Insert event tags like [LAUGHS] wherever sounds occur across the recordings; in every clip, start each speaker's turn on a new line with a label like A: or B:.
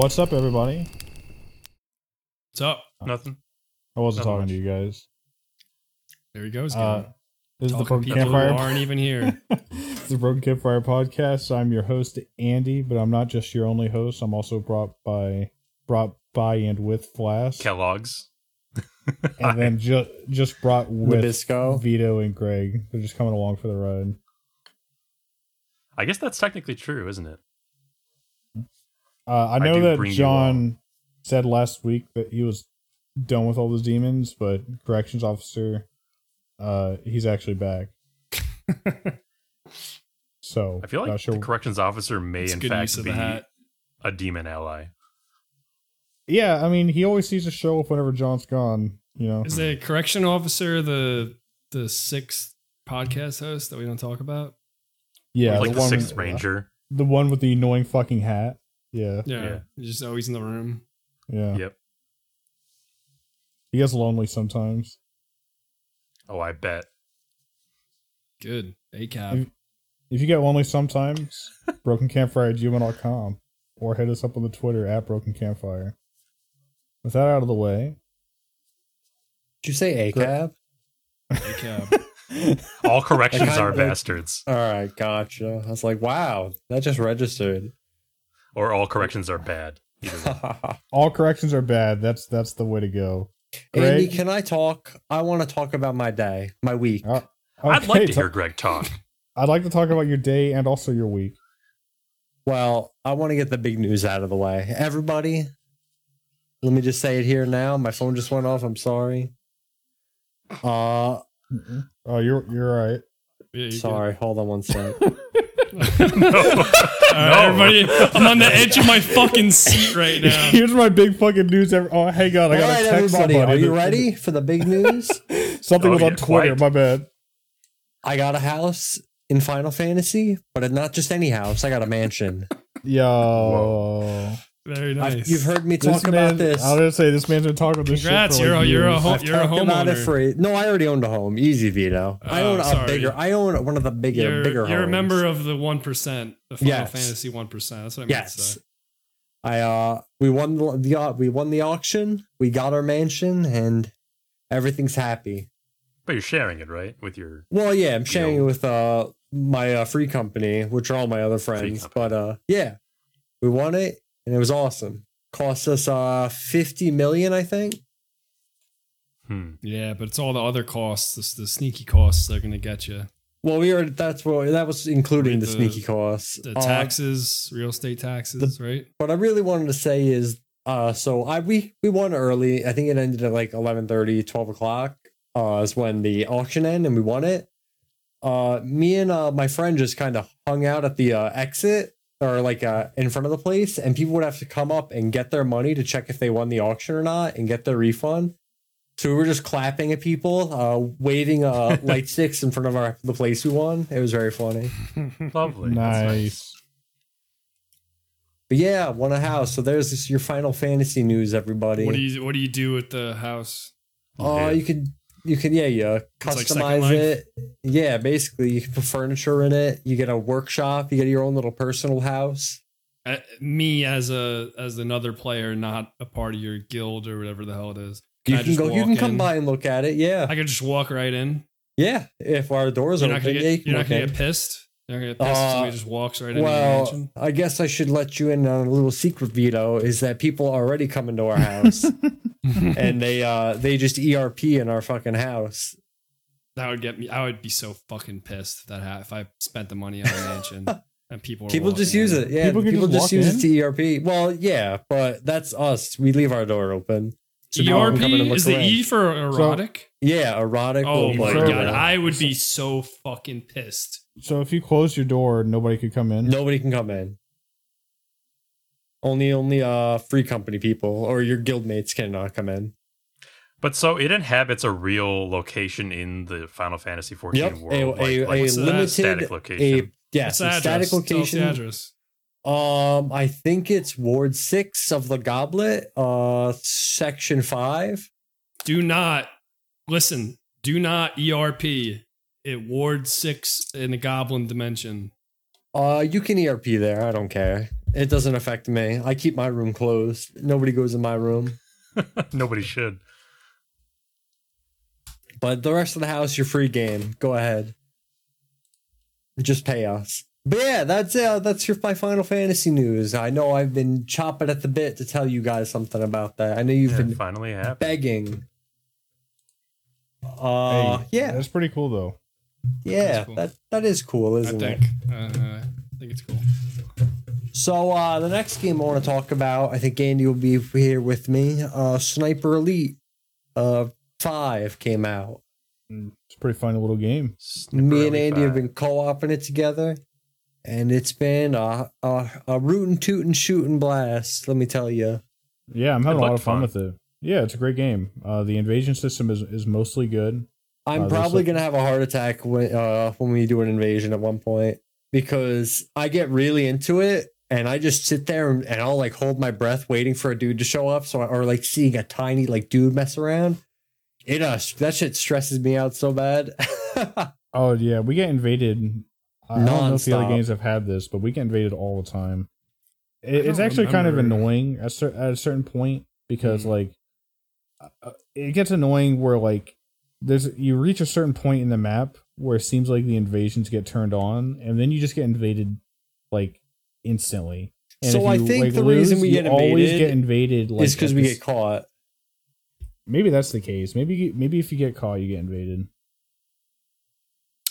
A: What's up, everybody?
B: What's up?
C: Nothing.
A: I wasn't
C: Not
A: talking
C: much.
A: to you guys.
B: There he goes.
A: Uh,
B: again.
A: this is the Broken
B: to people who
A: Campfire.
B: aren't even here. [LAUGHS]
A: this is the Broken Campfire podcast. I'm your host, Andy, but I'm not just your only host. I'm also brought by brought by and with Flask,
C: Kellogg's.
A: and [LAUGHS] then just just brought with
D: Nabisco.
A: Vito and Greg. They're just coming along for the ride.
C: I guess that's technically true, isn't it?
A: Uh, I
C: I
A: know
C: do
A: that John said last week that he was done with all those demons, but corrections officer, uh, he's actually back. [LAUGHS] So
C: I feel like
A: not sure.
C: the corrections officer may
B: It's
C: in fact be a demon ally.
A: yeah, I mean, he always sees to show up whenever John's gone. You know,
B: Is the correction officer the the sixth podcast host that we don't talk about?
A: yeah,
C: like the,
A: one,
C: sixth ranger.
A: the one with the annoying fucking hat. Yeah,
B: Yeah,
C: Yeah.
B: he's just always in the room.
A: yeah.
C: Yep.
A: He gets lonely sometimes.
C: Oh, I bet.
B: Good. A cap.
A: If you get lonely sometimes, [LAUGHS] brokencampfire at gmail.com or hit us up on the Twitter at Broken Campfire. With that out of the way,
D: Did you say ACAB?
B: A cap.
C: All corrections [LAUGHS] are bastards,
D: All right, gotcha. I was like, wow, that just registered.
C: Or all corrections are bad. [LAUGHS]
A: All corrections are bad. That's that's the way to go.
D: Andy, can I talk? I want to talk about my day, my week.
A: Uh,
C: I'd like to hear Greg talk. [LAUGHS]
A: I'd like to talk about your day and also your week.
D: Well, I want to get the big news out of the way. Everybody, let me just say it here now. My phone just went off. I'm sorry. Uh,
A: Oh, you're you're right.
B: Yeah, you
D: sorry. Hold on one sec. [LAUGHS]
B: good. All right, everybody, I'm on the edge of my fucking seat right [LAUGHS] now.
A: Here's my big fucking news. Ever- oh, hang on, I
D: All
A: gotta
D: right,
A: text
D: everybody,
A: somebody.
D: are you ready for the big news? [LAUGHS]
A: Something
C: Oh,
A: was on
C: yeah,
A: Twitter.
C: quite.
A: My bad.
D: I got a house in Final Fantasy, but not just any house. I got a mansion.
A: Yo,
B: Very
D: I've-
B: nice.
D: you've heard me
A: This
D: talk about
A: man-
D: this.
A: I was gonna say this man's been talking this
B: Congrats,
A: shit for
B: you're
A: like
B: a- you're a
A: years.
B: ho- you're a
D: talked
B: homeowner.
D: for no. I already owned a home. Easy Vito. I
B: Oh,
D: own a
B: sorry.
D: bigger. I own one of the bigger,
B: You're,
D: bigger.
B: you're a member of the one percent, the Final
D: Yes.
B: Fantasy one percent. That's what I meant to
D: Yes.
B: say.
D: I uh, we won the, the au- we won the auction. We got our mansion, and everything's happy.
C: But you're sharing it, right? With your
D: Well, yeah, I'm sharing it with uh my uh, free company, which are all my other friends. But uh, yeah, we won it, and it was awesome. Cost us uh 50 million, I think.
C: hmm.
B: Yeah, but it's all the other costs, the, the sneaky costs they're gonna get you.
D: Well, we were that's what that was including the,
B: The-
D: sneaky costs.
B: The
D: Uh,
B: taxes, real estate taxes, right?
D: what I really wanted to say is uh so I we we won early. I think it ended at like 11:30, 12 o'clock. Uh is when the auction ended and we won it. Uh me and uh my friend just kind of hung out at the uh, exit or like uh in front of the place and people would have to come up and get their money to check if they won the auction or not and get their refund. So we were just clapping at people, uh waving uh [LAUGHS] light sticks in front of our the place we won. It was very funny. [LAUGHS]
C: Lovely.
A: Nice.
D: But yeah, won a house. So there's this, your Final Fantasy news, everybody.
B: What do you What do you do with the house?
D: Oh,
C: Yeah.
D: you could you can yeah, you customize
B: Life?
D: it. Yeah, basically you can put furniture in it. You get a workshop. You get your own little personal house.
B: Uh, me as a as another player, not a part of your guild or whatever the hell it is.
D: You
B: I
D: can go. You can come
B: in?
D: by and look at it. Yeah,
B: I can just walk right in.
D: yeah. If our doors
B: not
D: open,
B: gonna
D: yeah, you can
B: you're not gonna
D: in.
B: get pissed. You're gonna get
D: Uh,
B: somebody just walks right into your
D: Well,
B: mansion.
D: I guess I should let you in on a little secret, Vito. Is that people already come into our house [LAUGHS] and they uh they just ERP in our fucking house.
B: that would get me. I would be so fucking pissed that ha- if I spent the money on a mansion [LAUGHS] and people were
D: People just
B: walking
D: use
B: in.
D: it. Yeah,
A: People
D: people,
A: just
D: just
A: walk
D: use it to ERP. Well, yeah, but that's us. We leave our door open. So people can
B: ERP
D: come in
B: is the
D: around.
B: E for erotic?
D: Yeah, erotic.
B: oh my god, I would be so fucking pissed.
A: So if you close your door, nobody could come in.
D: Nobody can come in. Only, only uh, free company people or your guildmates can uh, come in.
C: But so it inhabits a real location in the Final Fantasy XIV
D: Yep,
C: world,
D: a,
C: like,
D: a,
C: like
D: a limited,
C: static
D: a
C: location.
D: yes, a
B: address?
D: static
B: Tell us the
D: location.
B: address.
D: Um, I think it's Ward Six of the Goblet, uh, Section Five.
B: Do not listen. Do not ERP. It Ward six in the Goblin dimension.
D: Uh, you can ERP there. I don't care. It doesn't affect me. I keep my room closed. Nobody goes in my room. [LAUGHS]
C: Nobody should.
D: But the rest of the house, your free game. Go ahead. Just pay us. But yeah, that's uh, that's your my Final Fantasy news. I know I've been chopping at the bit to tell you guys something about that. I know you've
C: Yeah,
D: been
C: finally happened.
D: begging. Uh,
A: Hey,
D: yeah,
A: that's pretty cool though.
D: yeah,
B: That's cool.
D: that that is cool, isn't
B: think.
D: it?
B: Uh, I think it's cool.
D: So uh, the next game I want to talk about, I think Andy will be here with me. Uh, Sniper Elite, uh, five came out.
A: It's a pretty fun little game.
D: me and
C: Snipperly
D: Andy have been co-oping it together, and it's been a a, a rootin' tootin' shooting blast. Let me tell you.
A: Yeah, I'm having
C: It
A: a lot of fun,
C: fun.
A: with it. Yeah, it's a great game. Uh, the invasion system is is mostly good.
D: I'm
A: Uh,
D: probably
A: some-
D: gonna have a heart attack when uh, when we do an invasion at one point because I get really into it and I just sit there and, and I'll like hold my breath waiting for a dude to show up. So or like seeing a tiny like dude mess around. It uh that shit stresses me out so bad. [LAUGHS]
A: Oh yeah, we get invaded. I don't know if the other games have had this, but we get invaded all the time. It, it's
B: don't
A: actually kind of annoying at, cer- at a certain point because
B: Hmm.
A: like it gets annoying where like there's you reach a certain point in the map where it seems like the invasions get turned on, and then you just get invaded like instantly. And
D: So
A: if
D: I think
A: like,
D: the reason we
A: you
D: get
A: always get invaded like
D: is because we get caught.
A: Maybe that's the case. Maybe maybe if you get caught, you get invaded.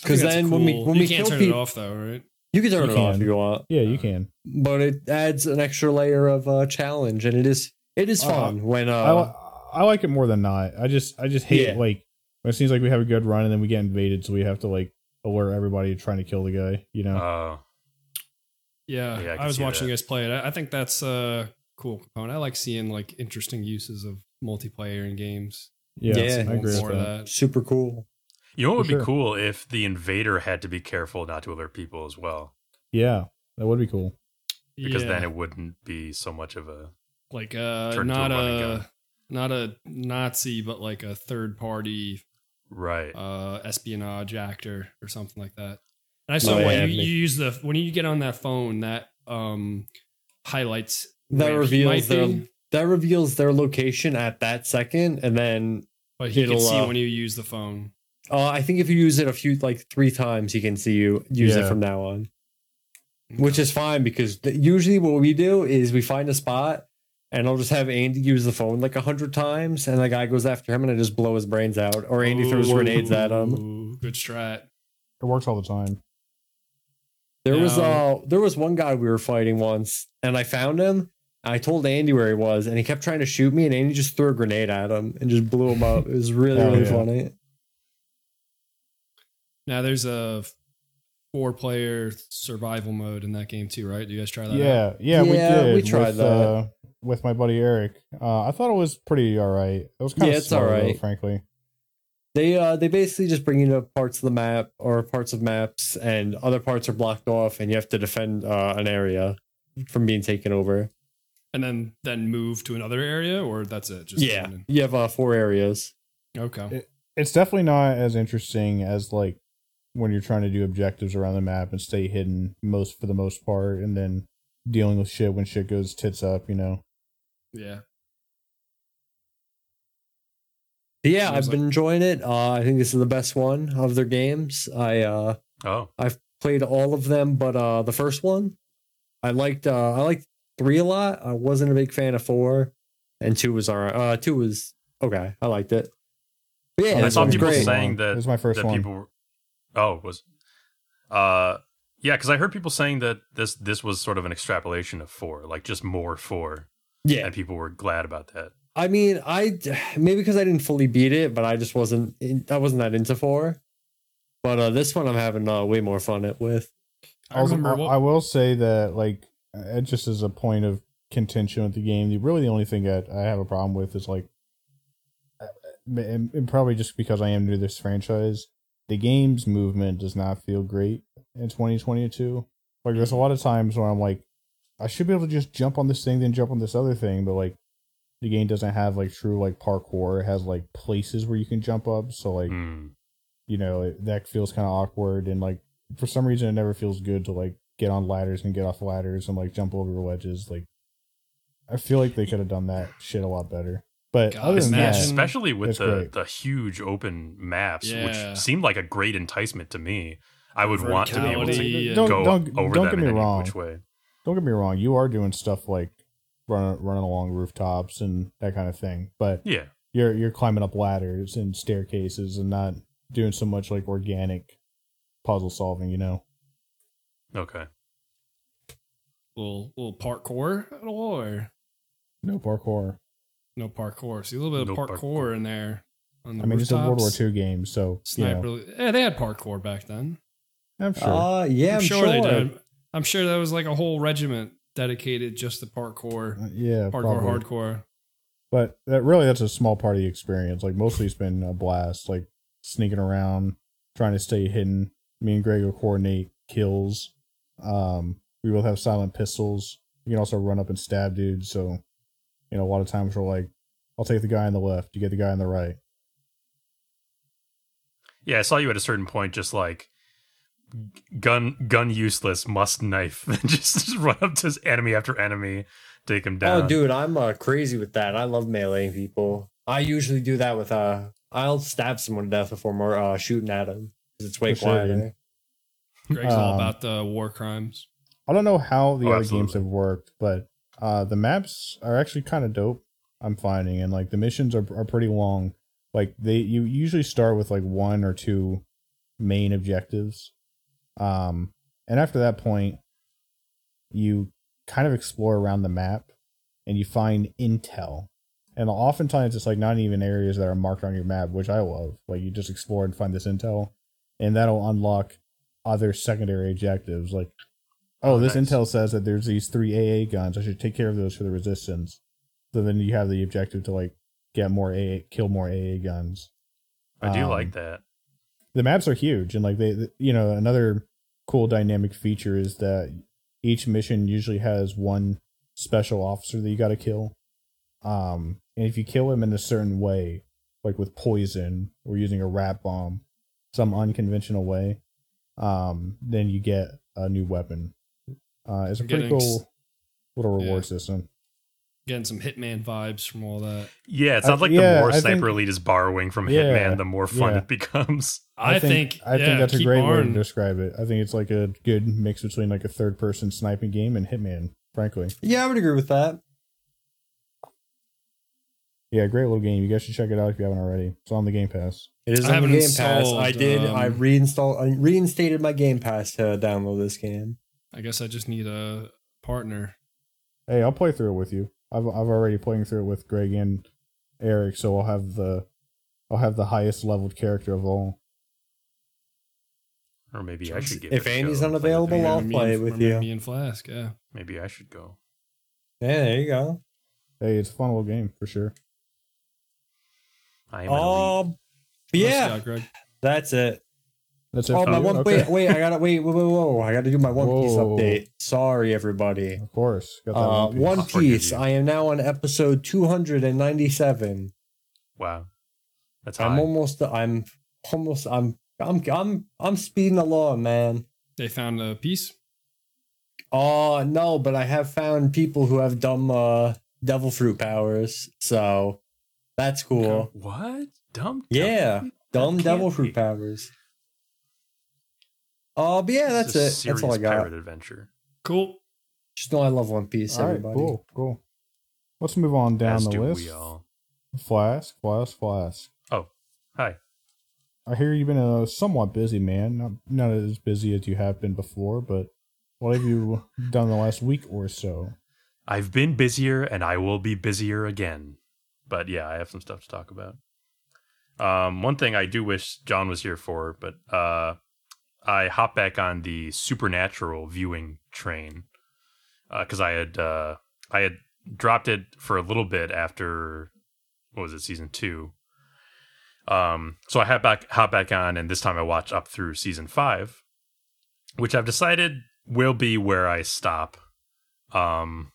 B: Because think
D: 'Cause
B: that's
D: then when we- when
B: you
D: we
B: can't
D: kill
B: turn
D: peop-
B: it off though, right?
D: You can turn
A: You
D: it off if you want.
A: Yeah, you
B: Uh,
A: can.
D: but it adds an extra layer of uh, challenge, and it is it is
A: Uh,
D: fun when uh,
A: I, like it more than not. I just I just hate
D: Yeah.
A: like when it seems like we have a good run and then we get invaded, so we have to like alert everybody trying to kill the guy. You know?
C: Uh,
B: Yeah,
C: Yeah, I
B: I, was watching
C: that.
B: you guys play it. I, I think that's a cool component. I like seeing like interesting uses of multiplayer in games.
A: yeah,
D: yeah,
A: I agree with that.
B: that.
D: super cool.
C: you know what would
A: For
C: be cool if the invader had to be careful not to alert people as well,
A: Yeah, that would be cool.
C: because
B: yeah.
C: then it wouldn't be so much of a
B: like uh
C: Turn to a
B: not a
C: gun.
B: Not a Nazi, but like a third party
C: right.
B: uh espionage actor or something like that. And I saw
D: No,
B: when you, you use the when you get on that phone that um highlights
D: That reveals their
B: be,
D: that reveals their location at that second, and then
B: but he can
D: it'll,
B: see
D: uh,
B: when you use the phone.
D: uh, I think if you use it a few like three times, he can see you use it from now on, which is fine because th- usually what we do is we find a spot. And I'll just have Andy use the phone like a hundred times, and the guy goes after him, and I just blow his brains out. Or Andy throws
B: Ooh,
D: grenades at him.
B: Good strat.
A: It works all the time.
D: There was
B: Now-
D: uh there was one guy we were fighting once, and I found him. I told Andy where he was, and he kept trying to shoot me, and Andy just threw a grenade at him and just blew him up. It was really
A: Hell
D: really
A: yeah.
D: funny.
B: Now there's a four player survival mode in that game too, right? Do you guys try that? out?
A: Yeah, yeah, we
D: Yeah,
A: did.
D: we tried
A: with,
D: that.
A: Uh, with my buddy Eric. Uh, I thought it was pretty all right. It was kind
D: Yeah,
A: of
D: it's
A: slow,
D: all
A: though, frankly.
D: They uh they basically just bring you to parts of the map or parts of maps, and other parts are blocked off, and you have to defend uh, an area from being taken over.
B: And then then move to another area, or that's it. Just
D: yeah,
B: defending?
D: you have uh, four areas.
B: Okay.
A: It's definitely not as interesting as like when you're trying to do objectives around the map and stay hidden most for the most part, and then dealing with shit when shit goes tits up. You know.
B: Yeah.
D: Yeah,
B: Seems
D: I've been enjoying it. Uh, I think this is the best one of their games. I uh
C: Oh, I've
D: played all of them but uh the first one i liked uh i liked three a lot i wasn't a big fan of four and two was all right uh two was okay i liked it but yeah
C: I
D: this
C: saw
D: one's
C: people
D: great
C: saying
A: It
C: that
A: was my first
C: that
A: one.
C: people were, oh was uh yeah because i heard people saying that this this was sort of an extrapolation of four like just more four
D: yeah.
C: And people were glad about that.
D: I mean i [SIGHS] maybe because i didn't fully beat it but i just wasn't in, i wasn't that into four. But uh this one i'm having uh way more fun it with.
B: I
A: Also,
B: what-
A: I will say that like it just as a point of contention with the game, the really the only thing that I have a problem with is like, uh, and, and probably just because I am new to this franchise, the game's movement does not feel great in 2022. Like, there's a lot of times where I'm like, I should be able to just jump on this thing, then jump on this other thing, but like, the game doesn't have like true like parkour. It has like places where you can jump up, so like
C: Hmm.
A: you know it, that feels kind of awkward and like for some reason it never feels good to like get on ladders and get off ladders and like jump over wedges. Like, I feel like they could have done that shit a lot better. But
B: God,
A: other than that,
C: especially with the
A: great.
C: the huge open maps,
B: Yeah.
C: which seemed like a great enticement to me. I would want to be able to
B: Verticality and-
A: Don't-
C: go
A: don't-
C: over
A: don't
C: them
A: get me
C: in any
A: wrong.
C: which way.
A: Don't get me wrong, you are doing stuff like running running along rooftops and that kind of thing. But
C: Yeah,
A: you're you're climbing up ladders and staircases and not doing so much like organic puzzle solving. You know.
C: okay.
B: little little parkour at all, or
A: No parkour.
B: no parkour? See a little bit of
C: No
B: parkour,
C: parkour.
B: in there. On the
A: I mean, it's a World War
B: rooftops.
A: II game, so you
B: Sniper.
A: know,
B: Yeah, they had parkour back then.
A: I'm sure.
D: Uh, yeah,
B: I'm,
D: I'm,
B: sure, they did. I'm sure that was like a whole regiment dedicated just to parkour,
A: Uh, yeah,
B: parkour,
A: probably.
B: hardcore.
A: But that really, that's a small part of the experience. Like mostly, it's been a blast. Like sneaking around, trying to stay hidden. Me and Greg will coordinate kills. Um, we both have silent pistols. You can also run up and stab dudes. So, you know, a lot of times we're like, "I'll take the guy on the left. You get the guy on the right."
C: Yeah, I saw you at a certain point, just like gun gun useless, must knife, and [LAUGHS] just, just run up to his enemy after enemy, take him down.
D: Oh, dude, I'm uh, crazy with that. I love meleeing people. I usually do that with uh, I'll stab someone to death before more uh, shooting at them because it's way
A: For sure, dude.
D: quieter.
B: Greg's all
A: Um,
B: about the war crimes.
A: I don't know how the
C: Oh,
A: other games have worked, but uh, the maps are actually kind of dope. I'm finding, and like the missions are are pretty long. Like they, you usually start with like one or two main objectives, um, and after that point, you kind of explore around the map, and you find intel. And oftentimes it's like not even areas that are marked on your map, which I love. Like you just explore and find this intel, and that'll unlock other secondary objectives like oh,
C: Oh,
A: this
C: nice.
A: intel says that there's these three AA guns. I should take care of those for the resistance. So then you have the objective to like get more AA, kill more AA guns.
C: I do
A: um,
C: like that.
A: The maps are huge, and like they, th- you know, another cool dynamic feature is that each mission usually has one special officer that you got to kill. Um, and if you kill him in a certain way, like with poison or using a rat bomb, some unconventional way, um, then you get a new weapon. Uh, it's a
B: I'm
A: pretty cool little reward
B: Yeah.
A: system.
B: Getting some Hitman vibes from all that.
C: Yeah, it
A: I-
C: sounds like
A: yeah,
C: the more
A: I
C: Sniper
A: think-
C: Elite is borrowing from
A: Yeah,
C: Hitman, the more fun
A: yeah.
C: it becomes. [LAUGHS]
B: I, think,
A: I
B: yeah,
A: think that's a
B: keep
A: great way to describe it. I think it's like a good mix between like a third person sniping game and Hitman. Frankly,
D: Yeah, I would agree with that.
A: yeah, great little game. You guys should check it out if you haven't already. It's on the Game Pass.
D: It is
B: I
D: on the Game Pass. I did. I
B: um,
D: reinstalled. I reinstated my Game Pass to download this game.
B: I guess I just need a partner.
A: Hey, I'll play through it with you. I've I've already playing through it with Greg and Eric, so I'll have the I'll have the highest leveled character of all.
C: Or maybe I should give
D: If Andy's
C: go and play
D: unavailable. I'll play
B: and-
D: with you.
B: Me and Flask, yeah.
C: Maybe I should go.
D: Yeah, there you go.
A: Hey, it's a fun little game for sure.
C: I am an elite.
D: Um, yeah,
B: you got, Greg.
D: that's it.
A: That's it.
D: Oh, my
A: you?
D: one.
A: Okay.
D: Wait, wait. I gotta wait. Whoa, whoa, whoa! I gotta do my One Piece update. Sorry, everybody.
A: Of course. Got that
D: Uh,
A: One Piece.
D: One
C: I'll
D: Piece. I am now on episode two hundred and ninety-seven.
C: Wow, that's high.
D: I'm almost. I'm almost. I'm. I'm. I'm. I'm speeding along, man.
B: They found a piece.
D: Oh no, but I have found people who have dumb uh, devil fruit powers, so that's cool.
C: What? Dumb?
D: Yeah, dumb
C: can't
D: devil
C: be.
D: fruit powers. Oh, but yeah, that's it. That's all I got.
C: pirate adventure.
B: Cool.
D: Just know I love One Piece,
A: All right,
D: everybody.
A: cool, cool. Let's move on down
C: As
A: the
C: do
A: list.
C: we all.
A: Flask, flask, flask.
C: Oh, hi.
A: I hear you've been a somewhat busy man. Not not as busy as you have been before, but what have you [LAUGHS] done the last week or so?
C: I've been busier and I will be busier again. But yeah, I have some stuff to talk about. Um, one thing I do wish John was here for, but uh, I hopped back on the supernatural viewing train because I had uh, I had dropped it for a little bit after what was it season two. Um, so I had back hop back on, and this time I watch up through season five, which I've decided will be where I stop. Um,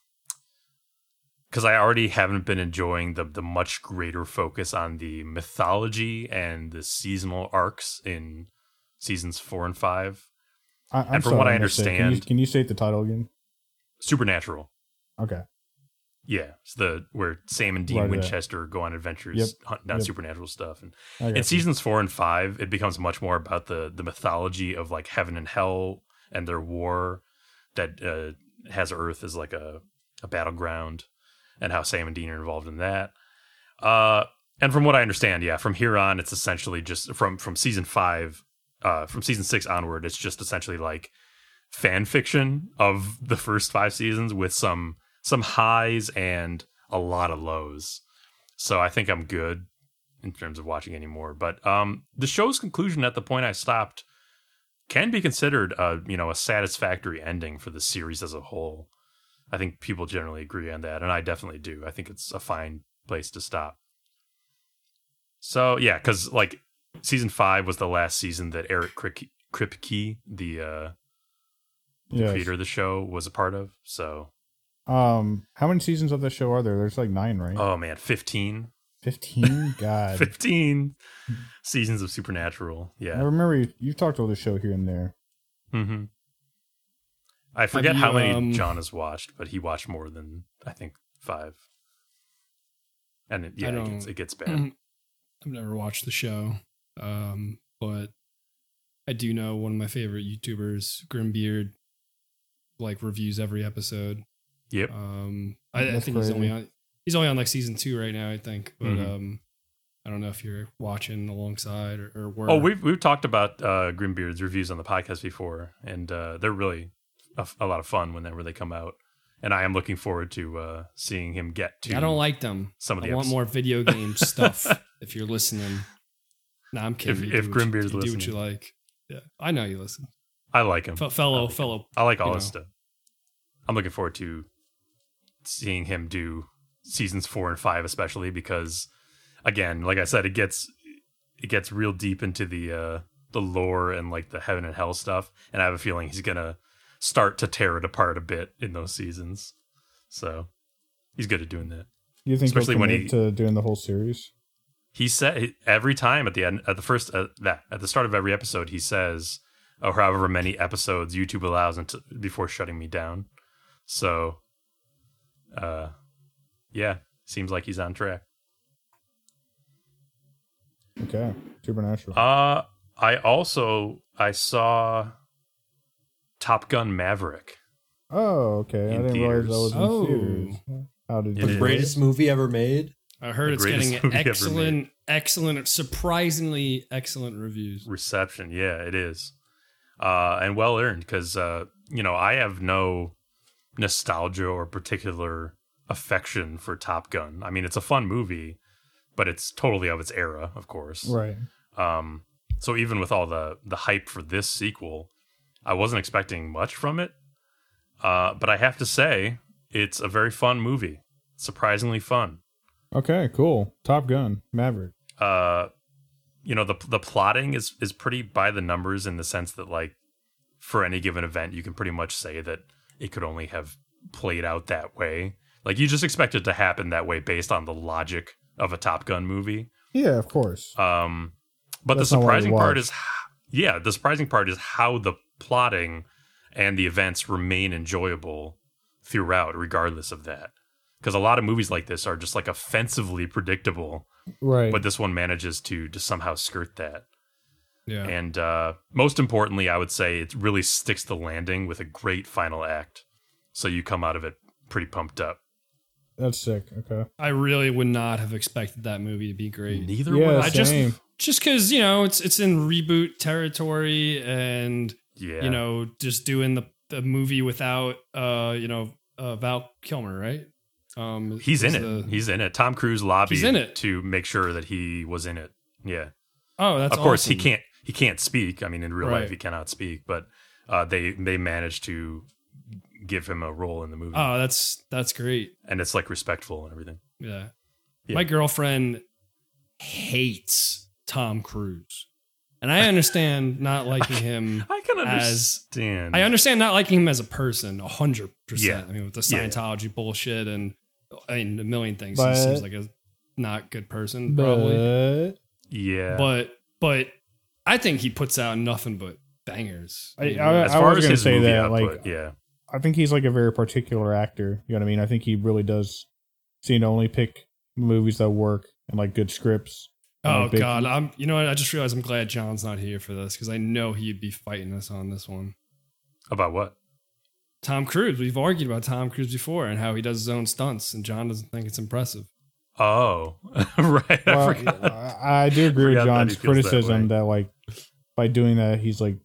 C: because I already haven't been enjoying the the much greater focus on the mythology and the seasonal arcs in seasons four and five.
A: I, I'm
C: And from
A: sorry,
C: what I
A: it. can you,
C: understand-
A: can you state the title again?
C: Supernatural.
A: Okay.
C: Yeah, it's the where Sam and Dean
A: Right.
C: Winchester go on adventures
A: Yep,
C: hunting down
A: yep.
C: supernatural stuff. And in
A: you.
C: seasons four and five, it becomes much more about the the mythology of like heaven and hell and their war that uh, has Earth as like a a battleground, and how Sam and Dean are involved in that. Uh, and from what I understand, yeah, from here on, it's essentially just from from season five, uh, from season six onward, it's just essentially like fan fiction of the first five seasons with some some highs and a lot of lows. So I think I'm good in terms of watching anymore. But um, the show's conclusion at the point I stopped can be considered a you know a satisfactory ending for the series as a whole. I think people generally agree on that, and I definitely do. I think it's a fine place to stop. So yeah, because like season five was the last season that Eric Krip- Kripke, the uh, the
A: Yes.
C: creator of the show, was a part of. So
A: Um, how many seasons of the show are there? There's like nine, right?
C: oh man, 15,
A: Fifteen. [LAUGHS] God,
C: 15 seasons of Supernatural. Yeah, I
A: remember you, you've talked about the show here and there.
C: Mm-hmm. I forget
B: you,
C: how many
B: um,
C: John has watched, but he watched more than I think five. And it, yeah, it gets, it gets [CLEARS THROAT] bad.
B: I've never watched the show, um, but I do know one of my favorite YouTubers, Grimbeard, like reviews every episode.
C: Yep.
B: Um, I, I
A: That's
B: think he's only on he's only on like season two right now, I think. But
C: Mhm.
B: um, I don't know if you're watching alongside or, or were.
C: Oh, we've we've talked about uh, Grimbeard's reviews on the podcast before, and uh, they're really a, f- a lot of fun whenever they come out. And I am looking forward to uh, seeing him get to.
B: I don't like them.
C: some of the
B: I
C: the
B: want
C: episodes.
B: more video game stuff. [LAUGHS] If you're listening, no, I'm kidding.
C: If-
B: You
C: if
B: do what you-
C: Grimbeard's
B: you do what you like. Yeah, I know you listen.
C: I like him.
B: Fe- fellow,
C: I like him.
B: fellow.
C: I like all his
B: know.
C: stuff. I'm looking forward to seeing him do seasons four and five, especially because, again, like I said, it gets it gets real deep into the uh, the lore and like the heaven and hell stuff, and I have a feeling he's gonna start to tear it apart a bit in those seasons. So he's good at doing that.
A: You think
C: Especially
A: he'll
C: when
A: commit
C: he-
A: to doing the whole series?
C: He said every time at the end at the first uh, that at the start of every episode he says or however many episodes YouTube allows until, before shutting me down. So uh yeah, seems like he's on track.
A: Okay, Supernatural.
C: Uh I also I saw Top Gun Maverick.
A: oh, okay. I didn't realize that was in
B: theaters.
A: theaters. How did
C: It
A: you
C: is.
A: rate
D: Greatest movie ever made.
B: I heard it's getting [LAUGHS] excellent, excellent, surprisingly excellent reviews.
C: reception. Yeah, it is, uh, and well earned because uh, you know I have no nostalgia or particular affection for Top Gun. I mean, it's a fun movie, but it's totally of its era, of course.
A: Right.
C: Um, so even with all the the hype for this sequel, I wasn't expecting much from it. Uh, but I have to say, it's a very fun movie. Surprisingly fun.
A: Okay, cool. Top Gun, Maverick.
C: uh you know the the plotting is is pretty by the numbers in the sense that like for any given event you can pretty much say that it could only have played out that way like you just expect it to happen that way based on the logic of a top gun movie
A: Yeah, of course.
C: um but
A: That's
C: the
A: not what I
C: surprising part is yeah the surprising part is how the plotting and the events remain enjoyable throughout regardless of that because a lot of movies like this are just like offensively predictable
A: right.
C: but this one manages to to somehow skirt that.
B: Yeah.
C: And uh, most importantly, I would say it really sticks the landing with a great final act, so you come out of it pretty pumped up.
A: That's sick. Okay.
B: I really would not have expected that movie to be great.
C: Neither
A: Yeah,
C: would
B: I
C: I.
B: just just because you know it's it's in reboot territory, and
C: Yeah,
B: you know just doing the the movie without uh you know uh, Val Kilmer, right? Um,
C: he's in
B: is
C: it.
B: the-
C: he's in it. Tom Cruise lobbied
B: in it.
C: to make sure that he was in it. Yeah,
B: oh, that's
C: of course he can't. He can't speak. I mean, in real
B: Right.
C: life, he cannot speak. But uh, they they managed to give him a role in the movie,
B: Oh, that's that's great.
C: and it's like respectful and everything.
B: Yeah.
C: Yeah.
B: My girlfriend hates Tom Cruise. And I understand [LAUGHS] not liking him.
C: I can
B: As-
C: understand.
B: I understand not liking him as a person, a hundred
C: Yeah.
B: percent. I mean, with the
C: Yeah.
B: Scientology bullshit and I mean a million things.
A: But-
B: he seems like a not good person, probably.
A: But
C: yeah,
B: But but I think he puts out nothing but bangers.
A: I-
B: mean,
A: I-
C: as far
A: was
C: as
A: gonna
C: his
A: say
C: movie
A: that,
C: output,
A: like,
C: yeah,
A: I think he's like a very particular actor. You know what I mean? I think he really does seem to only pick movies that work and like good scripts.
B: oh
A: like, big-
B: god, I'm. You know what? I just realized I'm glad John's not here for this because I know he'd be fighting us on this one.
C: about what?
B: Tom Cruise. We've argued about Tom Cruise before and how he does his own stunts, and John doesn't think it's impressive.
C: Oh, [LAUGHS] right. I
A: Well,
C: forgot.
A: I, I do agree with
C: Forgot that
A: John's
C: he that
A: criticism
C: way.
A: that, like by doing that he's like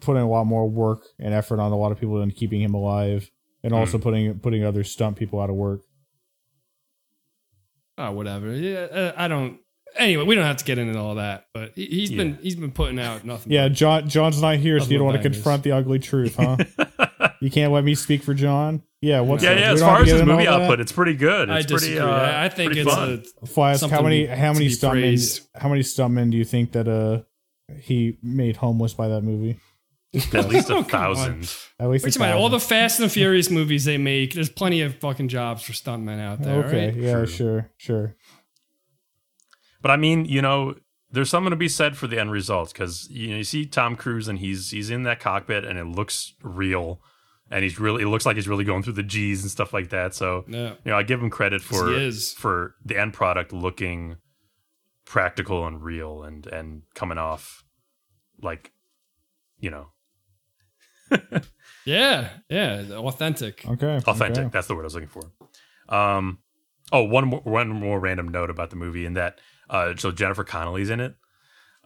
A: putting a lot more work and effort on a lot of people than keeping him alive, and also
C: Hmm.
A: putting putting other stunt people out of work.
B: Oh, whatever. Yeah, uh, I don't. Anyway, we don't have to get into all that, but he, he's been he's been putting out nothing.
A: Yeah, John John's not here, so you don't want to confront the ugly truth, huh? [LAUGHS] you can't let me speak for John. Yeah, what's
C: yeah,
A: up?
C: yeah. As far as
A: get
C: his movie
A: all that?
C: output, it's pretty good.
B: I disagree.
C: pretty. Uh,
B: I, I think it's
C: fun.
B: a
A: Flask, how many how many stuntmen
B: praised.
A: how many stuntmen do you think that uh he made homeless by that movie?
C: at least [LAUGHS]
B: Oh,
C: a
B: come on.
C: thousand.
A: At least
B: Wait
A: a
B: a minute, all the Fast and the Furious movies they make, there's plenty of fucking jobs for stuntmen out there.
A: okay,
B: right?
A: yeah,
C: True.
A: sure, sure.
C: But I mean, you know, there's something to be said for the end results because you know you see Tom Cruise and he's he's in that cockpit and it looks real, and he's really it looks like he's really going through the G's and stuff like that. So
B: Yeah.
C: you know, I give him credit for
B: is.
C: for the end product looking practical and real and and coming off like you know [LAUGHS]
B: Yeah, yeah, authentic.
A: Okay,
C: authentic.
A: okay.
C: That's the word I was looking for. Um, oh, one more one more random note about the movie, and that uh, so Jennifer Connelly's in it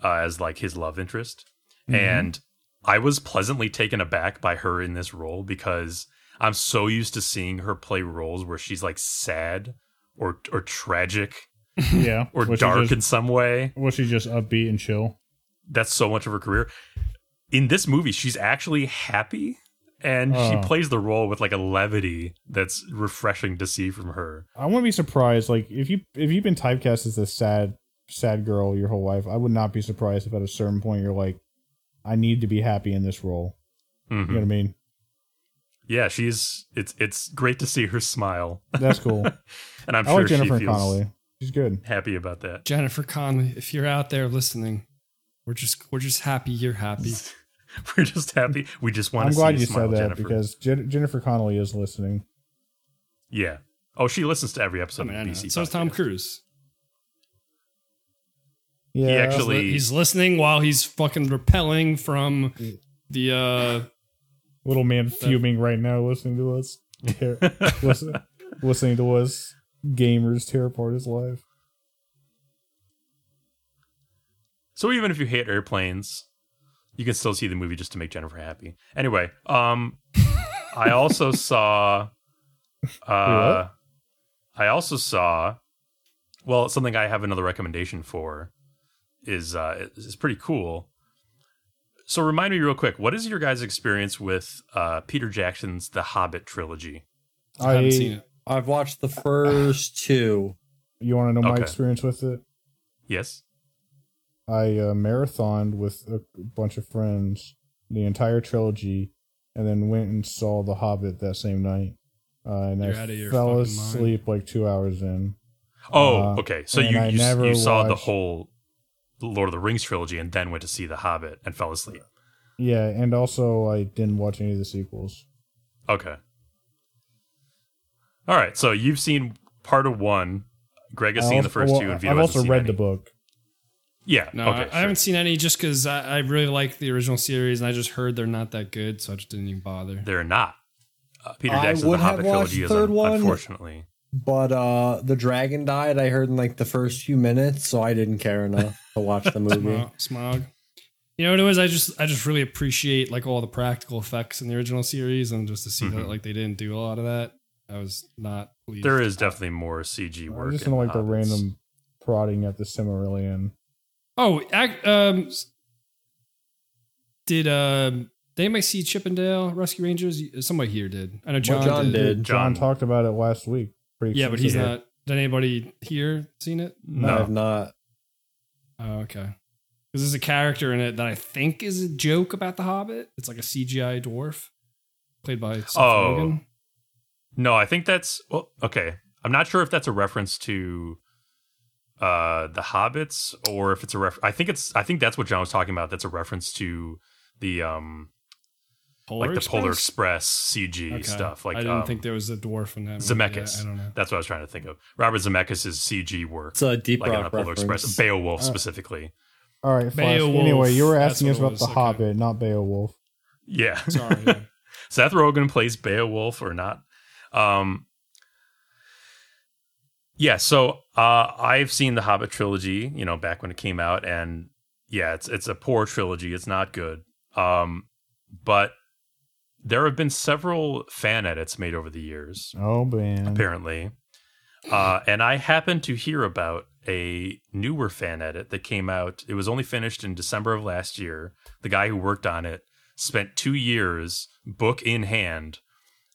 C: uh, as like his love interest,
A: Mhm.
C: and I was pleasantly taken aback by her in this role because I'm so used to seeing her play roles where she's like sad or or tragic [LAUGHS]
A: Yeah,
C: or dark
A: just-
C: in some way.
A: was she just upbeat and chill?
C: That's so much of her career. In this movie, she's actually happy. And she
A: Oh.
C: plays the role with like a levity that's refreshing to see from her.
A: I wouldn't be surprised. Like if you if you've been typecast as a sad sad girl your whole life, I would not be surprised if at a certain point you're like, I need to be happy in this role.
C: Mhm.
A: You know what I mean?
C: Yeah, she's it's it's great to see her smile,
A: That's cool. [LAUGHS]
C: and I'm
A: I
C: sure
A: like Jennifer
C: she feels
A: Connelly. She's good.
C: happy about that.
B: Jennifer Connelly, if you're out there listening, we're just we're just happy you're happy. [LAUGHS]
C: We're just happy. We just want
A: I'm
C: to
A: glad
C: see
A: you
C: smile,
A: said that
C: Jennifer.
A: because Jen- Jennifer Connelly is listening.
C: yeah. Oh, she listens to every
B: I
C: episode
B: mean,
C: of
B: know.
C: the BC.
B: So is Tom. Cruise.
A: Yeah,
C: He actually-
B: He's listening while he's fucking repelling from the uh
A: little man fuming right now, listening to us, tear, [LAUGHS] listen, listening to us gamers tear apart his life.
C: So even if you hate airplanes, you can still see the movie just to make Jennifer happy. Anyway, um, [LAUGHS] I also saw, uh, I also saw, well, something I have another recommendation for is uh, is pretty cool. So remind me real quick, what is your guys' experience with uh, Peter Jackson's The Hobbit trilogy?
B: I haven't seen it.
D: I've watched the first [LAUGHS] two.
A: You want to know my experience with it?
C: Yes.
A: I uh, marathoned with a bunch of friends the entire trilogy, and then went and saw The Hobbit that same night. Uh, and
B: You're
A: I
B: outta your
A: fell
B: fucking
A: asleep like two hours in.
C: Oh,
A: Uh,
C: okay. So you you,
A: never
C: you saw the whole Lord of the Rings trilogy and then went to see The Hobbit and fell asleep.
A: Yeah, and also I didn't watch any of the sequels.
C: Okay. All right. So you've seen part of one. Greg has
A: I
C: seen the first
A: well,
C: two, and Vito
A: I've also
C: seen
A: read
C: any.
A: the book.
C: Yeah.
B: No,
C: okay.
B: I, I haven't seen any just because I, I really like the original series and I just heard they're not that good, so I just didn't even bother.
C: They're not. Uh, Peter
D: I
C: Jackson's The
D: would have
C: Hobbit
D: watched
C: trilogy
D: the
C: is
D: third
C: un-
D: one.
C: unfortunately.
D: But uh the dragon died, I heard in like the first few minutes, so I didn't care enough to watch the [LAUGHS] movie.
B: Smaug, Smaug. You know what it was? I just I just really appreciate like all the practical effects in the original series, and just to see
C: Mhm.
B: that like they didn't do a lot of that, I was not pleased.
C: There is definitely more CG work.
A: I just
C: in
A: don't like the random prodding at the Silmarillion.
B: Oh, ac um, did um, they anybody see Chip 'n Dale Rescue Rangers? Somebody here did. I know John,
D: John
B: did.
D: did.
A: John,
C: John-
A: talked about it last week. Pretty
B: Yeah, but he's not. Did anybody here seen it?
D: No, I have not.
B: Oh, okay. Because there's a character in it that I think is a joke about the Hobbit. It's like a CGI dwarf played by Seth
C: Oh.
B: Rogen.
C: No, I think that's well. Okay, I'm not sure if that's a reference to uh the Hobbits or if it's a ref. I think it's. I think that's what John was talking about. That's a reference to the um
B: Polar
C: like the Polar
B: Express?
C: Express CG
B: Okay.
C: stuff. Like
B: I didn't
C: um,
B: think there was a dwarf in that.
C: Zemeckis.
B: I, I don't know.
C: That's what I was trying to think of. Robert Zemeckis' CG work,
D: It's a deep
C: like on the Polar
D: reference.
C: Express, Beowulf
A: Uh,
C: specifically.
A: All right,
B: Beowulf,
A: Anyway, you were asking us about
B: was,
A: the
B: okay.
A: Hobbit, not Beowulf.
C: Yeah,
B: Sorry. yeah. [LAUGHS]
C: Seth Rogen plays Beowulf or not. Um, yeah, so uh, I've seen the Hobbit trilogy, you know, back when it came out, and yeah, it's it's a poor trilogy. It's not good. Um, but there have been several fan edits made over the years,
A: Oh man.
C: apparently. Uh, and I happened to hear about a newer fan edit that came out. It was only finished in December of last year. The guy who worked on it spent two years, book in hand,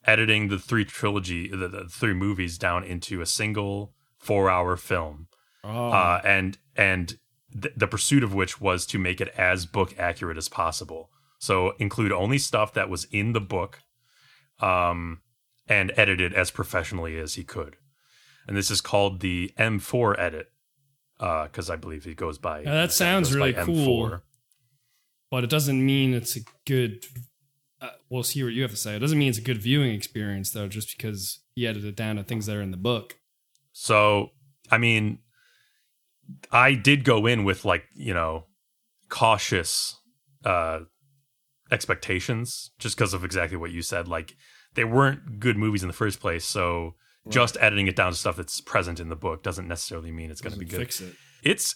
C: editing the three trilogy, the, the three movies down into a single four-hour film,
B: Oh,
C: uh, and and th- the pursuit of which was to make it as book accurate as possible. So include only stuff that was in the book, um, and edit it as professionally as he could. And this is called the M4 edit, because I believe he goes by.
B: Yeah, that sounds really cool. but it doesn't mean it's a good. Uh, we'll see what you have to say. It doesn't mean it's a good viewing experience though, just because he edited it down to things that are in the book.
C: So, I mean, I did go in with like, you know, cautious uh expectations just because of exactly what you said. Like they weren't good movies in the first place, so just editing it down to stuff that's present in the book doesn't necessarily mean it's going to be good.
B: It.
C: It's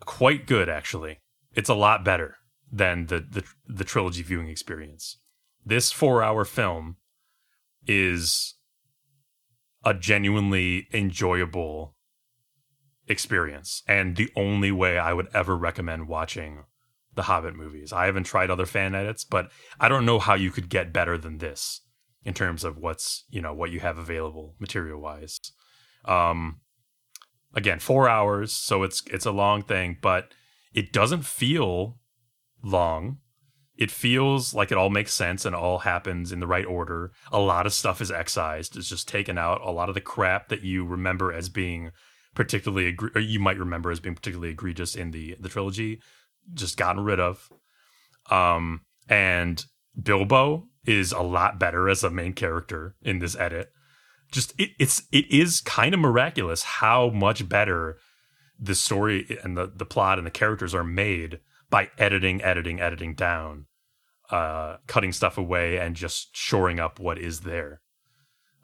C: quite good actually. It's a lot better than the the, the trilogy viewing experience. This 4-hour film is a genuinely enjoyable experience and the only way I would ever recommend watching the Hobbit movies. I haven't tried other fan edits, but I don't know how you could get better than this in terms of what's, you know, what you have available material-wise. Um again, 4 hours, so it's it's a long thing, but it doesn't feel long. It feels like it all makes sense and all happens in the right order. A lot of stuff is excised. It's just taken out. A lot of the crap that you remember as being particularly, you might remember as being particularly egregious in the the trilogy, just gotten rid of. Um, and Bilbo is a lot better as a main character in this edit. Just it, it's it is kind of miraculous how much better the story and the the plot and the characters are made by editing, editing, editing down, uh, cutting stuff away, and just shoring up what is there.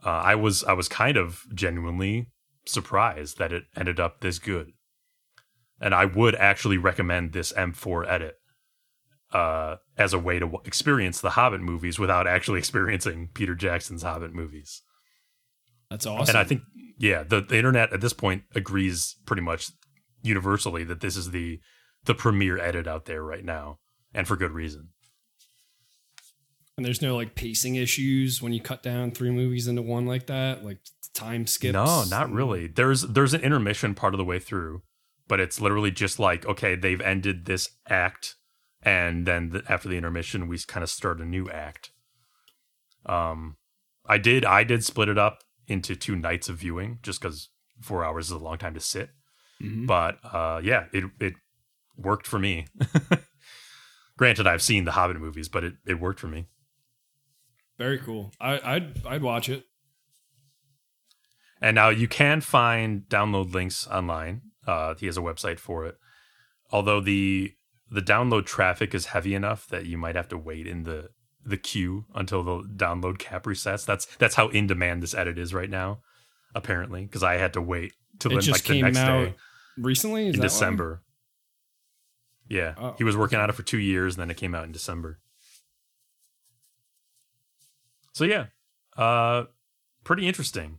C: Uh, I was I was kind of genuinely surprised that it ended up this good, and I would actually recommend this M4 edit uh, as a way to w- experience the Hobbit movies without actually [LAUGHS] experiencing Peter Jackson's Hobbit movies.
B: That's awesome.
C: And I think, yeah, the, the internet at this point agrees pretty much universally that this is the the premier edit out there right now, and for good reason.
B: and there's no like pacing issues when you cut down three movies into one like that, like time skips.
C: No, not really. There's there's an intermission part of the way through, but it's literally just like okay, they've ended this act, and then the, after the intermission, we kind of start a new act. Um, I did I did split it up into two nights of viewing just because four hours is a long time to sit.
B: Mhm.
C: but uh yeah it it worked for me [LAUGHS] granted i've seen the hobbit movies but it, it worked for me
B: Very cool. I, I'd I'd watch it.
C: and now you can find download links online uh he has a website for it. Although the the download traffic is heavy enough that you might have to wait in the the queue until the download cap resets. That's that's how in demand this edit is right now apparently because i had to wait till
B: It
C: the, like, the
B: came
C: next
B: out
C: day.
B: recently. Is
C: in december. Yeah.
B: Oh.
C: he was working on it for two years and then it came out in december. So yeah uh pretty interesting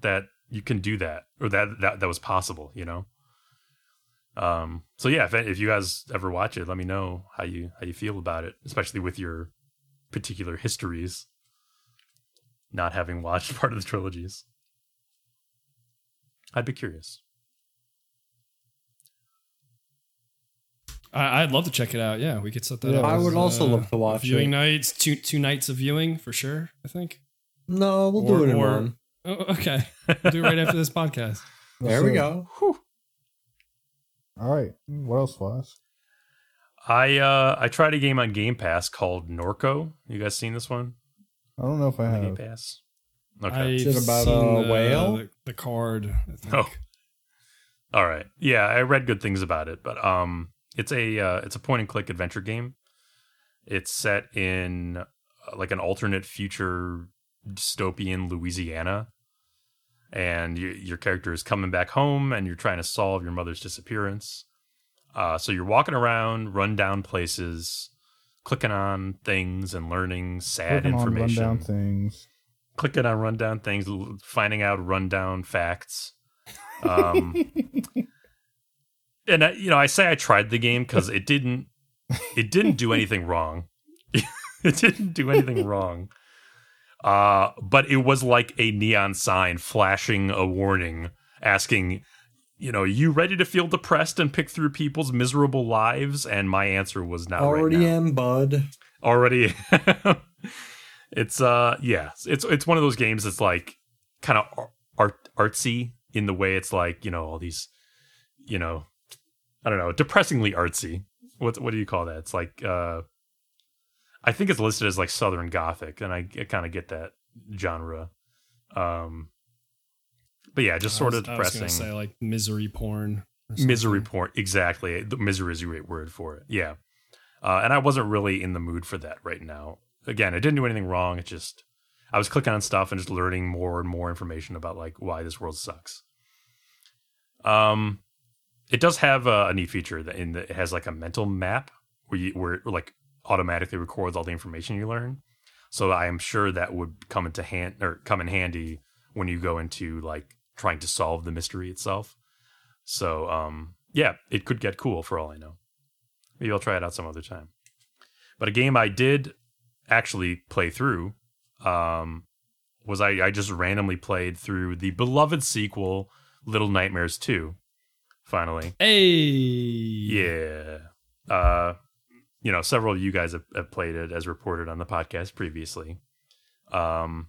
C: that you can do that or that that, that was possible you know um so yeah if, if you guys ever watch it let me know how you how you feel about it especially with your particular histories not having watched [LAUGHS] part of the trilogies i'd be curious
B: I, I'd love to check it out. Yeah, we could set that
A: Yeah,
B: up.
D: I
B: as,
D: would also
B: uh,
D: love to watch
B: viewing
D: it.
B: nights. Two two nights of viewing for sure. I think.
D: No, we'll
B: Or-
D: do it in
B: or-
D: one.
B: Oh, okay, we'll do it right after this podcast. [LAUGHS]
D: There we go.
A: All right. What else, Flask?
C: I uh I tried a game on Game Pass called Norco. You guys seen this one?
A: I don't know if I
C: On Game. Pass. Okay.
B: I've
D: Is it about
B: seen
D: a
B: the,
D: whale?
B: The, the card. I think.
C: Oh. All right. Yeah, I read good things about it, but um it's a uh, it's a point and click adventure game. It's set in uh, like an alternate future dystopian Louisiana. And you, your character is coming back home and you're trying to solve your mother's disappearance. Uh, so you're walking around, rundown places, clicking on things and learning sad
A: Clicking on
C: information
A: rundown things.
C: clicking on rundown things, finding out rundown facts. Um, and I, you know, I say I tried the game because it didn't, it didn't do anything wrong. [LAUGHS] it didn't do anything wrong. Uh, but it was like a neon sign flashing a warning, asking, you know, you ready to feel depressed and pick through people's miserable lives? And my answer was not
D: Already
C: right now
D: am, bud.
C: already [LAUGHS] it's uh yeah it's it's one of those games that's like kind of art artsy in the way it's like you know all these you know i don't know depressingly artsy what what do you call that it's like uh i think it's listed as like southern gothic and i, I kind of get that genre. Um but yeah just sort
B: I
C: of
B: was, I was
C: depressing.
B: say like misery porn.
C: misery porn exactly. The misery is a great word for it yeah. Uh, and i wasn't really in the mood for that right now. Again it didn't do anything wrong it just i was clicking on stuff and just learning more and more information about like why this world sucks. Um it does have a, a neat feature that in that it has like a mental map where you where like automatically records all the information you learn so i am sure that would come into hand or come in handy when you go into like trying to solve the mystery itself so um yeah, it could get cool for all I know. Maybe I'll try it out some other time. But a game I did actually play through um was I I just randomly played through the beloved sequel Little Nightmares 2 finally.
B: Hey.
C: Yeah. Uh you know, several of you guys have, have played it as reported on the podcast previously. Um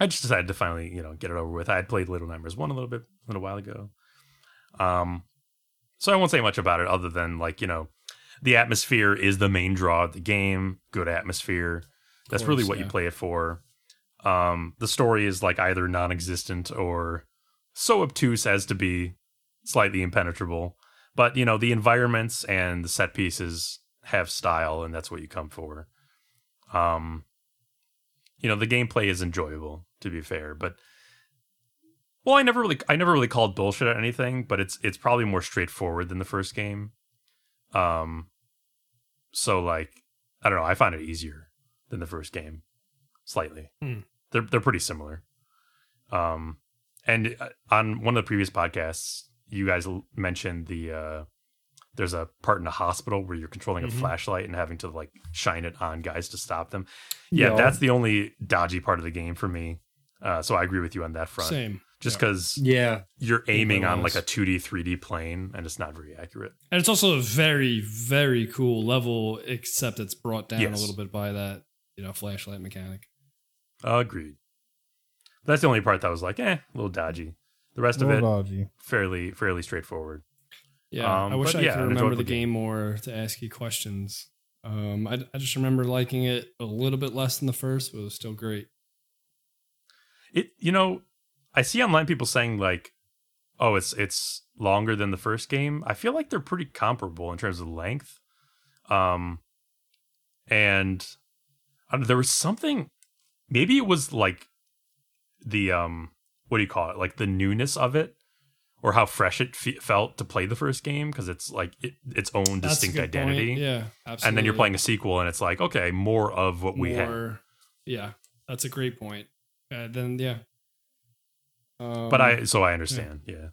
C: I just decided to finally, you know, get it over with. I had played Little Nightmares 1 a little bit a little while ago. Um so I won't say much about it other than like, you know, the atmosphere is the main draw of the game, good atmosphere. That's really
B: course,
C: what you play it for. Um the story is like either non-existent or so obtuse as to be slightly impenetrable. But you know, the environments and the set pieces have style, and that's what you come for. Um, you know, the gameplay is enjoyable, to be fair, but well, I never really, I never really called bullshit at anything, but it's it's probably more straightforward than the first game. Um, so like, I don't know, I find it easier than the first game, slightly.
B: Hmm.
C: They're they're pretty similar. Um, and uh, on one of the previous podcasts, you guys mentioned the uh, there's a part in a hospital where you're controlling
B: Mhm.
C: a flashlight and having to like shine it on guys to stop them. Yeah,
D: Yeah.
C: that's the only dodgy part of the game for me. Uh, so I agree with you on that front.
B: Same.
C: Just because
D: Yeah.
C: you're aiming on like a 2D, 3D plane and it's not very accurate.
B: And it's also a very, very cool level, except it's brought down
C: Yes.
B: a little bit by that, you know, flashlight mechanic.
C: Agreed. That's the only part that was like, eh, a little dodgy. The rest of
A: Little
C: it,
A: dodgy.
C: fairly, fairly straightforward.
B: Yeah,
C: Um,
B: I wish
C: but
B: I
C: yeah,
B: could remember the game more to ask you questions. Um, I, I just remember liking it a little bit less than the first, but it was still great.
C: It, you know, I see online people saying like, oh, it's it's longer than the first game. I feel like they're pretty comparable in terms of length. Um, and I don't know, there was something. Maybe it was like the um, what do you call it? Like the newness of it, or how fresh it fe- felt to play the first game because it's like it, its own
B: That's
C: distinct
B: good point.
C: identity.
B: Yeah, absolutely.
C: and then you're playing a sequel and it's like okay more of what we had.
B: Yeah, that's a great point. Uh, then yeah, um,
C: but i so i understand yeah.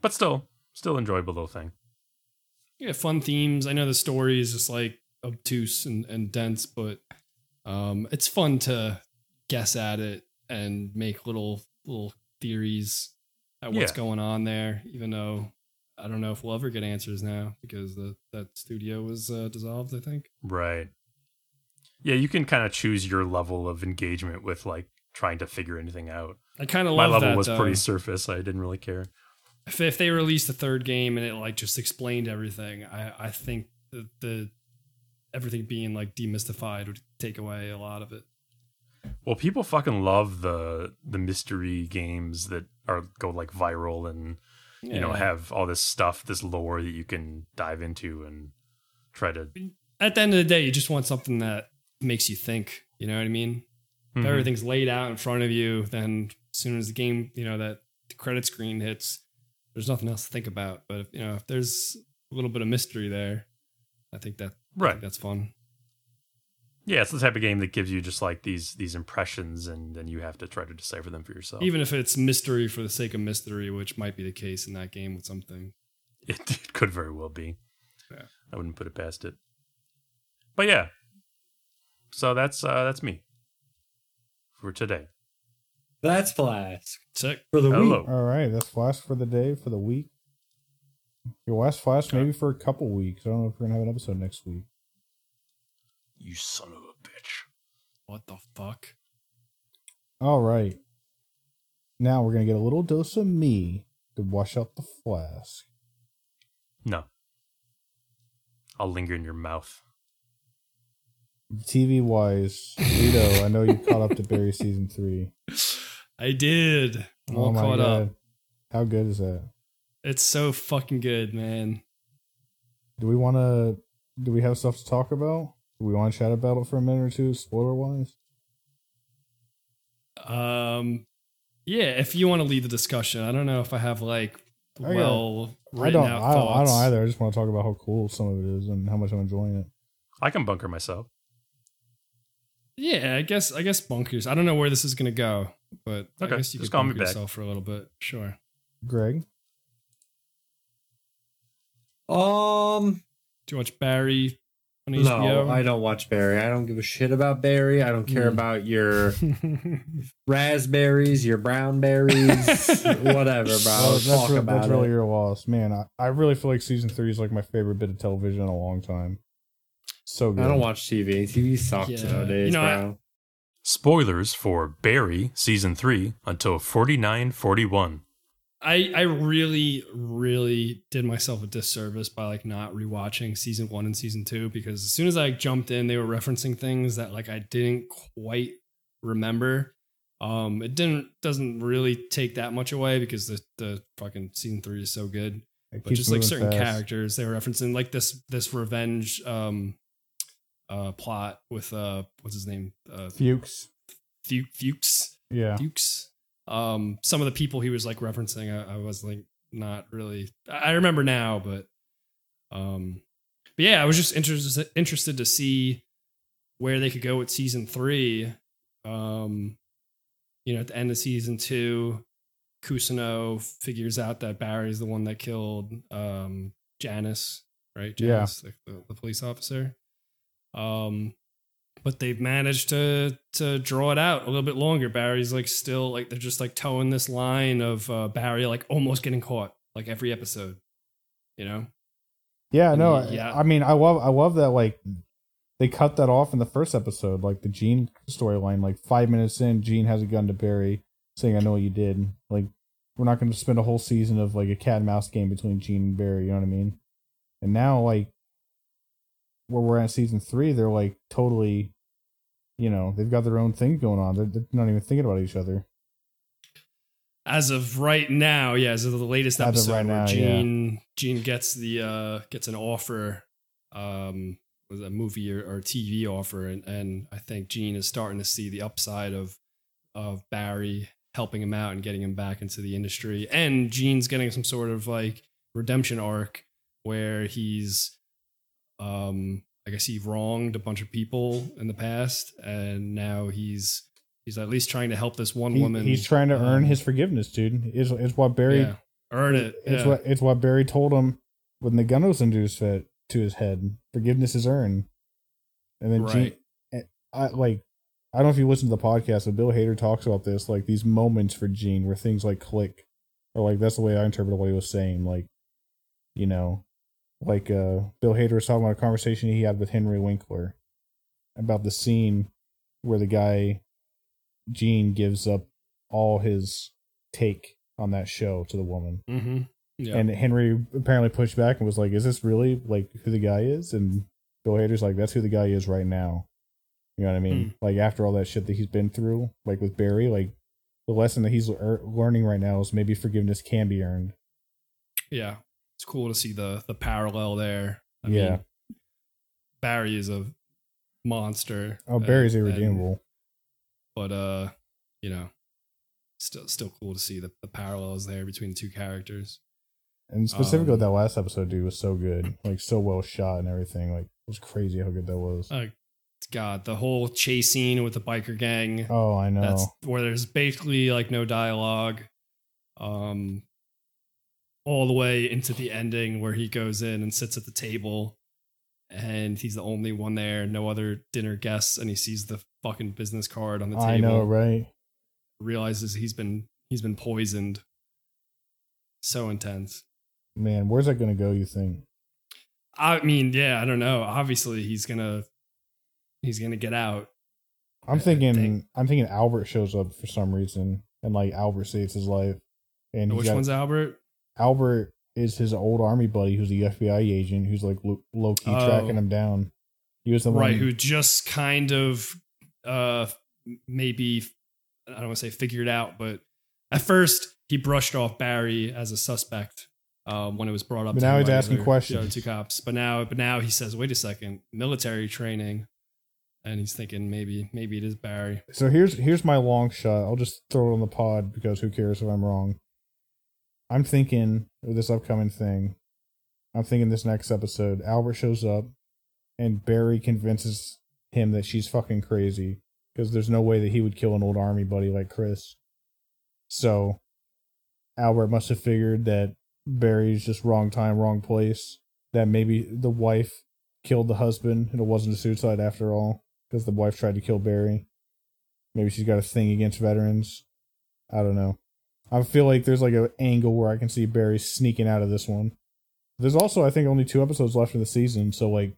C: but still still enjoyable little thing
B: yeah, fun themes. I know the story is just like obtuse and, and dense, but um, it's fun to guess at it and make little little theories at what's
C: Yeah.
B: going on there. Even though I don't know if we'll ever get answers now because the that studio was uh, dissolved. I think.
C: right yeah you can kind of choose your level of engagement with like trying to figure anything out
B: I kind of
C: my
B: love
C: level
B: that.
C: was
B: though.
C: pretty surface i didn't really care
B: if, if they released a third game and it like just explained everything, I I think the, the everything being like demystified would take away a lot of it.
C: Well, people fucking love the the mystery games that are go like viral and you know have all this stuff, this lore that you can dive into and try to.
B: at the end of the day, you just want something that makes you think. You know what I mean? If
C: Mhm.
B: everything's laid out in front of you, then as soon as the game, you know, that the credit screen hits, there's nothing else to think about. But if, you know, if there's a little bit of mystery there, I think that I
C: Right.
B: think that's fun.
C: Yeah, it's the type of game that gives you just like these these impressions, and then you have to try to decipher them for yourself.
B: Even if it's mystery for the sake of mystery, which might be the case in that game with something. [LAUGHS]
C: it, it could very well be.
B: Yeah.
C: I wouldn't put it past it. But yeah, so that's uh that's me for today.
D: That's Flask
B: Sick.
D: for the
C: Hello.
D: week.
A: All right, that's Flask for the day for the week. Your last Flask maybe for a couple weeks. I don't know if we're gonna have an episode next week.
C: You son of a bitch.
B: What the fuck?
A: All right. Now we're gonna get a little dose of me to wash out the flask.
C: No. I'll linger in your mouth.
A: TV wise, Vito, I know you caught up to Barry [LAUGHS] season three.
B: I did. I'm all oh caught up.
A: How good is that?
B: It's so fucking good, man.
A: Do we want to? Do we have stuff to talk about? Do we want to chat about it for a minute or two, spoiler wise?
B: Um, yeah, if you want to lead the discussion, I don't know if I have like
A: I got-
B: well
A: I
B: written
A: don't.
B: out
A: I don't, I don't either. I just want to talk about how cool some of it is and how much I'm enjoying it.
C: I can bunker myself.
B: Yeah, I guess I guess bunkers. I don't know where this is gonna go, but
C: Okay,
B: I guess you
C: just
B: could
C: call me
B: bunker
C: back.
B: yourself for a little bit. Sure.
A: Greg,
D: Um,
B: Do you watch Barry on
D: no, I don't watch Barry. I don't give a shit about Barry. I don't care
B: Hmm.
D: about your [LAUGHS] raspberries, your brown berries, [LAUGHS] whatever, bro.
A: Well, that's,
D: Talk
A: re-
D: about
A: that's really your loss, man. I, I really feel like season three is like my favorite bit of television in a long time. So good.
D: I don't watch TV. TV sucks
B: Yeah.
D: nowadays,
B: You know, I-
C: Spoilers for Barry season three until forty nine forty one.
B: I I really really did myself a disservice by like not rewatching season one and season two because as soon as I jumped in, they were referencing things that like I didn't quite remember. Um, it didn't doesn't really take that much away because the the fucking season three is so good.
A: It
B: but just like certain
A: fast.
B: characters they were referencing like this this revenge um uh plot with uh what's his name uh
A: Fuchs.
B: Fuchs
A: Yeah.
B: Fuchs um some of the people he was like referencing I, I was like not really I remember now but um but yeah I was just interested interested to see where they could go with season three um you know at the end of season two Cousineau figures out that Barry's the one that killed um Janice, right?
A: Yeah.
B: Janice, the, the, the police officer. Um but they've managed to to draw it out a little bit longer. Barry's like still like they're just like towing this line of uh Barry like almost getting caught like every episode. You know?
A: Yeah, no, I-
B: Yeah.
A: I mean, I love, I love that. Like, they cut that off in the first episode, like the Gene storyline. Like five minutes in, Gene has a gun to Barry, saying, "I know what you did." Like, we're not going to spend a whole season of like a cat and mouse game between Gene and Barry. You know what I mean? And now, like, where we're at season three, they're like totally, you know, they've got their own thing going on. They're, they're not even thinking about each other.
B: As of right now, yeah, as of the latest
A: As
B: episode
A: right
B: where
A: now,
B: Gene Gene gets the uh gets an offer um was a movie or, or TV offer and, and I think Gene is starting to see the upside of of Barry helping him out and getting him back into the industry. And Gene's getting some sort of like redemption arc where he's um I guess he wronged a bunch of people in the past and now he's he's at least trying to help this one
A: He-
B: woman.
A: he's trying to earn
B: um,
A: his forgiveness, dude. Is is what Barry
B: yeah, earn it.
A: It's
B: yeah.
A: what it's what Barry told him when the gun was into his head, to his head. Forgiveness is earned. And then Gene, I like I don't know if you listen to the podcast, but Bill Hader talks about this, like these moments for Gene where things like click. Or like that's the way I interpreted what he was saying. Like, you know, like uh Bill Hader was talking about a conversation he had with Henry Winkler about the scene where the guy Gene gives up all his take on that show to the woman.
B: Mm-hmm. Yeah.
A: And Henry apparently pushed back and was like, "Is this really like who the guy is?" And Bill Hader's like, "That's who the guy is right now." You know what I mean?
B: Hmm.
A: Like after all that shit that he's been through, like with Barry, like the lesson that he's lear- learning right now is maybe forgiveness can be earned.
B: yeah. It's cool to see the the parallel there. I
A: Yeah.
B: mean, Barry is a monster.
A: Oh, Barry's
B: and-
A: irredeemable.
B: but uh, you know, still still cool to see the, the parallels there between the two characters.
A: And specifically
B: Um,
A: that last episode, dude, was so good. Like so well shot and everything. Like it was crazy how good that was.
B: Uh, God, the whole chase scene with the biker gang.
A: oh, I know.
B: That's where there's basically like no dialogue. Um all the way into the ending where he goes in and sits at the table and he's the only one there, no other dinner guests, and he sees the fucking business card on the table.
A: I know, right?
B: Realizes he's been he's been poisoned. So intense.
A: Man, where's that gonna go? You think?
B: I mean, yeah, I don't know. Obviously he's gonna he's gonna get out.
A: I'm thinking.
B: think-
A: I'm thinking Albert shows up for some reason, and like Albert saves his life. And
B: Which
A: got-
B: one's Albert?
A: Albert is his old army buddy, who's a FBI agent, who's like low key
B: Oh.
A: tracking him down. He was the
B: right
A: one.
B: who just kind of uh maybe i don't want to say figured out but at first he brushed off barry as a suspect um, when it was brought up
A: But now he's asking questions.
B: the two cops but now but now he says wait a second military training and he's thinking maybe maybe it is barry
A: So here's here's my long shot. I'll just throw it on the pod because who cares if I'm wrong. I'm thinking with this upcoming thing. I'm thinking this next episode, Albert shows up and Barry convinces him that she's fucking crazy because there's no way that he would kill an old army buddy like Chris. So Albert must have figured that Barry's just wrong time, wrong place. That maybe the wife killed the husband and it wasn't a suicide after all because the wife tried to kill Barry. Maybe she's got a thing against veterans. I don't know. I feel like there's like an angle where I can see Barry sneaking out of this one. There's also, I think, only two episodes left in the season, so like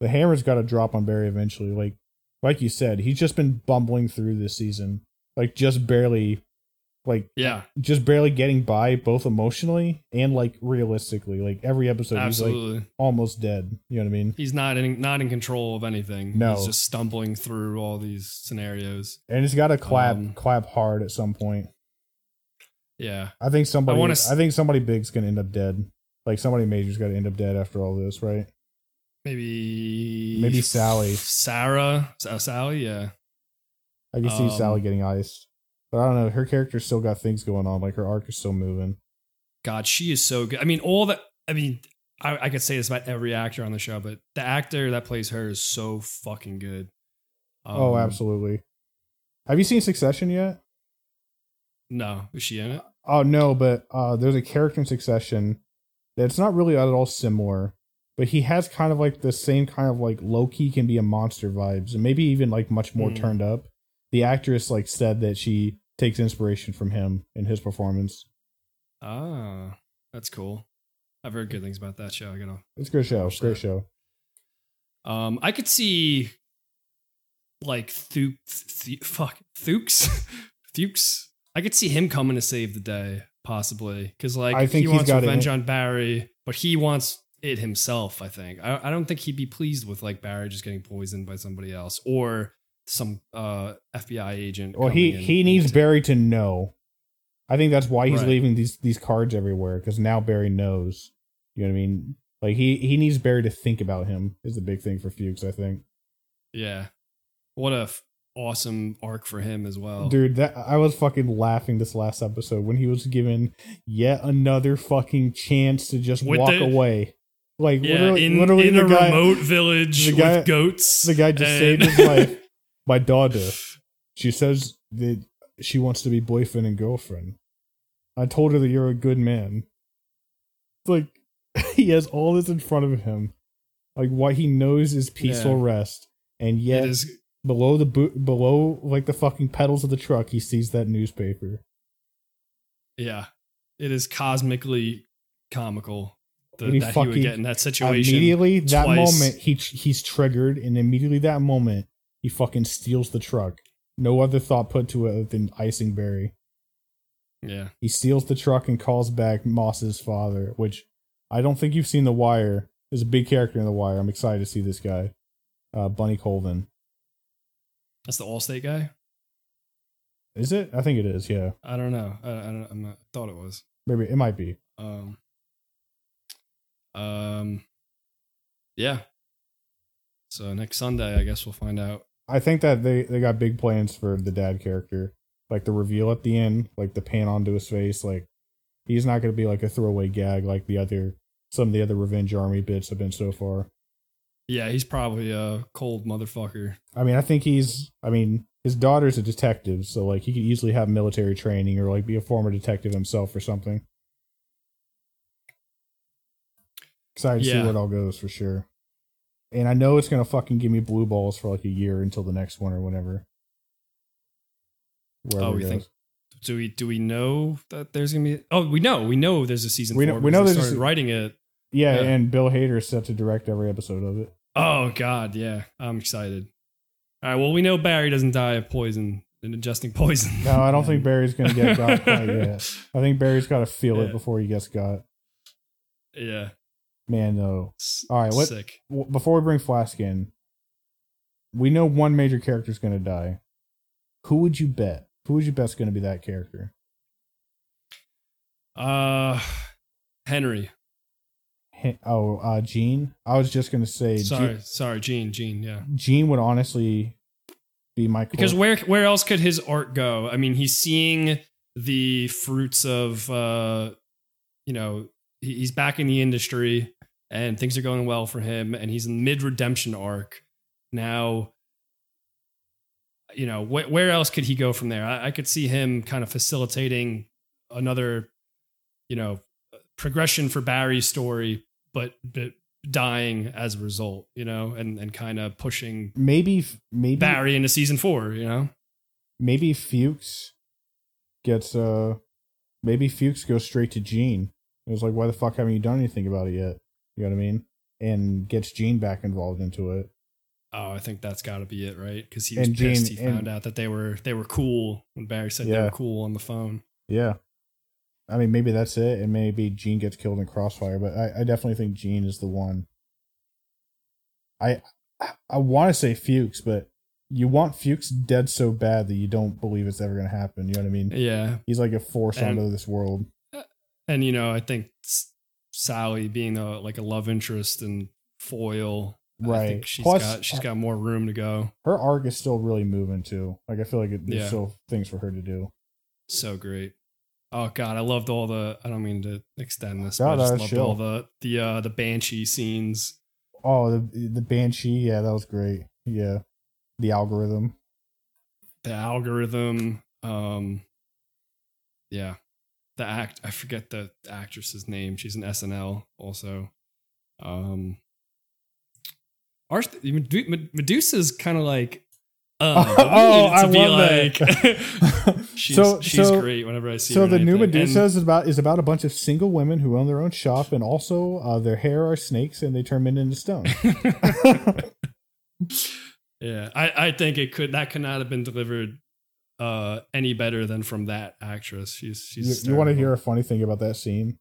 A: the hammer's got to drop on Barry eventually. Like, like you said, he's just been bumbling through this season, like just barely, like
B: yeah
A: just barely getting by, both emotionally and like realistically. Like every episode, he's like
B: absolutely
A: almost dead. You know what I mean?
B: he's not in not in control of anything
A: No.
B: he's just stumbling through all these scenarios
A: And he's got to clap,
B: Um,
A: clap hard at some point.
B: Yeah
A: I think somebody.
B: I
A: I,
B: wanna s-
A: think somebody big's gonna end up dead. Like somebody major's got to end up dead after all this, right?
B: maybe
A: Maybe Sally.
B: sarah uh, sally yeah
A: I can see
B: Um,
A: Sally getting iced, but I don't know. Her character's still got things going on. Like her arc is still moving.
B: God, she is so good. I mean, all that. I mean, I, I could say this about every actor on the show, but the actor that plays her is so fucking good.
A: oh,
B: Um,
A: absolutely. Have you seen Succession yet?
B: No, is she in it?
A: Oh no, but uh, there's a character in Succession that's not really at all similar, but he has kind of like the same kind of like Loki can be a monster vibes, and maybe even like much more
B: Hmm.
A: turned up. The actress like said that she takes inspiration from him in his performance.
B: Ah, that's cool. I've heard good things about that show. I gotta.
A: It's a good show. Great
B: that.
A: show.
B: Um, I could see like Thuke, Th- fuck Thukes, [LAUGHS] Thukes. I could see him coming to save the day, possibly, because like
A: I think
B: he wants revenge on Barry, but he wants it himself. I think. I, I don't think he'd be pleased with like Barry just getting poisoned by somebody else or some uh FBI agent.
A: Well, he he needs Barry to know. I think that's why he's
B: Right.
A: leaving these these cards everywhere because now Barry knows. You know what I mean? Like he he needs Barry to think about him is the big thing for Fuchs. I think,
B: Yeah, what a f- awesome arc for him as well.
A: dude. That I was fucking laughing this last episode when he was given yet another fucking chance to just
B: With
A: walk
B: the-
A: away. Like
B: yeah,
A: literally,
B: in,
A: literally
B: in
A: the
B: a
A: guy,
B: remote village
A: the guy-
B: with goats.
A: the guy just
B: and-
A: saved his life. [LAUGHS] My daughter. She says that she wants to be boyfriend and girlfriend. I told her that you're a good man. It's like [LAUGHS] he has all this in front of him, like what he knows is peaceful
B: Yeah.
A: rest, and yet
B: is
A: below the boot, below like the fucking pedals of the truck, he sees that newspaper.
B: Yeah, it is cosmically comical the,
A: he
B: that he would get in that situation.
A: Immediately that
B: twice.
A: moment, he he's triggered, and immediately that moment, he fucking steals the truck. No other thought put to it than icing Barry.
B: Yeah.
A: He steals the truck and calls back Moss's father, which I don't think you've seen The Wire. There's a big character in The Wire. I'm excited to see this guy, uh, Bunny Colvin.
B: That's the Allstate guy.
A: Is it? I think it is. Yeah,
B: I don't know. I, I don't. I'm not, I thought it was.
A: maybe it might be.
B: Um. Um. Yeah. So next Sunday, I guess we'll find out.
A: I think that they they got big plans for the dad character, like the reveal at the end, like the pan onto his face. Like he's not going to be like a throwaway gag like the other some of the other Revenge Army bits have been so far.
B: Yeah, he's probably a cold motherfucker.
A: I mean, I think he's. I mean, his daughter's a detective, so like he could easily have military training or like be a former detective himself or something. Excited to see where it all goes for sure. And I know it's gonna fucking give me blue balls for like a year until the next one or whatever. Wherever
B: Oh, we think- Do we do we know that there's gonna be? Oh, we know. We know there's a season
A: We
B: four.
A: know- we know
B: they
A: there's a
B: started writing it.
A: Yeah,
B: Yeah.
A: and Bill Hader is set to direct every episode of it.
B: Oh God, yeah, I'm excited. All right, well, we know Barry doesn't die of poison and ingesting poison.
A: No, I don't think Barry's gonna get [LAUGHS] got quite yet. I think Barry's got to feel
B: Yeah.
A: it before he gets got.
B: Yeah.
A: Man,
B: though.
A: All right, what-
B: Sick.
A: before we bring Flask in, we know one major character is going to die. Who would you bet? Who would you bet's going to be that character?
B: Uh, Henry.
A: Oh, uh, Gene. I was just going to say,
B: Sorry,
A: Gene,
B: sorry, Gene. Gene. Yeah.
A: Gene would honestly be my
B: Because where where else could his art go? I mean, he's seeing the fruits of uh, you know, he's back in the industry and things are going well for him, and he's in mid redemption arc now. You know, wh- where else could he go from there? I, I could see him kind of facilitating another, you know, progression for Barry's story, but but dying as a result. You know, and and kind of pushing
A: maybe maybe
B: Barry into season four. You know.
A: maybe Fuchs gets uh maybe Fuchs goes straight to Gene. It was like, why the fuck haven't you done anything about it yet? You know what I mean? And gets Gene back involved into it.
B: Oh, I think that's got to be it, right? Because he was
A: And
B: pissed.
A: Gene-
B: he found out that they were they were cool when Barry said they were cool on the phone.
A: Yeah. I mean, maybe that's it, and maybe Gene gets killed in Crossfire, but I, I definitely think Gene is the one. I I want to say Fuchs, but you want Fuchs dead so bad that you don't believe it's ever going to happen. You know what I mean?
B: Yeah,
A: He's like a force
B: And-
A: onto this world.
B: Uh, and you know, I think Sally being a like a love interest and foil, I
A: Right.
B: think she's
A: Plus,
B: got she's uh, got more room to go.
A: her arc is still really moving too. Like I feel like it, there's
B: Yeah.
A: still things for her to do.
B: So great. Oh God, I loved all the. I don't mean to extend this,
A: No,
B: but I just loved
A: chill.
B: all the the uh the banshee scenes.
A: Oh, the the Banshee, yeah, that was great. Yeah, the algorithm.
B: the algorithm um yeah the act i forget the actress's name she's an snl also um Arth- medusa's kind of like uh,
A: Oh, [LAUGHS] I
B: to be
A: love
B: like
A: that. [LAUGHS]
B: she's,
A: So-
B: she's
A: so-
B: great whenever i see
A: So
B: her in
A: the new. Medusa is about is about a bunch of single women who own their own shop, and also uh, their hair are snakes, and they turn men into stone. [LAUGHS]
B: yeah i i think it could that could not have been delivered uh any better than from that actress she's
A: you
B: she's
A: you want to hear a funny thing about that scene?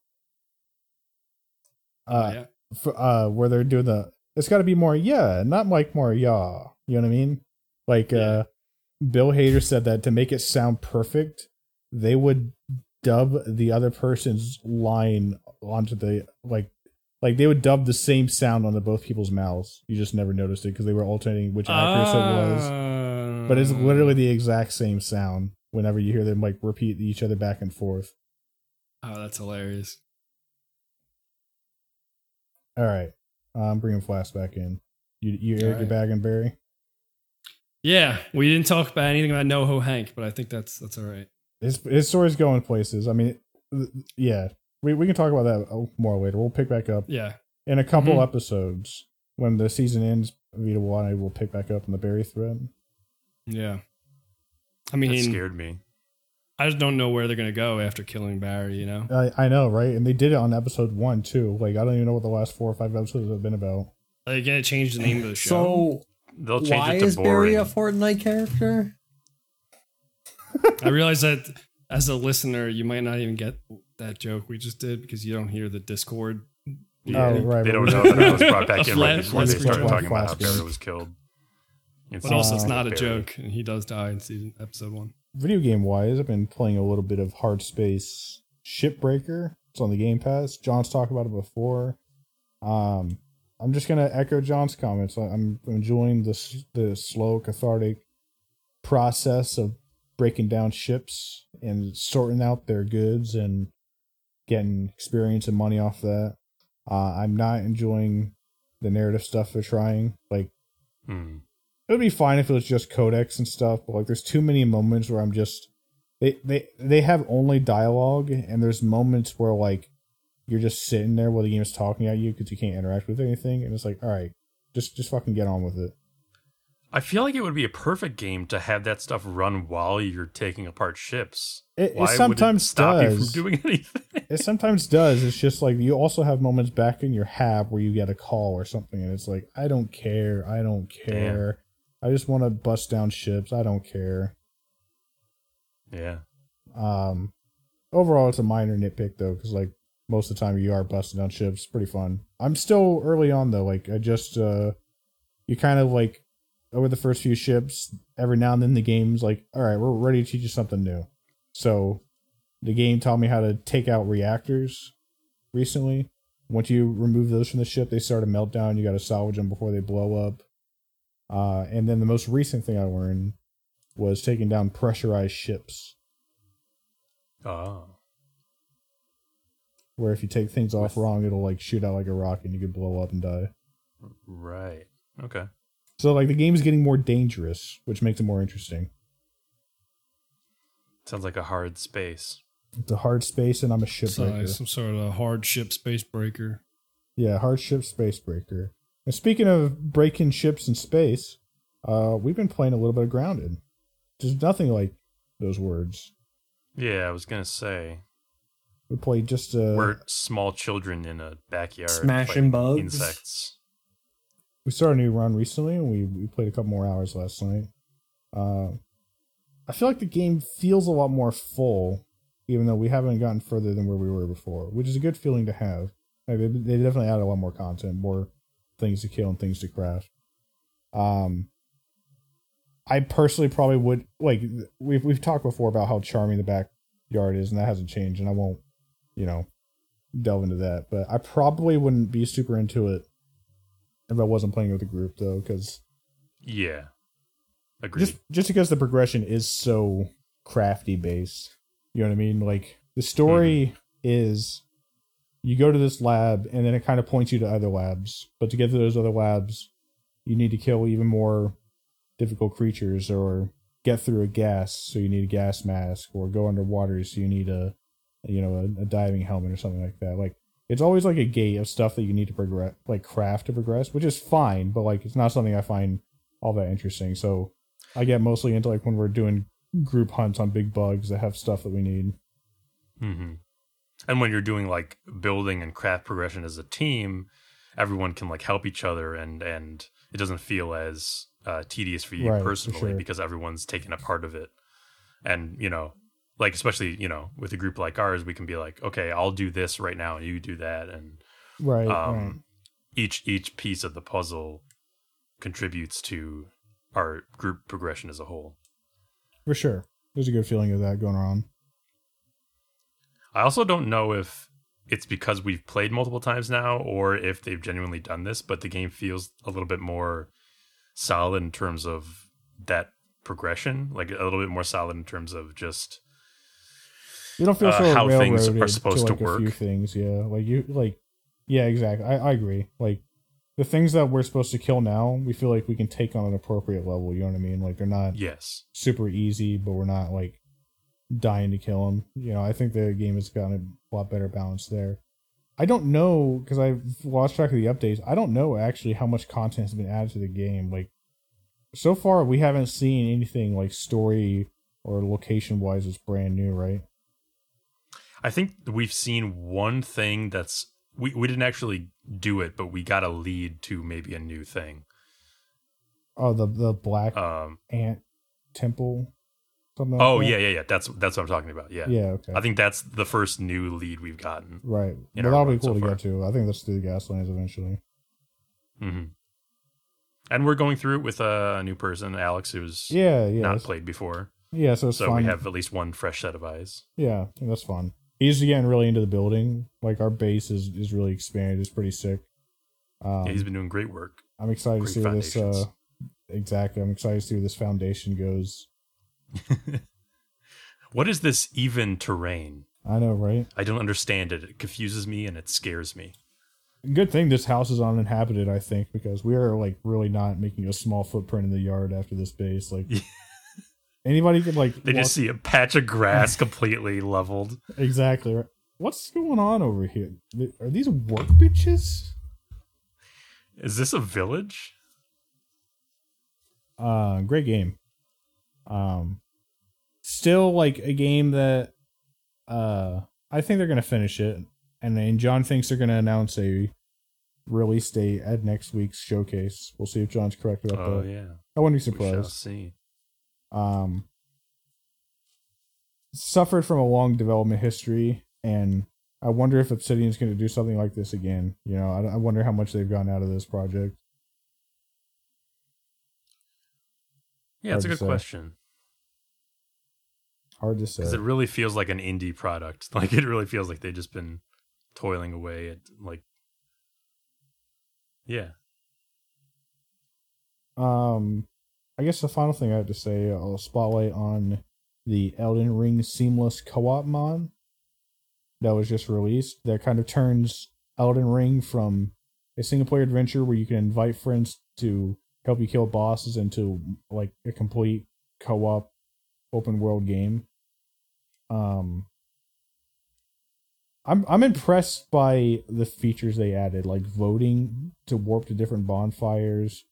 A: Uh,
B: yeah
A: f- uh, where they're doing the. It's got to be more yeah, not like more yeah. You know what I mean? Like
B: Yeah.
A: uh, Bill Hader said that to make it sound perfect, they would dub the other person's line onto the like like they would dub the same sound onto both people's mouths. You just never noticed it because they were alternating which actress it was. But it's
B: Uh,
A: literally the exact same sound whenever you hear them like repeat each other back and forth.
B: Oh, that's hilarious.
A: All right, I'm bringing Flask back in. You you aired your
B: right.
A: bag and Barry.
B: Yeah, we didn't talk about anything about NoHo Hank, but I think that's that's all right.
A: His his story's going places. I mean, th- yeah, we we can talk about that more later. We'll pick back up
B: Yeah,
A: in a couple
B: Mhm.
A: episodes when the season ends. Vito will will pick back up in the Barry thread.
B: yeah. I
C: That
B: mean,
C: scared me.
B: I just don't know where they're gonna go after killing Barry. You know?
A: I I know, right? And they did it on episode one too. Like I don't even know what the last four or five episodes have been about.
B: Are they gonna change the name of the show?
D: So
C: They'll change
D: why
C: it to
D: is Barry a Fortnite character?
B: I realize that as a listener, you might not even get that joke we just did because you don't hear the Discord.
C: Yeah,
A: Oh, right,
C: They don't
A: we-
C: know that I was brought back [LAUGHS] in right
B: flat-
C: before they started talking about how
A: Flat.
C: Barry was killed.
B: But also, it's not a
C: Barry.
B: joke, and he does die in season episode one.
A: Video game wise, I've been playing a little bit of Hard Space Shipbreaker. It's on the Game Pass. John's talked about it before. Um, I'm just gonna echo John's comments. I'm enjoying this the slow, cathartic process of breaking down ships and sorting out their goods and getting experience and money off that. Uh, I'm not enjoying the narrative stuff they're trying. Like
C: Hmm.
A: it would be fine if it was just codex and stuff, but like there's too many moments where I'm just they they they have only dialogue and there's moments where like you're just sitting there while the game is talking at you because you can't interact with anything and it's like all right just just fucking get on with it
C: I feel like it would be a perfect game to have that stuff run while you're taking apart ships.
A: It- it sometimes
C: stop you
A: does.
C: from doing [LAUGHS] anything.
A: it sometimes does it's just like you also have moments back in your hab where you get a call or something and it's like i don't care i don't care i just want to bust down ships i don't care
C: yeah.
A: Um, overall, it's a minor nitpick though, because like most of the time you are busting down ships. Pretty fun. I'm still early on though. Like I just uh, you kind of like over the first few ships. Every now and then the game's like, all right, we're ready to teach you something new. So the game taught me how to take out reactors recently. Once you remove those from the ship, they start a meltdown. You got to salvage them before they blow up. Uh, and then the most recent thing I learned was taking down pressurized ships.
C: Oh.
A: Where if you take things off wrong, it'll like shoot out like a rocket and you could blow up and die.
C: Right. Okay.
A: So like the game is getting more dangerous, which makes it more interesting.
C: Sounds like a hard space.
A: It's a hard space, and I'm a
B: So,
A: shipbreaker.
B: some sort of hardship space breaker.
A: Yeah, hard ship space breaker. And speaking of breaking ships in space, uh, we've been playing a little bit of Grounded. There's nothing like those words.
C: Yeah, I was gonna say
A: We played just uh,
C: we're small children in a backyard
D: Smashing
C: fighting
D: bugs.
C: insects.
A: we started a new run recently, and we we played a couple more hours last night. Uh, I feel like the game feels a lot more full, even though we haven't gotten further than where we were before, which is a good feeling to have. Like they, they definitely added a lot more content, more things to kill and things to craft. Um, I personally probably would like we've we've talked before about how charming the backyard is, and that hasn't changed, and I won't, you know, delve into that. But I probably wouldn't be super into it if I wasn't playing with a group though, because
C: Yeah. Agreed.
A: just just because the progression is so crafty based. You know what I mean? Like the story mm-hmm. is you go to this lab and then it kind of points you to other labs. But to get to those other labs, you need to kill even more difficult creatures or get through a gas, so you need a gas mask, or go underwater, so you need a you know, a, a diving helmet or something like that. Like it's always like a gate of stuff that you need to progress like craft to progress, which is fine, but like it's not something I find all that interesting. So I get mostly into like when we're doing group hunts on big bugs that have stuff that we need.
C: Mm-hmm. And when you're doing like building and craft progression as a team, everyone can like help each other, and and it doesn't feel as uh, tedious for you
A: Right, for
C: personally
A: sure.
C: because everyone's taking a part of it. And you know, like especially you know with a group like ours, we can be like, okay, I'll do this right now, and you do that, and
A: Right.
C: um,
A: right.
C: each each piece of the puzzle contributes to our group progression as a whole.
A: For sure. There's a good feeling of that going on.
C: I also don't know if it's because we've played multiple times now or if they've genuinely done this, but the game feels a little bit more solid in terms of that progression, like a little bit more solid in terms of just
A: You don't feel
C: Uh,
A: so
C: how things are supposed
A: to,
C: to
A: like, A few
C: work.
A: things, yeah. Like you, like, yeah, exactly. I, I agree. Like the things that we're supposed to kill now, we feel like we can take on an appropriate level. You know what I mean? Like they're not
C: yes.
A: super easy, but we're not like dying to kill them. You know, I think the game has gotten a lot better balance there. I don't know because I've lost track of the updates. I don't know actually how much content has been added to the game. Like so far, we haven't seen anything like story or location wise that's brand new, right?
C: I think we've seen one thing that's we, we didn't actually do it, but we got a lead to maybe a new thing.
A: Oh, the the black
C: Um
A: ant temple. Something
C: Oh yeah, yeah, yeah. That's that's what I'm talking about. Yeah.
A: Yeah, okay.
C: I think that's the first new lead we've gotten.
A: right. But that'll be cool
C: so
A: to
C: far.
A: get to. I think let's do the Gaslands eventually.
C: hmm And we're going through it with a new person, Alex, who's
A: Yeah, yeah.
C: not played before.
A: Yeah, so it's
C: So
A: fun.
C: we have at least one fresh set of eyes.
A: Yeah, that's fun. He's getting really into the building. Like our base is, is really expanded. It's pretty sick. Um,
C: yeah, he's been doing great work.
A: I'm excited to see where this. Uh, exactly, I'm excited to see where this foundation goes. [LAUGHS]
C: What is this even terrain?
A: I know, right?
C: I don't understand it. It confuses me and it scares me.
A: Good thing this house is uninhabited. I think because we are like really not making a small footprint in the yard after this base. Like [LAUGHS]
C: Yeah.
A: Anybody could like.
C: They
A: walk-
C: just see a patch of grass [LAUGHS] completely leveled.
A: exactly. Right. What's going on over here? Are these work bitches?
C: Is this a village?
A: Uh, great game. Um, still like a game that, uh, I think they're gonna finish it, and then John thinks they're gonna announce a release date at next week's showcase. We'll see if John's correct about
C: Oh
A: that.
C: Oh yeah.
A: I wouldn't be
C: We shall
A: surprised.
C: see.
A: Um, suffered from a long development history, and I wonder if Obsidian is going to do something like this again. You know, I, I wonder how much they've gotten out of this project.
C: Yeah, it's a good
A: say.
C: question.
A: Hard to say.
C: Because it really feels like an indie product. [LAUGHS] Like it really feels like they've just been toiling away at like Yeah.
A: Um, I guess the final thing I have to say, I'll spotlight on the Elden Ring Seamless Co-op mod that was just released. That kind of turns Elden Ring from a single player adventure where you can invite friends to help you kill bosses into like a complete co-op open world game. Um, I'm I'm impressed by the features they added, like voting to warp to different bonfires,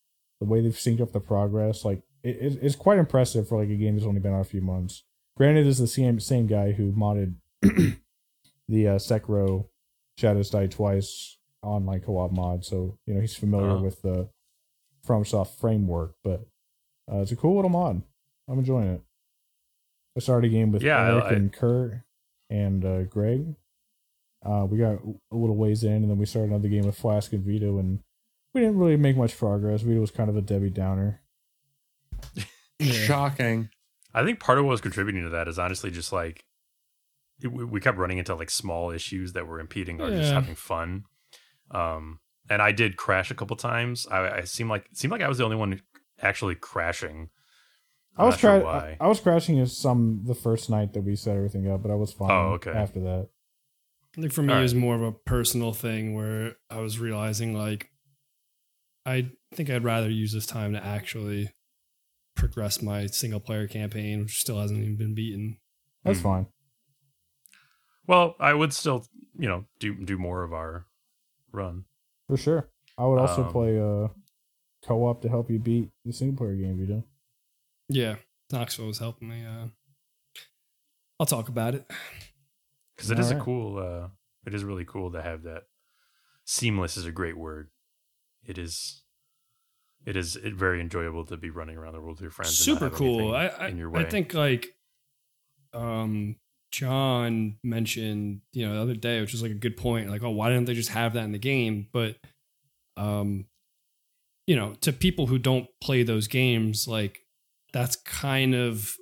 A: the way they've synced up the progress. Like it, it- it's quite impressive for like a game that's only been out a few months. Granted, it's the same same guy who modded [CLEARS THROAT] the uh, Sekiro Shadows Die Twice online co-op mod, so you know he's familiar
C: Uh-huh.
A: with the FromSoft framework. But uh, it's a cool little mod. I'm enjoying it. I started a game with
C: Yeah, I-
A: Eric
C: I-
A: and Kurt and uh, Greg. Uh, we got a little ways in, and then we started another game with Flask and Vito, and we didn't really make much progress. Vito was kind of a Debbie Downer. [LAUGHS]
D: Shocking.
C: I think part of what was contributing to that is honestly just like it, we we kept running into like small issues that were impeding our just having fun. Um, and I did crash a couple times. I, I seemed like it seemed like I was the only one actually crashing.
A: I was
C: not sure
A: cra- I, I was crashing as some the first night that we set everything up, but I was fine.
C: Oh, okay.
A: After that,
B: I think for me
C: All
B: it was more of a personal thing where I was realizing like I think I'd rather use this time to actually progress my single player campaign, which still hasn't even been beaten.
A: that's
C: Hmm.
A: fine.
C: Well, I would still, you know, do do more of our run.
A: For sure. I would also
C: Um,
A: play uh co-op to help you beat the single player game, Vito.
B: Yeah, Knoxville was helping me. Uh, I'll talk about it.
C: because it is a cool uh it is really cool to have that seamless is a great word it is it is it very enjoyable to be running around the world with your friends
B: Super cool. I I,
C: in your
B: I think like um John mentioned, you know, the other day, which was like a good point. Like, oh, why didn't they just have that in the game? But um, you know, to people who don't play those games, like that's kind of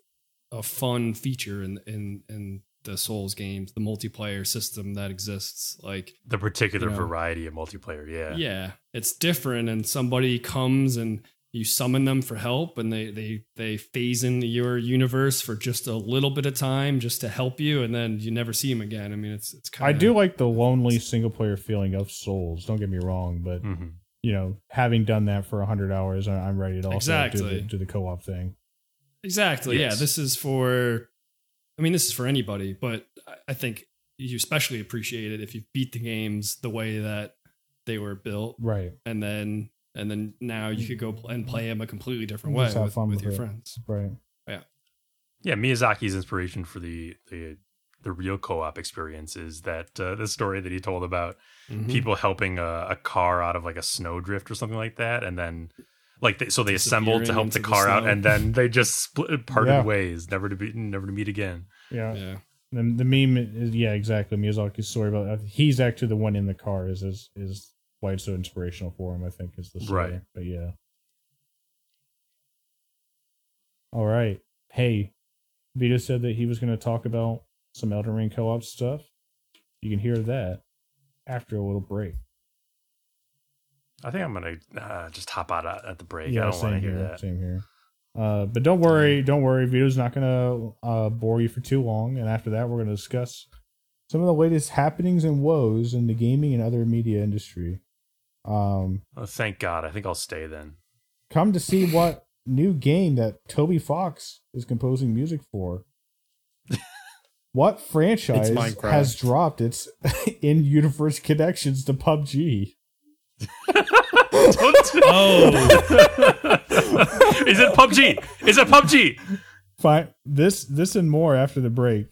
B: a fun feature in in in the Souls games, the multiplayer system that exists. Like
C: the particular
B: you know,
C: variety of multiplayer yeah
B: yeah it's different and somebody comes and you summon them for help and they they they phase into your universe for just a little bit of time just to help you and then you never see them again i mean it's it's kind of
A: I do like the lonely single player feeling of Souls. Don't get me wrong, but
C: hmm
A: you know, having done that for hundred hours, I- I'm ready to also do the, do the co-op thing.
B: exactly yeah this is for i mean this is for anybody but I- i think you especially appreciate it if you beat the games the way that they were built
A: Right.
B: and then and then now you could go and play them a completely different
A: Just
B: way
A: have
B: with,
A: fun
B: with
A: with
B: your
A: it.
B: friends
A: Right.
C: yeah yeah. miyazaki's inspiration for the the the real co-op experience is that uh, the story that he told about
B: Mhm.
C: people helping a, a car out of like a snowdrift or something like that and then Like they, so they assembled to help the
B: into the
C: car out, and then they just split [LAUGHS] parted
A: Yeah.
C: ways, never to be never to meet again.
A: Yeah.
B: Yeah.
A: And the meme is yeah, exactly. Miyazaki's story about he's actually the one in the car is is is why it's so inspirational for him. I think is the story.
C: Right.
A: But yeah. All right. Hey, Vito said that he was going to talk about some Elden Ring co-op stuff. You can hear that after a little break.
C: I think I'm gonna uh, just hop out at the break. I
A: Yeah,
C: don't want to
A: same
C: hear
A: here.
C: that.
A: Same here. Uh, but don't worry, don't worry. Vito's not gonna uh, bore you for too long. And after that, we're gonna discuss some of the latest happenings and woes in the gaming and other media industry. Um,
C: Oh, thank God. I think I'll stay then.
A: come to see what new game that Toby Fox is composing music for. [LAUGHS] what franchise has dropped its [LAUGHS] in-universe connections to PUBG?
B: Oh,
C: Is it PUBG? Is it PUBG?
A: Fine. This, this, and more after the break.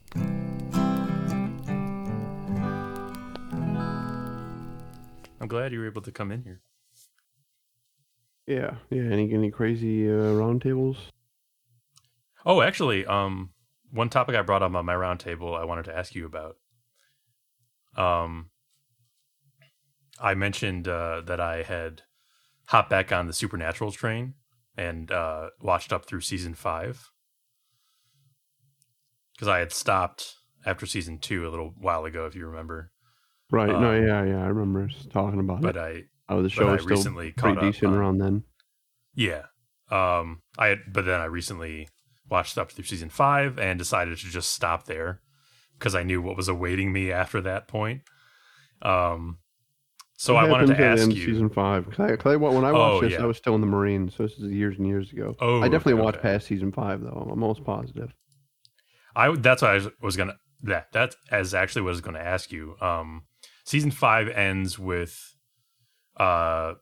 C: I'm glad you were able to come in here.
E: Yeah, yeah. Any any crazy uh, roundtables?
C: Oh, actually, um, one topic I brought up on my roundtable I wanted to ask you about. Um, I mentioned uh, that I had hopped back on the Supernatural train and uh, watched up through season five because I had stopped after season two a little while ago, if you remember.
E: Right. no.
C: Um,
E: Yeah. Yeah. I remember talking about it.
C: But
E: it.
C: I
E: Oh, the show
C: I
E: was still
C: recently
E: pretty
C: caught up
E: decent
C: on-
E: around then.
C: Yeah. Um I had but then I recently watched up through season 5 and decided to just stop there because I knew what was awaiting me after that point. Um so
E: What
C: I wanted to ask you
E: season five. I, I, when I
C: Oh,
E: watched this,
C: yeah.
E: I was still in the Marines, so this is years and years ago.
C: Oh,
E: I definitely
C: okay,
E: watched past season five though. I'm almost positive.
C: I that's what I was, to that that as actually what I was going to ask you. Um season 5 ends with uh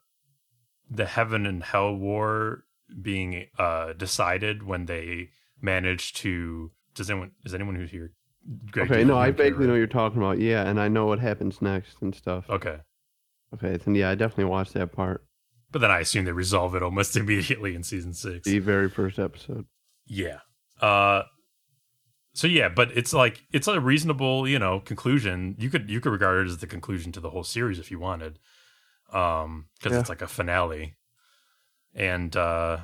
C: the heaven and hell war being uh decided when they managed to does anyone is anyone who's here Greg,
E: okay, no, I vaguely know what you're talking about. Yeah, and I know what happens next and stuff.
C: Okay.
E: Okay, then yeah, I definitely watched that part.
C: But then I assume they resolve it almost [LAUGHS] immediately in season six.
E: The very first episode.
C: Yeah. Uh so yeah, but it's like it's a reasonable, you know, conclusion. You could you could regard it as the conclusion to the whole series if you wanted. Um because
E: Yeah.
C: it's like a finale. And uh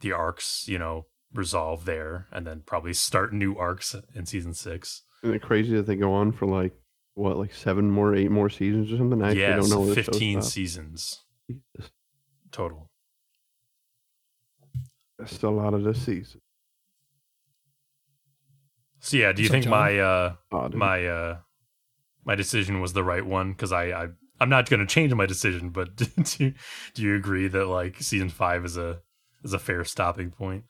C: the arcs, you know, resolve there and then probably start new arcs in season 6.
E: Isn't it crazy that they go on for like what, like seven more, eight more seasons or something? I actually
C: yeah,
E: don't know. the
C: 15 seasons
E: Jesus,
C: total.
E: That's still a lot of this season.
C: So yeah, do you think my uh
E: Oh,
C: my uh my decision was the right one because I, I I'm not going to change my decision, but [LAUGHS] do you, do you agree that like season five is a is a fair stopping point?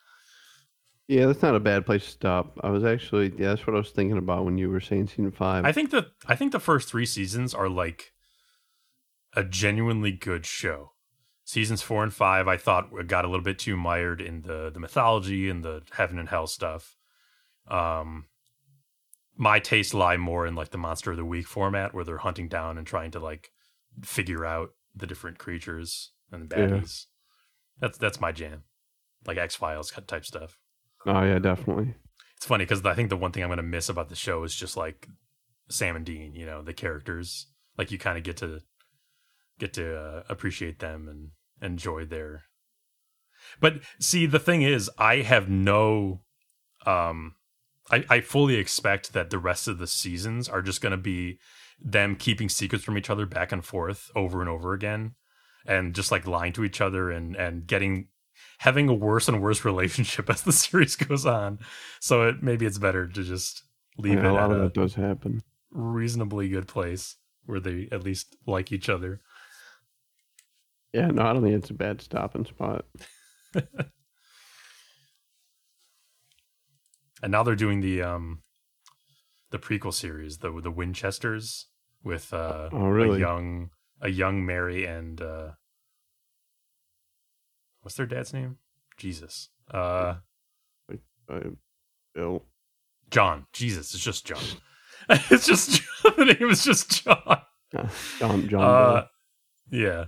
E: Yeah, that's not a bad place to stop. I was actually, yeah, that's what I was thinking about when you were saying season five.
C: I think that I think the first three seasons are like a genuinely good show. Seasons four and five, I thought got a little bit too mired in the the mythology and the heaven and hell stuff. Um, my tastes lie more in like the monster of the week format, where they're hunting down and trying to like figure out the different creatures and the
E: Yeah.
C: baddies. That's that's my jam, like X Files type stuff.
E: Oh yeah, definitely.
C: It's funny because I think the one thing I'm going to miss about the show is just like Sam and Dean. You know, the characters. Like you kind of get to get to uh, appreciate them and enjoy their. But see, the thing is, I have no. Um, I I fully expect that the rest of the seasons are just going to be them keeping secrets from each other back and forth over and over again, and just like lying to each other and and getting having a worse and worse relationship [LAUGHS] as the series goes on. So it maybe it's better to just leave
E: Yeah,
C: it
E: a lot
C: at
E: of
C: a
E: that does happen.
C: reasonably good place where they at least like each other.
E: Yeah, no, I don't think it's a bad stopping spot. [LAUGHS]
C: And now they're doing the um the prequel series, the the Winchesters with uh
E: Oh, really?
C: a young a young Mary and uh what's their dad's name? Jesus. Uh
E: Uh, Bill.
C: John. Jesus, it's just John. [LAUGHS] it's just John. [LAUGHS] the name is just John.
E: Uh, [LAUGHS] John. John.
C: Uh, yeah.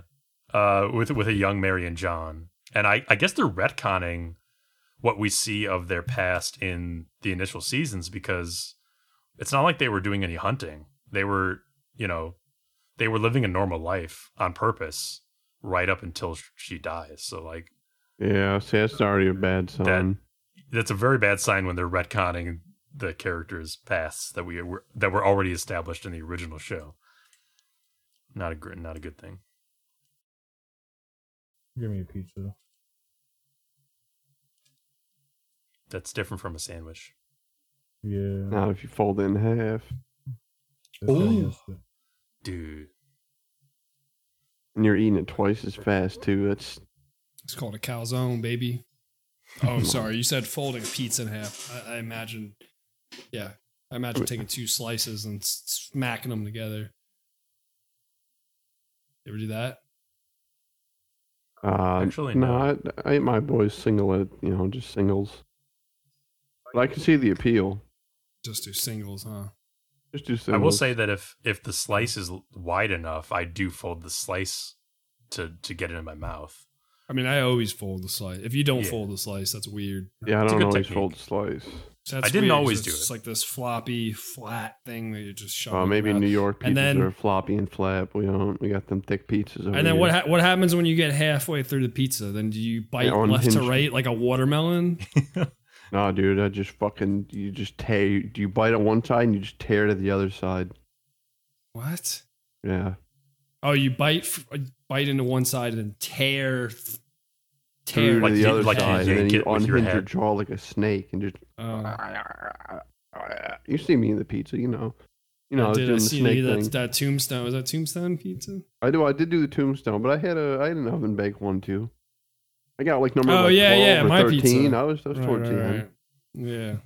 C: Uh, with with a young Mary and John, and I I guess they're retconning what we see of their past in the initial seasons because it's not like they were doing any hunting. They were, you know, they were living a normal life on purpose right up until she dies. So like
E: Yeah, see, that's already a bad sign.
C: that's a very bad sign when they're retconning the characters' pasts that we were that were already established in the original show. Not a gr- not a good thing.
A: Give me a pizza.
C: That's different from a sandwich.
A: Yeah.
E: Not if you fold it in half.
A: that's
D: Ooh.
C: Dude,
E: And you're eating it twice as fast too. That's
B: It's called a calzone, baby. [LAUGHS] Oh, sorry. You said folding a pizza in half. I, I imagine, yeah, I imagine taking two slices and smacking them together. You ever do that?
E: uh
C: Actually,
E: no.
C: no.
E: I, I ate my boys single it, you know, just singles. But I can see the appeal.
B: Just do singles, huh?
E: Just do
C: I will say that if if the slice is wide enough, I do fold the slice to to get it in my mouth.
B: I mean, I always fold the slice. If you don't
C: Yeah.
B: fold the slice, that's weird.
E: Yeah, I
C: It's
E: don't always
C: technique.
E: fold slice.
B: So that's
C: I didn't
B: weird 'cause
C: always
B: it's
C: do it.
B: It's like this floppy, flat thing that you just shove.
E: Oh, maybe
B: mouth.
E: New York pizzas
B: And then-
E: are floppy and flat. We don't. We got them thick pizzas. Over
B: And then
E: here.
B: what ha- what happens when you get halfway through the pizza? Then do you bite
E: Yeah,
B: left to right like a watermelon? [LAUGHS]
E: No, dude, I just fucking you just tear. Do you bite on one side and you just tear to the other side.
B: what?
E: Yeah,
B: Oh, you bite f- uh, bite into one side and then tear tear.
E: tear
C: Like
E: to the
C: you-
E: other
C: like you
E: side, and then you
C: it with your
E: your jaw like a snake and just.
B: Oh.
E: You see me in the pizza, you know. You know, I
B: I did I
E: the
B: see
E: snake
B: you,
E: thing.
B: that, that tombstone. Was that tombstone pizza?
E: I do. I did do the tombstone, but I had a I had an oven bake one too. I got like number
B: Oh,
E: like
B: yeah,
E: 12
B: yeah,
E: or
B: my
E: thirteen.
B: pizza.
E: I was I was
B: Right,
E: towards
B: right,
E: the end.
B: right.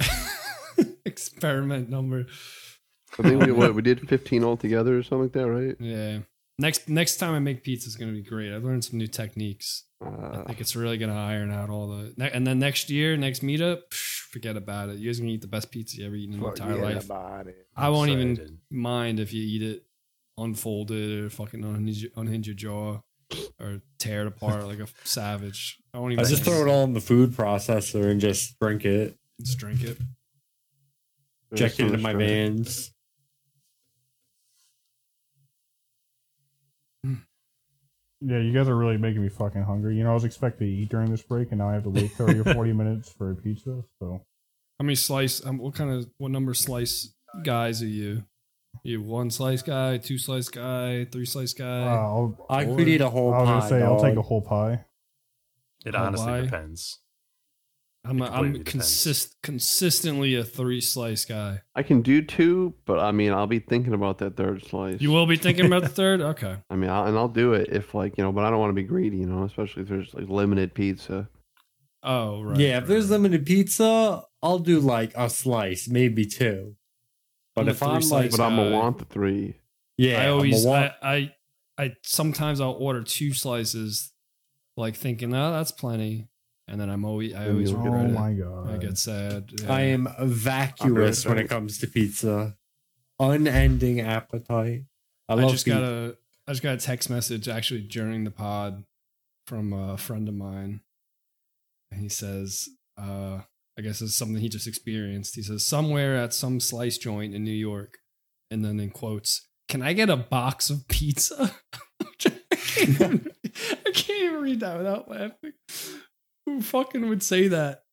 B: Yeah. [LAUGHS] Experiment number.
E: I think we what we did fifteen altogether or something like that, right?
B: Yeah. Next next time I make pizza is gonna be great. I've learned some new techniques. I
E: Uh,
B: think it's really gonna iron out all the. ne- And then next year, next meetup, psh, forget about it. You guys gonna eat the best pizza you ever eaten in your entire life.
E: about it.
B: I won't even mind if you eat it unfolded or fucking unhinge, unhinge your jaw or tear it apart like a [LAUGHS] savage. I won't
D: I just throw it all in the food processor and just drink it.
B: Just drink it.
D: Inject it into my veins.
A: Yeah, you guys are really making me fucking hungry. You know, I was expecting to eat during this break, and now I have to wait thirty or forty [LAUGHS] minutes for a pizza. So
B: How many slice? Um, what kind of what number slice guys are you? You one slice guy, two slice guy, three slice guy.
A: I'll,
D: I could eat a whole
A: I was
D: pie.
A: gonna say I'll take a whole pie.
C: It
B: Oh,
C: honestly
B: why?
C: depends.
B: I'm a,
C: it
B: I'm
C: depends.
B: consist consistently a three slice guy.
E: I can do two, but I mean, I'll be thinking about that third slice.
B: You will be thinking about the [LAUGHS] third. Okay.
E: I mean, I'll, and I'll do it if like you know, but I don't want to be greedy, you know, especially if there's like limited pizza.
B: Oh right.
D: yeah, if
B: right,
D: there's
B: right.
D: limited pizza, I'll do like a slice, maybe two. But
B: I'm
D: if I'm like,
E: But I'm gonna want the three.
D: yeah,
B: I always
D: wa-
B: I, I I sometimes I'll order two slices, like thinking, oh, that's plenty, and then I'm always I always
E: you'll
A: Oh
E: get
B: regret it.
A: my god!
B: I get sad. yeah.
D: I am vacuous when it comes to pizza. Unending appetite. I
B: I just
D: pizza.
B: got a I just got a text message actually during the pod from a friend of mine, and he says, uh, I guess it's something he just experienced. He says somewhere at some slice joint in New York, and then in quotes, "Can I get a box of pizza?" I, can't even, I can't even read that without laughing. Who fucking would say that?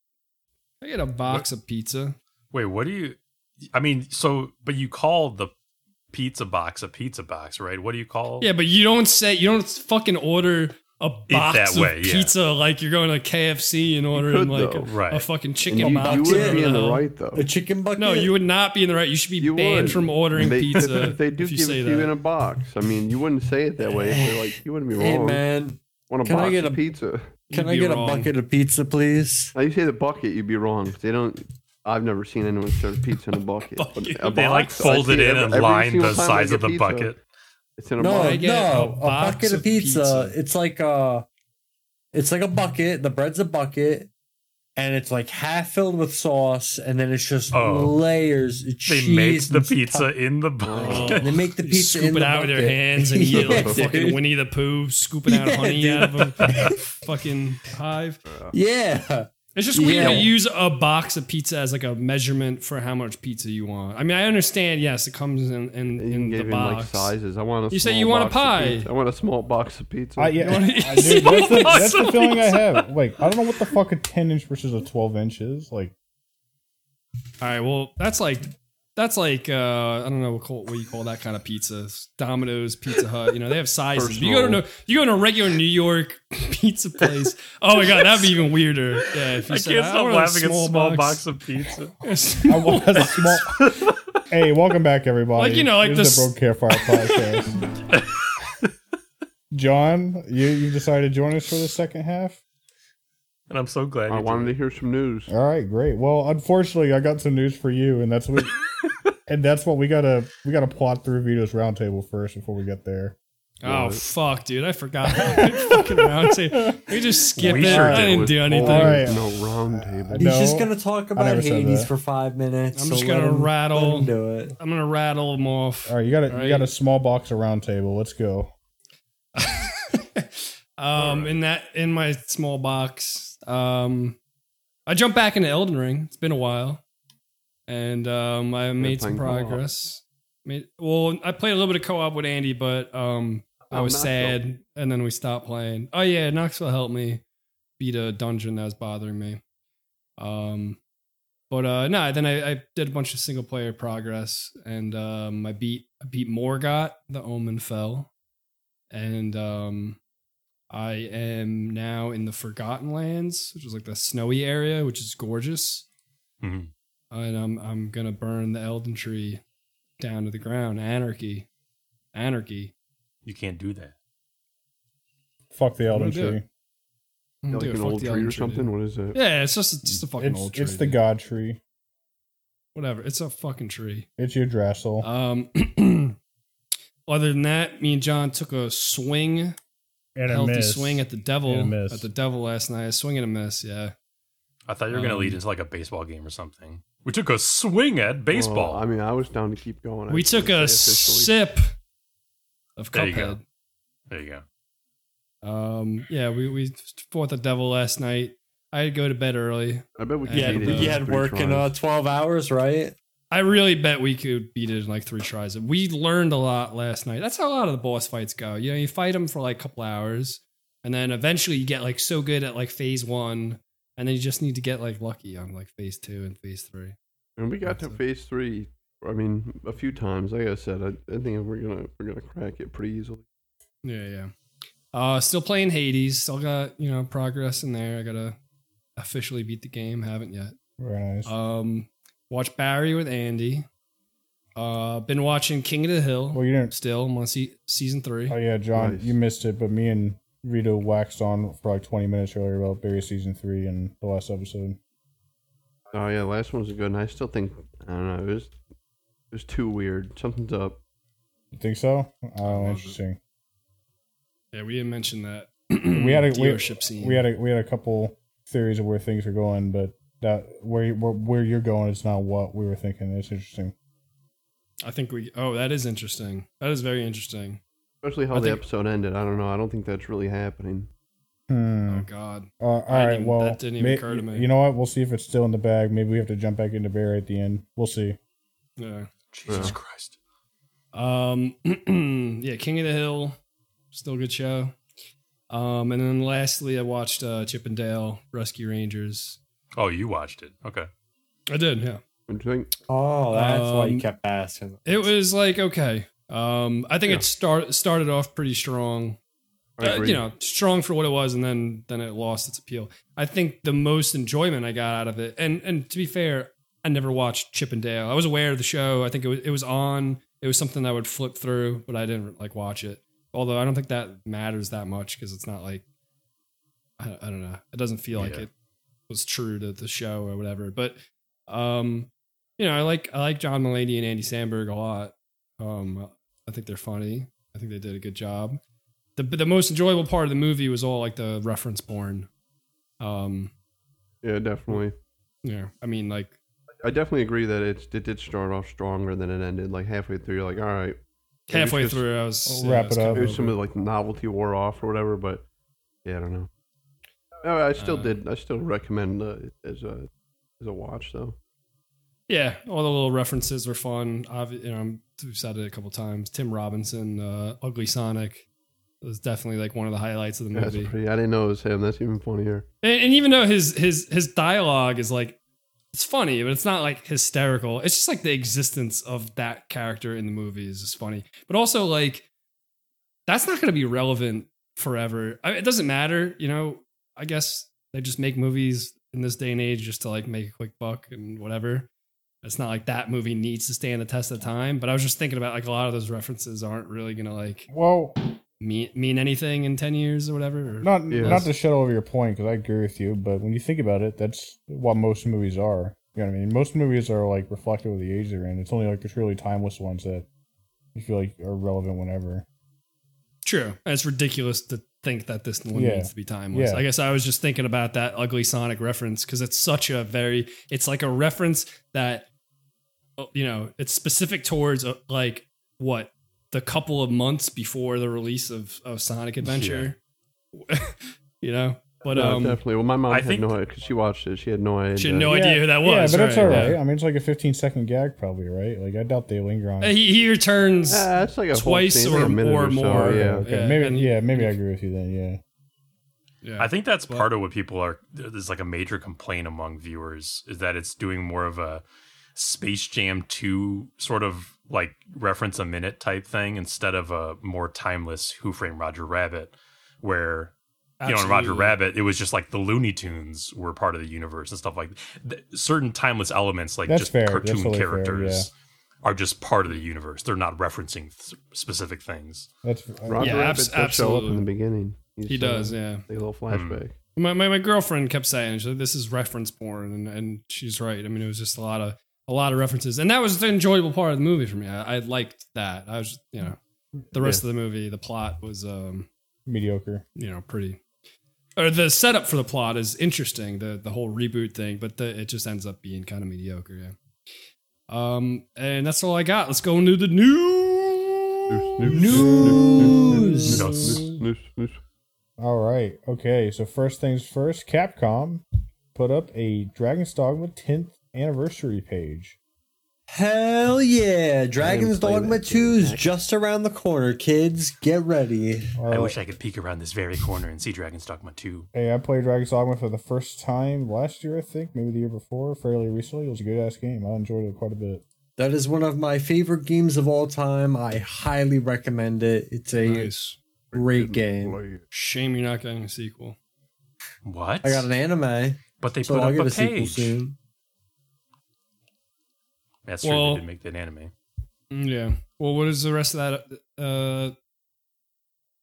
B: I get a box of pizza.
C: Wait, what do you? I mean, so but you call the pizza box a pizza box, right? What do you call?
B: Yeah, but you don't say you don't fucking order a box
C: that
B: of
C: way, yeah.
B: pizza like you're going to KFC and ordering
E: could,
B: like
E: though.
B: a,
C: Right.
B: a fucking
E: And
B: chicken
E: you,
B: box.
E: you would be in
B: the
E: the right though.
D: a chicken bucket.
B: No, you would not be in the right. You should be
E: You
B: banned
E: would.
B: from ordering [LAUGHS]
E: they,
B: pizza. [LAUGHS]
E: they do
B: if you
E: give
B: say
E: it to you in a box. I mean, you wouldn't say it that way. They're like, you wouldn't be wrong.
D: Hey
E: wrong.
D: man,
E: Want a
D: can I
E: box
D: get
E: of
D: a-
E: pizza?
D: can I get
B: wrong.
D: a bucket of pizza, please?
E: Now you say the bucket, you'd be wrong. They don't. I've never seen anyone serve pizza in a bucket. [LAUGHS] But
B: Bucket.
E: a
C: They like
E: box, I
C: fold it in
E: every-
C: and line the size of the
E: pizza,
C: bucket.
E: It's in a
D: No,
B: I
E: box.
D: no,
B: a
D: a, bucket of
B: of
D: pizza.
B: pizza.
D: It's like a, it's like a bucket. The bread's a bucket, and it's like half filled with sauce, and then it's just
C: Oh.
D: layers. Of
C: They
D: cheese
C: make the pizza
D: stuff.
C: in the
B: Oh.
C: bucket.
D: They make the
B: You
D: pizza
B: scoop
D: in
B: it
D: the
B: out with their hands and [LAUGHS] you get like
D: Yeah,
B: fucking
D: dude.
B: Winnie the Pooh scooping out
D: Yeah,
B: honey
D: dude.
B: out of a fucking hive.
D: Yeah,
B: It's just weird
D: Yeah.
B: to use a box of pizza as like a measurement for how much pizza you want. I mean, I understand. Yes, it comes in in,
E: You
B: in
E: can
B: the
E: give him like
B: box.
E: sizes. I want a.
B: You say
E: small
B: you want a
E: box of
B: pie.
E: pizza. I want a small box of pizza.
A: I, yeah,
B: wanna-
A: I- [LAUGHS] dude, that's the, that's the
B: Awesome
A: feeling I have. Like, I don't know what the fuck a ten inch versus a twelve inch is. Like,
B: All right, well, that's like that's like uh, I don't know what, call, what you call that kind of pizza. Domino's, Pizza Hut. You know, they have sizes. If you go to no, you go to a regular New York [LAUGHS] pizza place. Oh my god, that'd be even weirder. Yeah, if you
C: I
B: said,
C: can't stop
B: want
C: laughing at a small box of pizza. [LAUGHS]
A: I want a small. [LAUGHS] hey, welcome back, everybody.
B: Like, you know, like
A: This is
B: this-
A: the Broke Campfire podcast. John, you you decided to join us for the second half.
C: And I'm so glad.
E: I
C: you
E: wanted
C: did.
E: to hear some news.
A: All right, great. Well, unfortunately, I got some news for you, and that's what [LAUGHS] and that's what we gotta we gotta plot through Vito's roundtable first before we get there.
B: Oh fuck, dude! I forgot. fucking round table. We just skipped
C: We
B: it.
C: sure
B: I
C: did.
B: didn't do anything.
A: All right.
E: No round table.
D: He's
A: know.
D: just gonna talk about Hades for five minutes.
B: I'm
D: so
B: just
D: let
B: gonna
D: him-
B: rattle.
D: let him do it.
B: I'm gonna rattle them off.
A: All right, you got a
B: All
A: you got a small box of roundtable. Let's go. [LAUGHS]
B: um, in that in my small box, um, I jumped back into Elden Ring. It's been a while, and um, I made some progress. Made, well, I played a little bit of co-op with Andy, but um, I
E: Oh,
B: was sad, and then we stopped playing. Oh yeah, Knoxville helped me beat a dungeon that was bothering me. Um, but uh, no, then I, I did a bunch of single player progress, and um, I beat I beat Morgott, the Omen fell, and um, I am now in the Forbidden Lands, which is like the snowy area, which is gorgeous.
C: Mhm.
B: And I'm I'm gonna burn the Elden Tree down to the ground. Anarchy, anarchy.
C: You can't do that.
A: Fuck the Elden
B: I'm gonna do
A: tree.
E: like
B: gonna do it.
E: an old tree or something.
B: dude.
E: What is it?
B: Yeah, it's just it's just a fucking
A: It's
B: old tree.
A: it's the
B: dude.
A: god tree.
B: Whatever. It's a fucking tree.
A: It's Yggdrasil.
B: Um. [CLEARS THROAT] other than that, me and John took a swing,
A: and
B: healthy swing at the devil
A: And a miss.
B: at the devil last night. A swing and a miss. Yeah.
C: I thought you were going to lead
B: Um,
C: into like a baseball game or something. We took a swing at baseball.
E: Well, I mean, I was down to keep going.
B: we
E: I'd
B: took a sip of
C: There you go.
B: Cuphead.
C: there you go.
B: Um, yeah, we we fought the devil last night. I had to go to bed early.
E: I bet we
B: Yeah,
D: Yeah,
E: beat
B: but
E: it
D: you had
E: three
D: work in
E: tries.
D: uh, twelve hours, right?
B: I really bet we could beat it in like three tries. We learned a lot last night. That's how a lot of the boss fights go. You know, you fight them for like a couple hours, and then eventually you get like so good at like phase one, and then you just need to get like lucky on like phase two and phase three.
E: And we got to
B: it.
E: phase three. I mean, a few times. Like I said, I, I think we're gonna we're gonna crack it pretty easily.
B: Yeah, yeah. Uh, still playing Hades. Still got you know progress in there. I gotta officially beat the game. Haven't yet.
A: Right.
B: Um, watch Barry with Andy. Uh, been watching King of the Hill.
A: well, you didn't.
B: Still, I'm on se- season three.
A: Oh yeah, John,
E: Nice.
A: you missed it, but me and Vito waxed on for like 20 minutes earlier about Barry season three and the last episode.
E: Oh yeah, last one was good. And I still think I don't know. It was it was too weird. Something's up.
A: You think so? Oh,
B: love
A: interesting.
B: Yeah, we didn't mention that.
A: We had a we,
B: dealership scene.
A: we had a we had a couple theories of where things were going, but that where you- where, where you're going is not what we were thinking. It's interesting.
B: I think we. Oh, that is interesting. That is very interesting.
E: Especially how
B: I
E: the
B: think-
E: episode ended. I don't know. I don't think that's really happening.
A: Hmm.
B: Oh God.
A: Uh, all
B: I
A: right. Well,
B: that didn't even
A: may-
B: occur to me.
A: You know what? We'll see if it's still in the bag. Maybe we have to jump back into Barry at the end. We'll see.
B: Yeah.
C: Jesus
E: Yeah.
C: Christ.
B: Um. [CLEARS THROAT] yeah, King of the Hill. Still a good show. Um, and then lastly, I watched uh, Chip 'n Dale Rescue Rangers.
C: Oh, you watched it. Okay.
B: I did. Yeah.
E: What do you think?
D: Oh, that's why you
B: Um,
D: kept asking.
B: It was like okay. Um, I think
E: Yeah.
B: it start started off pretty strong.
E: I
B: Uh,
E: agree.
B: you know, strong for what it was, and then then it lost its appeal. I think the most enjoyment I got out of it, and and to be fair, I never watched Chip 'n Dale. I was aware of the show. I think it was it was on. It was something I would flip through, but I didn't like watch it. Although I don't think that matters that much because it's not like I, I don't know. It doesn't feel like it was true to the show or whatever. But um, you know, I like I like John Mulaney and Andy Samberg a lot. Um, I think they're funny. I think they did a good job. The the most enjoyable part of the movie was all like the reference porn. Um,
E: Yeah, definitely.
B: Yeah, I mean, like,
E: I definitely agree that it it did start off stronger than it ended. Like halfway through, you're like, all right,
B: halfway
E: just-
B: through, I was
A: We'll
B: yeah,
A: wrap
B: I was
A: it up.
B: kinda
E: Maybe some of
B: it.
E: like novelty wore off or whatever, but yeah, I don't know. No, I still
B: Uh,
E: did. I still recommend uh, as a as a watch though.
B: Yeah, all the little references were fun. Obvi- you know, we've said it a couple times. Tim Robinson, uh, Ugly Sonic, was definitely like one of the highlights of the movie.
E: pretty. I didn't know it was him. That's even funnier.
B: and, and even though his his his dialogue is like it's funny, but it's not like hysterical. It's just like the existence of that character in the movie is just funny. But also like that's not going to be relevant forever. I it doesn't matter, you know. I guess they just make movies in this day and age just to like make a quick buck and whatever. It's not like that movie needs to stand the test of time. But I was just thinking about like a lot of those references aren't really going to like
A: Well,
B: mean mean anything in ten years or whatever. or-
A: not
E: Yeah.
A: not to shut over your point because I agree with you, but when you think about it, that's what most movies are. You know what I mean? Most movies are like reflective of the age they're in. It's only like the truly timeless ones that you feel like are relevant whenever.
B: True. And it's ridiculous to think that this one
A: Yeah.
B: needs to be timeless.
A: Yeah.
B: I guess I was just thinking about that ugly Sonic reference because it's such a very, it's like a reference that, uh, you know, it's specific towards uh, like what the couple of months before the release of, of Sonic Adventure, [LAUGHS] you know? But
E: no,
B: um,
E: definitely. Well, my mom
C: I
E: had
C: think-
E: no idea because she watched it. She had no idea.
B: she had no idea who that was.
A: Yeah, but that's
B: right,
A: all right.
B: yeah.
A: I mean, it's like a 15 second gag, probably, right? Like I doubt they linger on.
B: Uh,
A: it.
B: He, he returns.
E: Yeah, it's like a whole
B: Twice
E: scene, like
B: or-
E: a minute
B: or
E: or, so,
B: more.
E: Yeah.
A: okay,
B: yeah,
A: maybe
B: and-
A: yeah, maybe I agree with you then. Yeah,
B: yeah.
C: I think that's
B: But-
C: part of what people are. There's like a major complaint among viewers is that it's doing more of a Space Jam 2 sort of like reference a minute type thing instead of a more timeless Who Framed Roger Rabbit, where you know in Roger Rabbit it was just like the Looney Tunes were part of the universe and stuff like th- certain timeless elements like
A: That's
C: just
A: fair. That's
C: cartoon
A: totally fair,
C: characters. Are just part of the universe. They're not referencing th- specific things.
A: that's
E: Roger
B: Yeah,
E: Rabbit
B: abs-
E: does show up in the beginning. He's,
B: He does, yeah.
E: Like a little flashback.
B: My, my my girlfriend kept saying she's like, this is reference porn, and, and she's right. I mean, it was just a lot of a lot of references, and that was the enjoyable part of the movie for me. I, I liked that. I was, you know, the rest of the movie, the plot was, um,
A: mediocre.
B: you know, pretty. Or the setup for the plot is interesting, the the whole reboot thing, but the, it just ends up being kind of mediocre. Yeah. Um, and that's all I got. Let's go into the news.
C: News.
E: News, news.
A: All right. Okay. So first things first, Capcom put up a Dragon's Dogma 10th anniversary page.
D: Hell yeah! Dragon's Dogma 2 is just around the corner, kids. Get ready.
A: All
C: I
A: right.
C: wish I could peek around this very corner and see Dragon's Dogma 2.
A: Hey, I played Dragon's Dogma for the first time last year, I think, maybe the year before, fairly recently. It was a good ass game. I enjoyed it quite a bit.
D: That is one of my favorite games of all time. I highly recommend it. It's a
B: Nice.
D: great game.
E: Play.
B: Shame you're not getting a sequel.
C: What?
D: I got an anime,
C: but they
D: so
C: put
D: I'll
C: up
D: get
C: a
D: a sequel
C: page.
D: soon.
C: That's true.
B: Well-
C: they did make that anime.
B: Mm, Yeah. Well, what is the rest of that? Uh,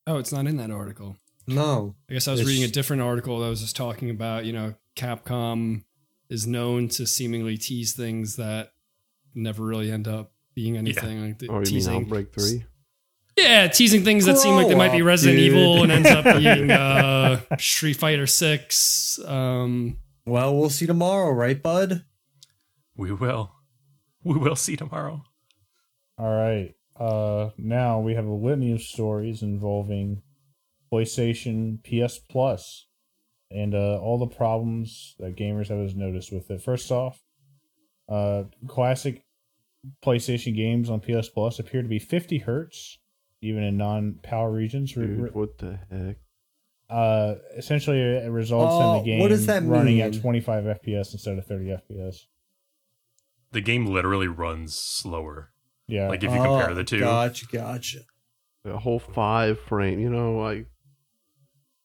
B: oh, it's not in that article.
D: No.
B: I guess I was reading a different article that was just talking about, you know, Capcom is known to seemingly tease things that never really end up being anything. Like the
E: Oh, you mean
B: teasing,
E: Outbreak 3?
B: yeah, teasing things that seem like they
D: Grow
B: might be Resident
D: dude.
B: Evil and ends up being [LAUGHS] uh, Street Fighter Six. Um,
D: Well, we'll see tomorrow, right, bud?
C: We will. [LAUGHS] We will see tomorrow.
A: All right. Uh, now we have a litany of stories involving PlayStation PS Plus and uh, all the problems that gamers have noticed with it. First off, uh, classic PlayStation games on PS Plus appear to be 50 hertz, even in non-PAL regions.
E: Dude, what the heck?
A: uh, essentially, it results
D: Uh,
A: in the game
D: what does that
A: running at 25 FPS instead of 30 FPS.
C: The game literally runs slower.
A: Yeah.
C: Like if you compare
D: Oh,
C: the two.
D: Gotcha, gotcha.
E: A whole five frame, you know, like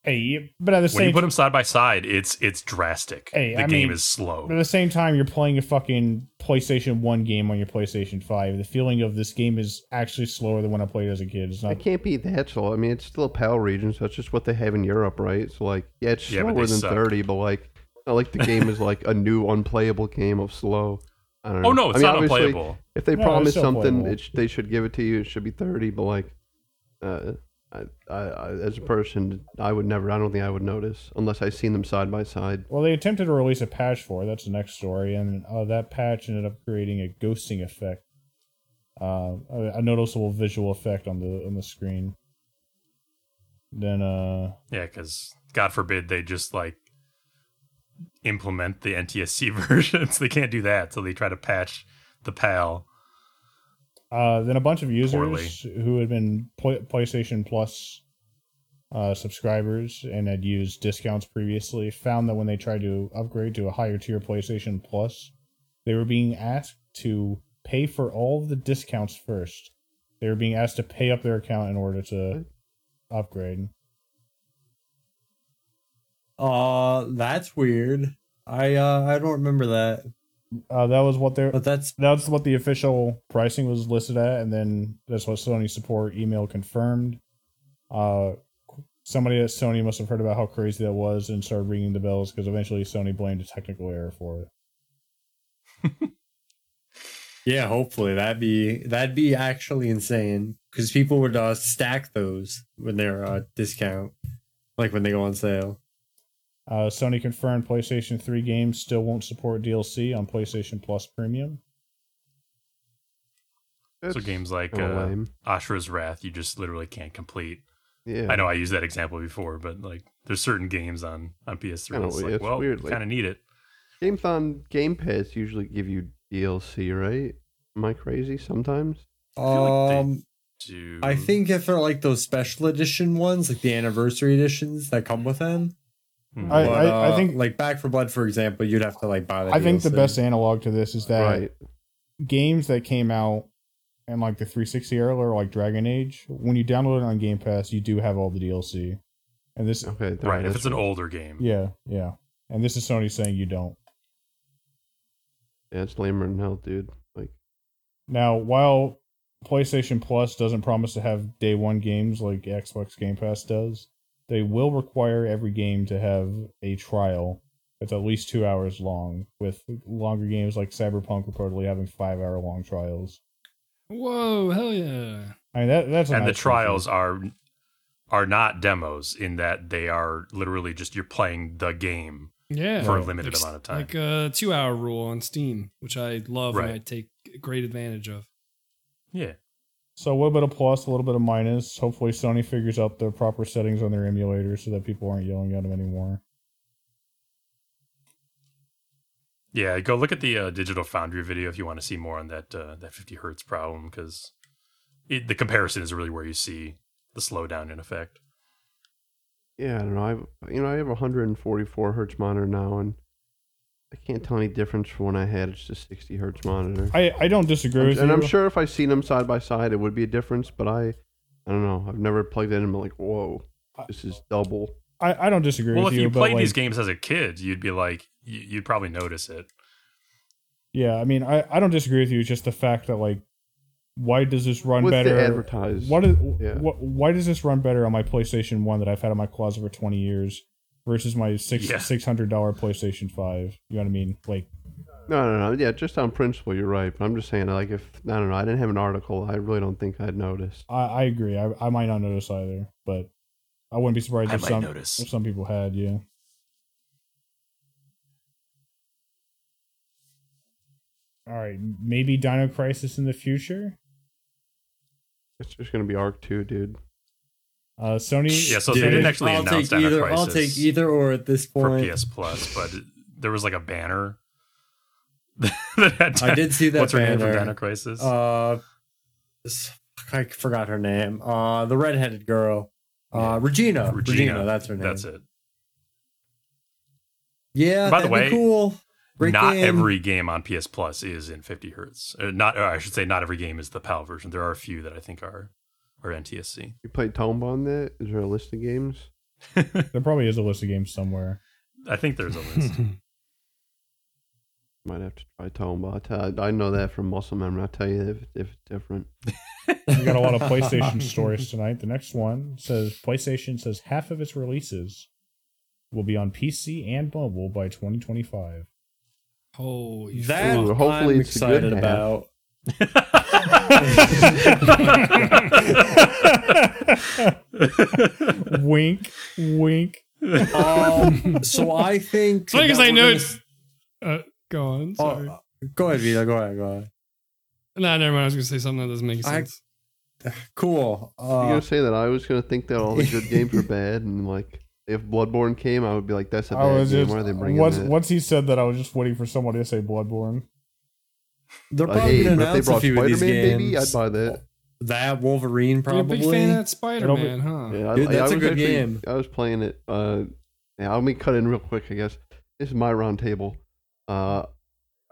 A: hey, but at the same
C: When
A: same
C: you put them side by side, it's it's drastic.
A: Hey,
C: the
A: I
C: game
A: mean,
C: is slow.
A: But at the same time, you're playing a fucking PlayStation 1 game on your PlayStation 5. The feeling of this game is actually slower than when I played it as a kid. It's not.
E: it can't be that slow. I mean, it's still a PAL region, so it's just what they have in Europe, right? So like, yeah, it's slower
C: they
E: than
C: suck.
E: thirty, but like, not like the game is like a new unplayable game of slow. I don't know.
C: oh no, it's
E: I mean,
C: not
E: obviously,
C: unplayable.
E: If they
A: No,
E: promise something, it sh- they should give it to you. It should be thirty, but like, uh, I, I, I, as a person, I would never. I don't think I would notice unless I seen them side by side.
A: Well, they attempted to release a patch for it. That's the next story, and uh, that patch ended up creating a ghosting effect, uh, a, a noticeable visual effect on the on the screen. Then, uh,
C: Yeah, because God forbid they just like implement the NTSC [LAUGHS] versions. they can't do that, so they try to patch the PAL.
A: Uh, then a bunch of users
C: Poorly.
A: who had been PlayStation Plus uh, subscribers and had used discounts previously found that when they tried to upgrade to a higher tier PlayStation Plus, they were being asked to pay for all of the discounts first. They were being asked to pay up their account in order to upgrade.
D: Uh, that's weird. I uh, I don't remember that,
A: Uh, that was what their
D: but that's
A: that's what the official pricing was listed at, and then that's what Sony support email confirmed. Uh, somebody at Sony must have heard about how crazy that was and started ringing the bells because eventually Sony blamed a technical error for it. [LAUGHS]
D: yeah. Hopefully that'd be that'd be actually insane because people would uh, stack those when they're uh, discount, like when they go on sale.
A: Uh, Sony confirmed PlayStation 3 games still won't support DLC on PlayStation Plus Premium.
C: so games like
E: kinda
C: uh,
E: lame.
C: Asura's Wrath, you just literally can't complete.
E: Yeah,
C: I know I used that example before, but like there's certain games on on PS3.
E: Kinda
C: It's
E: weird.
C: like,
E: It's
C: well,
E: weird, like-
C: kind of need it.
E: Games on Game Pass usually give you DLC, right? Am I crazy? Sometimes.
C: feel like
D: Um, I think if they're like those special edition ones, like the anniversary editions that come with them.
C: Hmm.
A: I-
D: but, uh,
A: think-
D: like Back 4 Blood, for example, you'd have to like buy that.
A: I think the best analog to this is that
E: right.
A: games that came out in like the 360 era or like Dragon Age, when you download it on Game Pass, you do have all the DLC. And this,
E: Okay.
C: right. If it's an older game,
A: yeah, yeah. And this is Sony saying you don't.
E: Yeah, it's lamer than hell, dude. Like,
A: Now, while PlayStation Plus doesn't promise to have day one games like Xbox Game Pass does, they will require every game to have a trial that's at least two hours long, with longer games like Cyberpunk reportedly having five hour long trials.
B: Whoa, hell yeah.
A: I mean, that, that's a
C: and the
A: nice feature.
C: trials are are not demos in that they are literally just you're playing the game
B: Yeah.
C: for a limited
B: Like-
C: amount of time.
B: Like a two hour rule on Steam, which I love and I take great advantage of.
C: yeah.
A: So a little bit of plus, a little bit of minus. Hopefully, Sony figures out the proper settings on their emulator so that people aren't yelling at them anymore.
C: Yeah, go look at the uh, Digital Foundry video if you want to see more on that uh, that 50 hertz problem because the comparison is really where you see the slowdown in effect.
E: yeah, I don't know. I you know I have a 144 hertz monitor now, and I can't tell any difference from when I had just a 60 hertz monitor.
A: I, I don't disagree with
E: and
A: you.
E: And I'm sure if I seen them side by side, it would be a difference. But I, I don't know. I've never plugged it in and been like, whoa, this is double.
A: I, I don't disagree
C: Well,
A: with you.
C: Well, if
A: you.
C: you played
A: like,
C: these games as a kid, you'd be like, you- you'd probably notice it.
A: Yeah, I mean, I, I don't disagree with you. It's just the fact that like, why does this run
E: With
A: better?
E: the advertised.
A: What is
E: Yeah.
A: what? Why does this run better on my PlayStation One that I've had in my closet for twenty years versus my six
C: Yeah.
A: six hundred dollar PlayStation Five? You know what I mean? Like,
E: No, no, no. Yeah, just on principle, you're right. But I'm just saying, like, if I don't know, I didn't have an article, I really don't think I'd notice.
A: I, I agree. I, I might not notice either, but I wouldn't be surprised
C: I
A: if some
C: notice.
A: if some people had. Yeah. All right, maybe Dino Crisis in the future.
E: It's just gonna be Arc Two, dude.
A: Uh, Sony.
C: Yeah, so
D: Dude,
C: they didn't actually
D: I'll
C: announce
D: take
C: Dino
D: either.
C: Crisis
D: I'll take either or at this point for
C: PS Plus, but there was like a banner [LAUGHS] that had
D: I did see that
C: What's her name from
D: banner.
C: Dino Crisis?
D: Uh, s- I forgot her name. Uh, the redheaded girl. Uh, Regina. Regina. That's her name.
C: That's it.
D: Yeah.
C: By the way,
D: cool. Great
C: not
D: game.
C: every game on PS Plus is in 50 hertz. Uh, not, or I should say, not every game is the PAL version. There are a few that I think are are NTSC.
E: You played Tomb on that? Is there a list of games? [LAUGHS]
A: There probably is a list of games somewhere.
C: I think there's a list. [LAUGHS]
E: Might have to try Tomb. I'll I know that from muscle memory. I'll tell you if, if it's different. [LAUGHS]
A: We got a lot of PlayStation stories tonight. The next one says PlayStation says half of its releases will be on PC and mobile by 2025.
B: Holy
D: That
E: Ooh, hopefully
D: I'm
E: it's a good
D: excited
E: half.
D: about. [LAUGHS]
A: wink, wink.
D: Um, so I think.
B: It's funny because
D: that
B: I
D: we're
B: know
D: gonna
B: it's. Uh, go on. Sorry.
D: Oh, go ahead, Vito. Go ahead. Go ahead.
B: nah, never mind. I was gonna say something that doesn't make
D: I-
B: sense. [SIGHS]
D: Cool.
E: You
D: Uh,
E: gonna say that I was gonna think that all the good games were bad, and like if Bloodborne came, I would be like, "That's a
A: I
E: bad
A: was
E: game.
A: just
E: Why are they bringing
A: once
E: that?"
A: once he said that, I was just waiting for somebody to say Bloodborne.
D: They're
E: Like,
D: probably
E: hey,
D: gonna
E: but if they
D: announce a
E: brought
D: few of these
E: Spider-Man, baby,
D: games.
E: I'd buy that.
D: That Wolverine probably.
B: You're a
D: probably.
B: big fan of that Spider Man, huh?
E: Yeah, I,
D: Dude,
E: I-
D: that's
E: I
D: a
E: was
D: good
E: actually-
D: game.
E: I was playing it. Uh, yeah, let me cut in real quick. I guess this is my round table. Uh,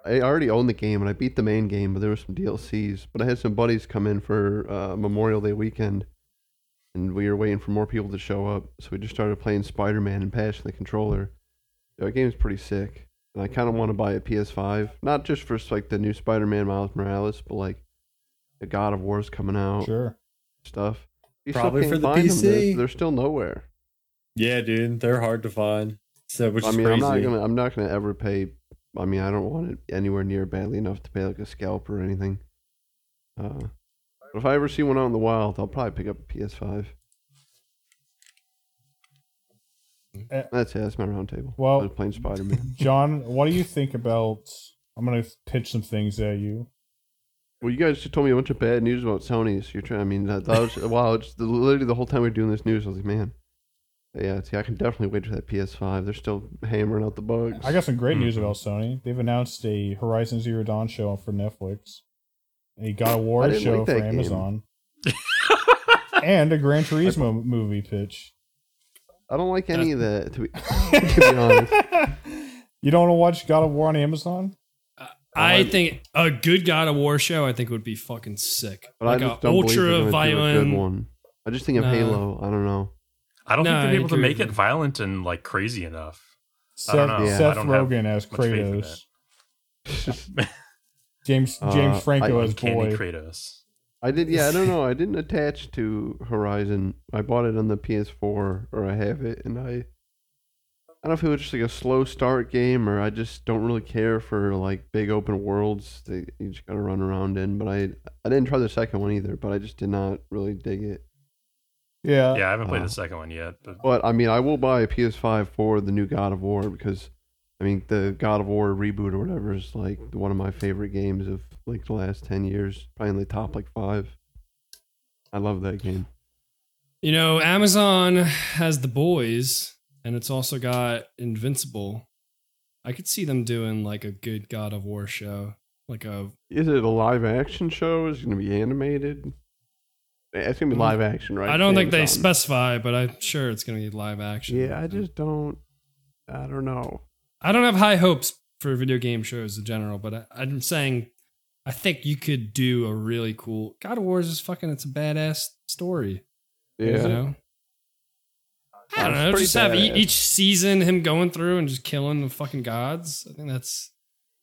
E: I already own the game and I beat the main game, but there were some DLCs. But I had some buddies come in for uh, Memorial Day weekend, and we were waiting for more people to show up. So we just started playing Spider Man and passing the controller. That game's pretty sick, and I kind of want to buy a PS5, not just for like the new Spider Man Miles Morales, but like the God of War's coming out
A: Sure.
E: stuff. You
D: Probably for the
E: them. They're-
D: PC.
E: they're still nowhere.
D: Yeah, dude, they're hard to find. So, which
E: I
D: is
E: mean. I'm not gonna, I'm not gonna ever pay. I mean, I don't want it anywhere near badly enough to pay like a scalp or anything. Uh, but if I ever see one out in the wild, I'll probably pick up a PS5.
A: Eh.
E: That's it. That's my round table.
A: Well-
E: I was playing Spider Man. [LAUGHS]
A: John, what do you think about? I'm gonna pitch some things at you.
E: well, you guys just told me a bunch of bad news about Sony. So you're trying. I mean, that, that was [LAUGHS] wow. It's the, literally the whole time we are doing this news. I was like, man, yeah. See, I can definitely wait for that PS5. They're still hammering out the bugs.
A: I got some great news
C: Mhm.
A: about Sony. They've announced a Horizon Zero Dawn show for Netflix, a God of War show
E: like
A: for
E: game.
A: Amazon, [LAUGHS] and a Gran Turismo movie pitch.
E: I don't like any of that. To be, [LAUGHS] to be honest. [LAUGHS]
A: You don't want to watch God of War on Amazon?
B: I think a good God of War show, I think would be fucking sick.
E: But
B: like
E: I
B: a
E: just don't believe they're
B: ultra
E: gonna do a good
B: violent.
E: one. I just think of
B: Nah.
E: Halo. I don't know.
C: I don't
B: No,
C: think
B: I
C: they're able to
B: agree
C: make
B: with
C: it
B: you.
C: violent and like crazy enough. I
A: Seth,
C: don't know.
E: Yeah.
A: Seth
C: I don't have
A: Rogen as
C: much faith in
A: Kratos. [LAUGHS] James
E: Uh,
A: James Franco
E: I-
A: as
C: Uncanny
A: boy.
C: Kratos.
E: I did. Yeah, I don't [LAUGHS] know. I didn't attach to Horizon. I bought it on the PS4, or I have it, and I. I don't know if it was just like a slow start game, or I just don't really care for like big open worlds that you just gotta run around in. But I, I didn't try the second one either. But I just did not really dig it.
A: Yeah,
C: Yeah, I haven't played
E: uh,
C: the second one yet, but
E: But I mean, I will buy a PS5 for the new God of War because, I mean, the God of War reboot or whatever is like one of my favorite games of like the last ten years. Probably in the top like five. I love that game.
B: You know, Amazon has the boys, and it's also got Invincible. I could see them doing like a good God of War show, like a
E: Is it a live action show? Is it going to be animated? It's going to be live action, right?
B: I don't think they specify, but I'm sure it's going to be live action.
E: Yeah, I just don't. I don't know.
B: I don't have high hopes for video game shows in general, but I, I'm saying I think you could do a really cool God of War is just fucking it's a badass story.
E: Yeah,
B: You know? I don't know.
E: pretty
B: Just have e- each season him going through and just killing the fucking gods. I think that's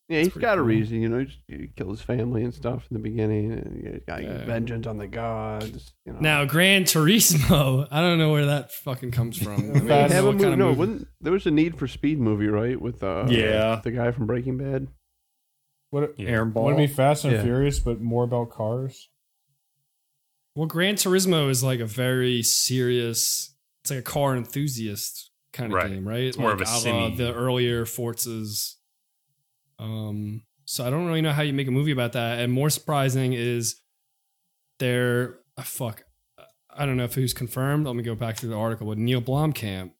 E: yeah, he's got a reason. You know, he, just, he killed his family and stuff in the beginning. And he's got
B: Yeah.
E: vengeance on the gods. You know.
B: now Gran Turismo. [LAUGHS] I don't know where that fucking comes from. [LAUGHS] I mean, I
E: have a
B: what
E: movie,
B: kind of
E: no,
B: movie-
E: there was a Need for Speed movie, right? With uh,
D: Yeah.
E: the guy from Breaking Bad.
A: Would
C: yeah.
D: Aaron Paul.
A: would it be Fast and
E: Yeah.
A: Furious, but more about cars?
B: Well, Gran Turismo is like a very serious. It's like a car enthusiast kind of
C: Right.
B: game, right?
C: It's more of
B: Like
C: a
B: la
C: simi-
B: the earlier Forzas. Um, so I don't really know how you make a movie about that. And more surprising is there. Uh, fuck, I don't know if who's confirmed. Let me go back to the article. But Neil Blomkamp,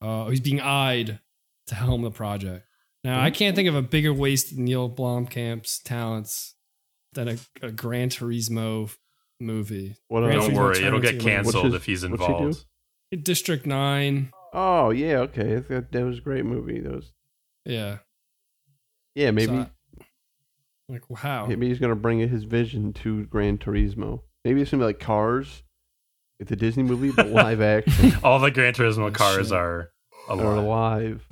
B: uh, he's being eyed to helm the project. Now I can't think of a bigger waste of Neil Blomkamp's talents than a, a Gran Turismo movie.
E: What
B: Gran?
C: Don't
B: Turismo
C: worry, it'll get
B: Tarantino.
C: canceled
E: What's his-
C: if he's
E: what's he do?
C: involved.
B: District Nine.
E: Oh yeah, okay. That, that was a great movie. That was
B: Yeah.
E: yeah. Maybe
B: So I- like wow.
E: maybe he's gonna bring his vision to Gran Turismo. Maybe it's gonna be like Cars, like the Disney movie, but [LAUGHS] live action
C: All the Gran Turismo
B: Oh,
C: cars
B: shit.
C: are
E: or
C: alive.
E: live,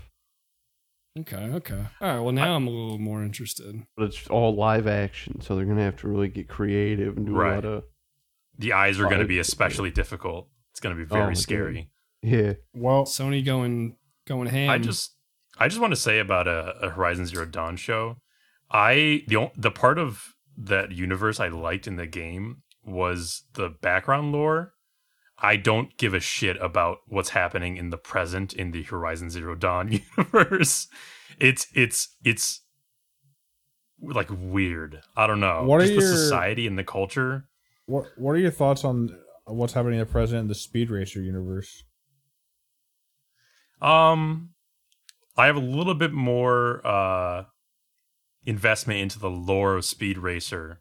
B: Okay. Okay. All right. Well, now I'm a little more interested.
E: but it's all live action. So they're gonna have to really get creative and do a lot of
C: The eyes are going to be especially difficult. It's going to be
E: Oh,
C: very
E: dude.
C: scary.
E: yeah.
A: Well,
B: Sony going going ham.
C: I just I just want to say about a, a Horizon Zero Dawn show. I the on- the part of that universe I liked in the game was the background lore. I don't give a shit about what's happening in the present in the Horizon Zero Dawn [LAUGHS] universe. It's it's it's like weird. I don't know.
A: What are
C: the
A: your-
C: society and the culture.
A: What What are your thoughts on what's happening at present in the Speed Racer universe?
C: Um, I have a little bit more uh investment into the lore of Speed Racer.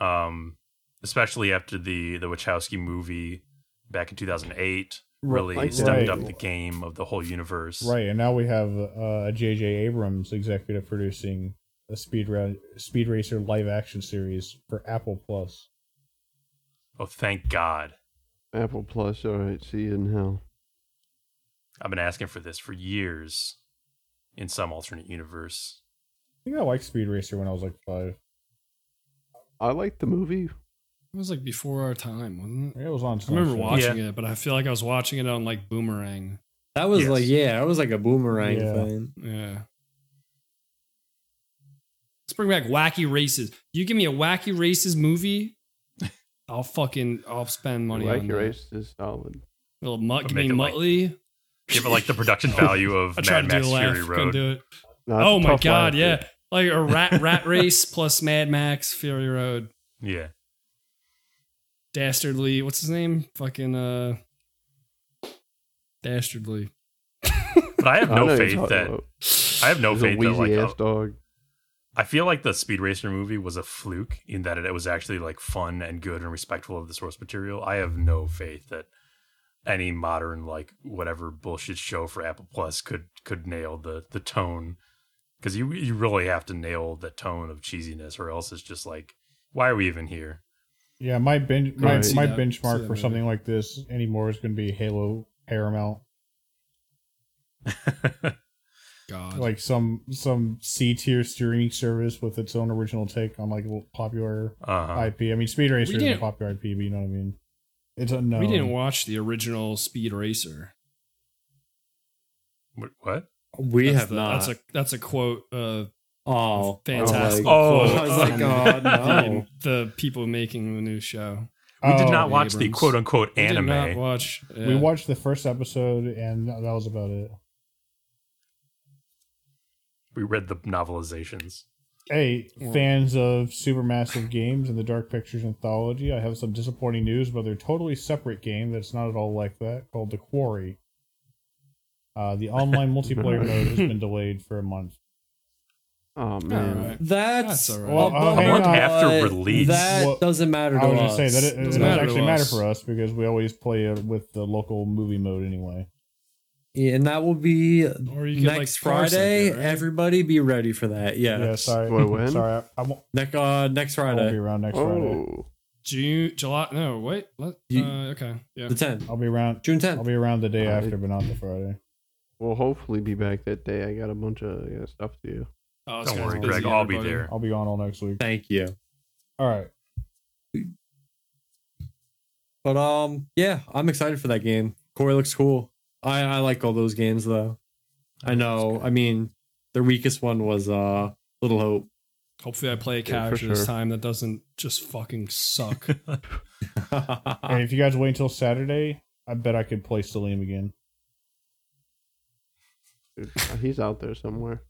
C: Um, especially after the the Wachowski movie back in 2008 really
E: Right.
C: stepped up the game of the whole universe.
A: Right, and now we have uh, a J.J. Abrams executive producing a Speed Ra- Speed Racer live action series for Apple Plus.
C: Oh, thank God.
E: Apple Plus. All right. See you in hell.
C: I've been asking for this for years in some alternate universe.
A: I think I liked Speed Racer when I was like five.
E: I liked the movie.
B: It was like before our time, wasn't it?
A: It was on.
B: I remember
A: some show.
B: watching it, but I feel like I was watching it on like Boomerang.
D: That was
C: Yes.
D: like yeah, that was like a boomerang
A: Yeah.
D: thing.
B: Yeah. Let's bring back wacky races. You give me a wacky races movie, [LAUGHS] I'll fucking I'll spend money
E: like
B: on
E: your
B: that.
E: race is solid.
B: Little Mut,
C: But
B: give me
C: it like-
B: Muttley.
C: Give it like the production [LAUGHS] value of
B: I
C: Mad Max
B: do a laugh,
C: Fury Road.
B: do it.
E: No,
B: oh my god,
E: laugh,
B: yeah,
E: dude.
B: like a rat rat [LAUGHS] race plus Mad Max Fury Road.
C: Yeah.
B: Dastardly, what's his name? Fucking uh, Dastardly.
C: But I have no
E: you're
C: faith that
E: about.
C: I have no
E: He's a
C: faith that
E: wheezy
C: like
E: ass
C: a-
E: dog.
C: I feel like the Speed Racer movie was a fluke in that it was actually like fun and good and respectful of the source material. I have no faith that any modern like whatever bullshit show for Apple Plus could could nail the the tone because you you really have to nail the tone of cheesiness or else it's just like why are we even here?
A: Yeah, my bench my,
E: Right.
B: See
A: my
B: that-
A: benchmark for something like this anymore is going to be Halo Paramount, [LAUGHS]
B: God,
A: like some some C tier streaming service with its own original take on like popular
C: Uh-huh.
A: IP. I mean, Speed Racer is a popular IP, but you know what I mean. It's unknown.
B: we didn't watch the original Speed Racer.
C: What?
D: We
B: That's
D: have
B: the-
D: not.
B: That's a that's a quote. Uh,
D: oh,
B: fantastic.
C: Oh,
B: quote
C: I was like,
D: oh,
B: the,
D: no.
B: the people making the new show.
C: We did
A: Oh,
C: not watch the quote unquote
B: We did not
C: anime.
B: watch.
A: We watched the first episode, and that was about it.
C: We read the novelizations.
A: Hey, fans of Supermassive Games and the Dark Pictures anthology, I have some disappointing news about their totally separate game that's not at all like that called The Quarry. Uh, the online multiplayer [LAUGHS] mode has been delayed for a month.
E: Oh man.
B: Alright.
D: That's,
B: That's all right.
A: Well,
D: a
A: uh,
D: bummer,
A: hang on.
C: After
D: but
C: release.
D: That
A: Well,
D: doesn't matter to
A: I was
D: us.
A: just saying that it, it
B: Doesn't
A: doesn't
B: matter to
A: actually matter
B: us.
A: for us because we always play it with the local movie mode anyway.
D: Yeah, and that will be
B: Or you could, like,
D: next
B: parse
D: Friday.
B: it, right?
D: Everybody be ready for that. Yeah.
A: Yeah, sorry.
E: Do I? [LAUGHS]
A: Sorry, I, I won't,
D: Next, uh, next Friday.
A: I won't be around next Friday.
E: Oh,
B: June, July. No, wait. Let,
D: You-
B: uh, okay. Yeah.
D: the 10th,
A: I'll be around.
D: June
A: I'll be around the day
E: Alright.
A: after, but not the Friday.
E: we'll hopefully be back that day. I got a bunch of yeah, stuff to do.
B: Oh,
C: Don't worry, Greg. I'll be
B: everybody.
C: there.
A: I'll be on all next week.
D: Thank you.
A: All right.
D: But um, yeah, I'm excited for that game. Quarry looks cool. I I like all those games though. I know. I mean, their weakest one was uh Little Hope.
B: Hopefully, I play a
E: Yeah, for
B: character this time that doesn't just fucking suck. [LAUGHS]
A: And if you guys wait until Saturday, I bet I could play Salim again.
E: Dude, he's out there somewhere.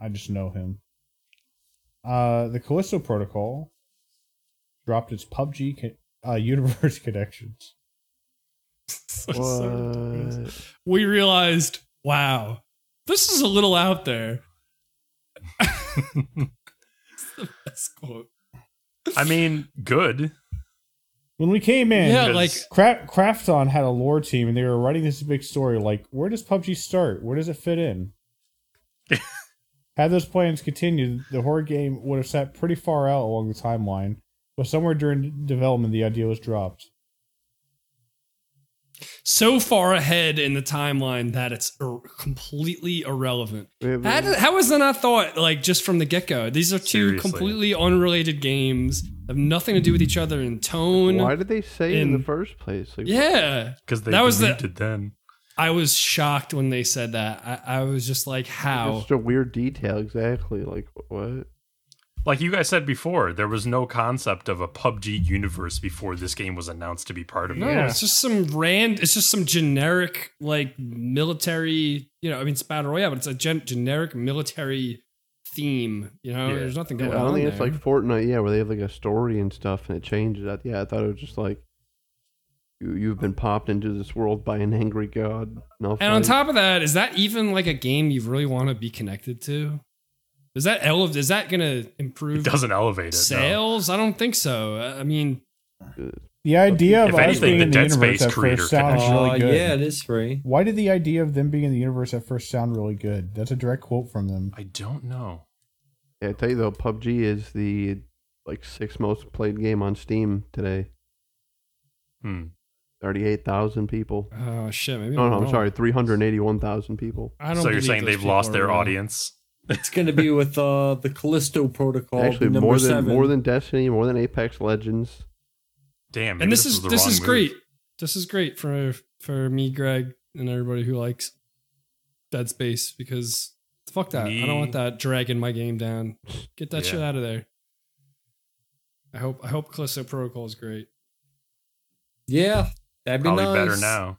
A: I just know him. Uh, the Callisto Protocol dropped its PUBG co- uh, [LAUGHS] universe connections.
B: So- [LAUGHS] so-
E: What?
B: we realized, wow, this is a little out there. [LAUGHS] the best quote.
C: I mean, good.
A: When we came in,
B: Yeah, like
A: Cra- Krafton had a lore team, and they were writing this big story. Like, where does PUBG start? Where does it fit in? Had those plans continued, the horror game would have sat pretty far out along the timeline. But somewhere during development, the idea was dropped.
B: so far ahead in the timeline that it's ir- completely irrelevant.
E: We
B: How, did- how was that not thought like just from the get go? These are two
C: Seriously.
B: completely unrelated games, have nothing to do with each other in tone.
E: Why did they say in, the first place? Like,
B: Yeah,
C: Because they
B: That was the-
C: believed it then.
B: I was shocked when they said that. I, I was just like, how?
E: Just a weird detail, exactly. Like what?
C: like you guys said before, there was no concept of a PUBG universe before this game was announced to be part of
B: No,
C: it.
A: Yeah.
B: it's just some rand. It's just some generic like military. You know, I mean, it's battle royale, but it's a gen- generic military theme. You know,
C: Yeah.
B: there's nothing
E: Yeah,
B: going
E: I don't think
B: there.
E: it's like Fortnite, yeah, where they have like a story and stuff, and it changes. Yeah, I thought it was just like you you've been popped into this world by an angry god. No,
B: and on top of that, is that even like a game you really want to be connected to? Is that ele- Is that going to
C: It
B: improve
C: doesn't elevate it. no.
B: sales? I don't think so. I I mean,
A: The idea of
C: If
A: us
C: anything,
A: being
C: the
A: in the
C: Dead
A: universe
C: Space
A: at
C: creator
A: first sounds
C: could-
A: really
D: Uh,
A: good.
D: yeah, it is free.
A: Why did the idea of them being in the universe at first sound really good? That's a direct quote from them.
C: I don't know.
E: Yeah, I tell you though, PUBG is the like sixth most played game on Steam today.
C: Hmm.
E: Thirty-eight thousand people.
B: oh shit, maybe.
E: No, no. I'm sorry, three hundred eighty-one thousand people.
B: I don't.
C: So you're saying they've lost their
B: real.
C: audience?
D: It's going to be with uh, the Callisto Protocol.
E: Actually, more than
D: seven.
E: more than Destiny, more than Apex Legends.
C: Damn. maybe
B: and this,
C: was
B: is
C: the
B: this
C: wrong
B: is
C: move.
B: great. This is great for for me, Greg, and everybody who likes Dead Space because fuck that. I don't want that dragging my game down. Get that
C: Yeah.
B: shit out of there. I hope I hope Callisto Protocol is great.
D: Yeah, that'd be
C: Probably
D: nice.
C: better now.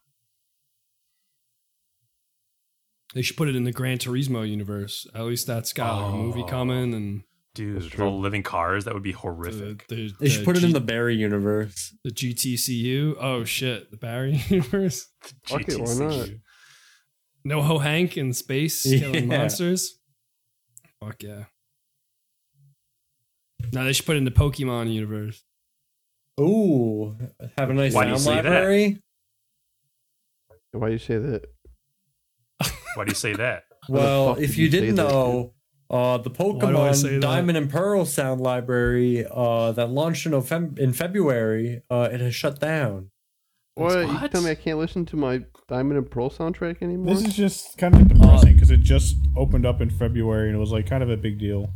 B: They should put it in the Gran Turismo universe. At least that's got a movie
C: Oh.
B: coming and
C: Dude,
E: That's
C: with
E: true.
C: all the living cars, that would be
B: the,
C: horrific.
B: the,
D: They should
B: the
D: put it in the Barry universe.
B: the GTCU. Oh shit, the Barry [LAUGHS] universe.
E: Fuck it, why not?
B: No Ho Hank in space [LAUGHS]
D: Yeah.
B: killing monsters. Fuck yeah. Now they should put it in the Pokemon universe.
D: Ooh, have a nice
C: Why do you
D: sound
C: say that?
D: library.
E: Why do you say that?
C: Why do you say that? [LAUGHS]
D: Well, if you
E: you
D: didn't
E: that,
D: know, uh, the
B: do I
D: Pokemon
B: that?
D: Diamond and Pearl sound library uh, that launched in, Novem- in February, uh, it has shut down.
E: What? You
C: what?
E: tell me I can't listen to my Diamond and Pearl soundtrack anymore?
A: This is just kind of depressing because it just opened up in February and it was like kind of a big deal.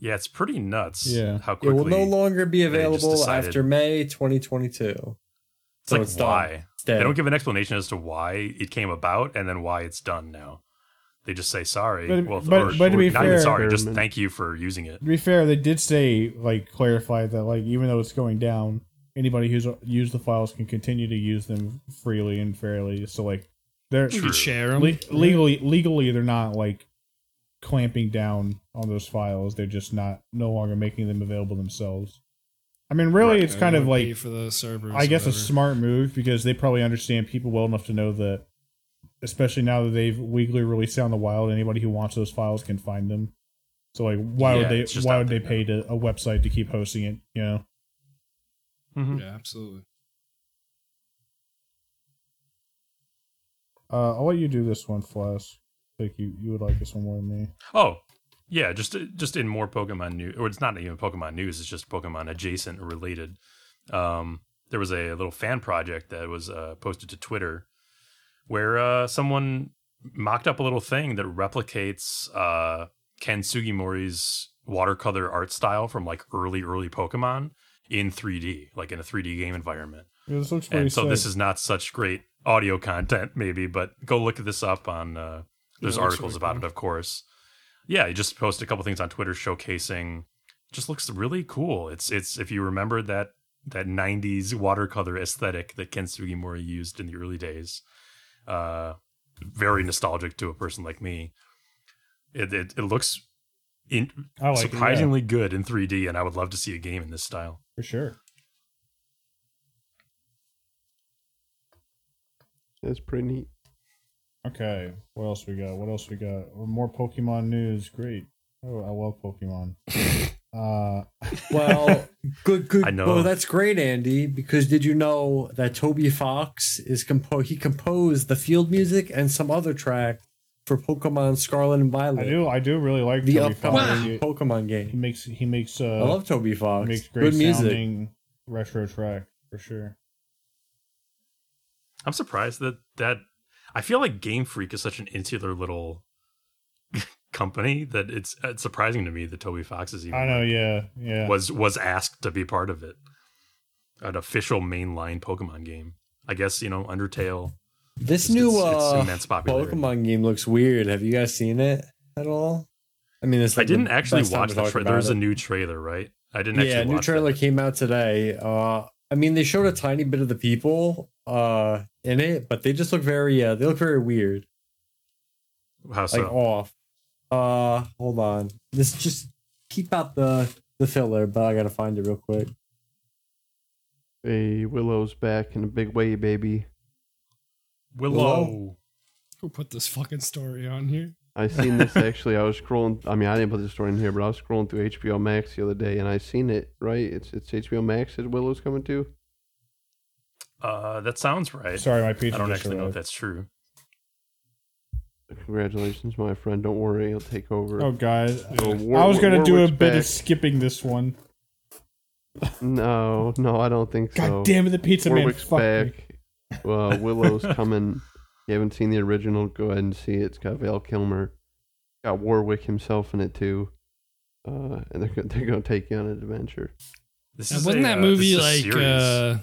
C: Yeah, it's pretty nuts.
A: Yeah.
C: How
D: It will no longer be available after May 2022.
C: It's
D: So
C: like
D: it's done.
C: why?
D: It's.
C: They don't give an explanation as to why it came about and then why it's done now. They just say sorry.
A: But-
C: well,
A: but-
C: or,
A: but to
C: or
A: be
C: not even sorry, just thank you for using it.
A: To be fair, they did say like clarify that like even though it's going down, anybody who's uh, used the files can continue to use them freely and fairly. So like they're
B: You
C: True.
B: share them.
A: le- legally legally they're not like clamping down on those files. They're just not no longer making them available themselves. I mean, really,
C: Right.
A: it's kind of like
B: for the servers.
A: I guess a smart move because they probably understand people well enough to know that, especially now that they've legally released it on the wild, anybody who wants those files can find them. So like, why
C: Yeah,
A: would they? Why would they pay to a website to keep hosting it? You know.
C: Mhm.
B: Yeah, absolutely.
A: Uh, I'll let you do this one, Flash. Like you, you would like this one more than me.
C: Oh, yeah, just just in more Pokemon news, or it's not even Pokemon news. It's just Pokemon adjacent or related. Um, there was a little fan project that was uh, posted to Twitter where uh, someone mocked up a little thing that replicates uh, Ken Sugimori's watercolor art style from like early early Pokemon in 3D, like in a 3D game environment.
A: Yeah, this looks
C: And so
A: sick.
C: this is not such great audio content, maybe, but go look this up on. Uh, there's
B: Yeah,
C: articles
B: really
C: about
B: cool.
C: it, of course. Yeah, he just posted a couple things on Twitter showcasing. Just looks really cool. It's it's if you remember that that '90s watercolor aesthetic that Ken Sugimori used in the early days, uh, very nostalgic to a person like me. It it, it looks in,
A: I like it, yeah,
C: surprisingly good in 3D, and I would love to see a game in this style.
A: for sure.
E: That's pretty neat.
A: Okay, what else we got? What else we got? More Pokemon news. Great. Oh, I love Pokemon. [LAUGHS] uh,
D: Well, [LAUGHS] good, good.
C: I know.
D: Well, that's great, Andy. Because did you know that Toby Fox is compo? He composed the field music and some other track for Pokemon Scarlet and Violet.
A: I do, I do really like
D: the
A: Toby Fox.
D: upcoming
A: He,
D: Pokemon game.
A: he makes, he makes, uh,
D: I love Toby
A: he
D: Fox.
A: makes great
D: Good music.
A: sounding retro track for sure.
C: I'm surprised that that I feel like Game Freak is such an insular little [LAUGHS] company that it's it's surprising to me that Toby Fox is even
A: I know, yeah, yeah.
C: was was asked to be part of it. An official mainline Pokemon game. I guess, you know, Undertale.
D: This
C: It's-
D: new
C: it's- it's
D: uh,
C: immense.
D: Pokemon game looks weird. Have you guys seen it at all? I mean, it's
C: I
D: like the
C: didn't actually watch the trailer.
D: about
C: There's a new trailer, right? I didn't
D: yeah,
C: actually
D: new
C: watch
D: trailer
C: that.
D: came out today. Uh, I mean, they showed a tiny bit of the people uh in it, but they just look very uh, they look very weird,
C: How so?
D: like off. Uh, hold on. This just keep out the the filler, but I gotta find it real quick.
E: Hey, Willow's back in a big way, baby.
C: Willow.
B: Who put this fucking story on here?
E: I seen this [LAUGHS] actually. I was scrolling. I mean, I didn't put the story in here, but I was scrolling through HBO Max the other day, and I seen it. Right, it's it's HBO Max that Willow's coming to.
C: Uh, that sounds right.
A: Sorry, my pizza
C: I don't
A: just
C: actually know if that's true.
E: Congratulations, my friend. Don't worry, he'll take over.
A: Oh god,
E: Oh, War-
A: I was gonna do a bit
E: back.
A: of skipping this one.
E: No, no, I don't think
A: God
E: so.
A: God damn it, the pizza man
E: Warwick's
A: fucked me.
E: back. Uh, Willow's [LAUGHS] coming. You haven't seen the original? Go ahead and see it. It's got Val Kilmer. Got Warwick himself in it too. Uh, and they're gonna, they're gonna take you on an adventure.
C: This
B: Now,
C: is
B: wasn't
C: a,
B: that
C: uh,
B: movie
C: this is a
B: like uh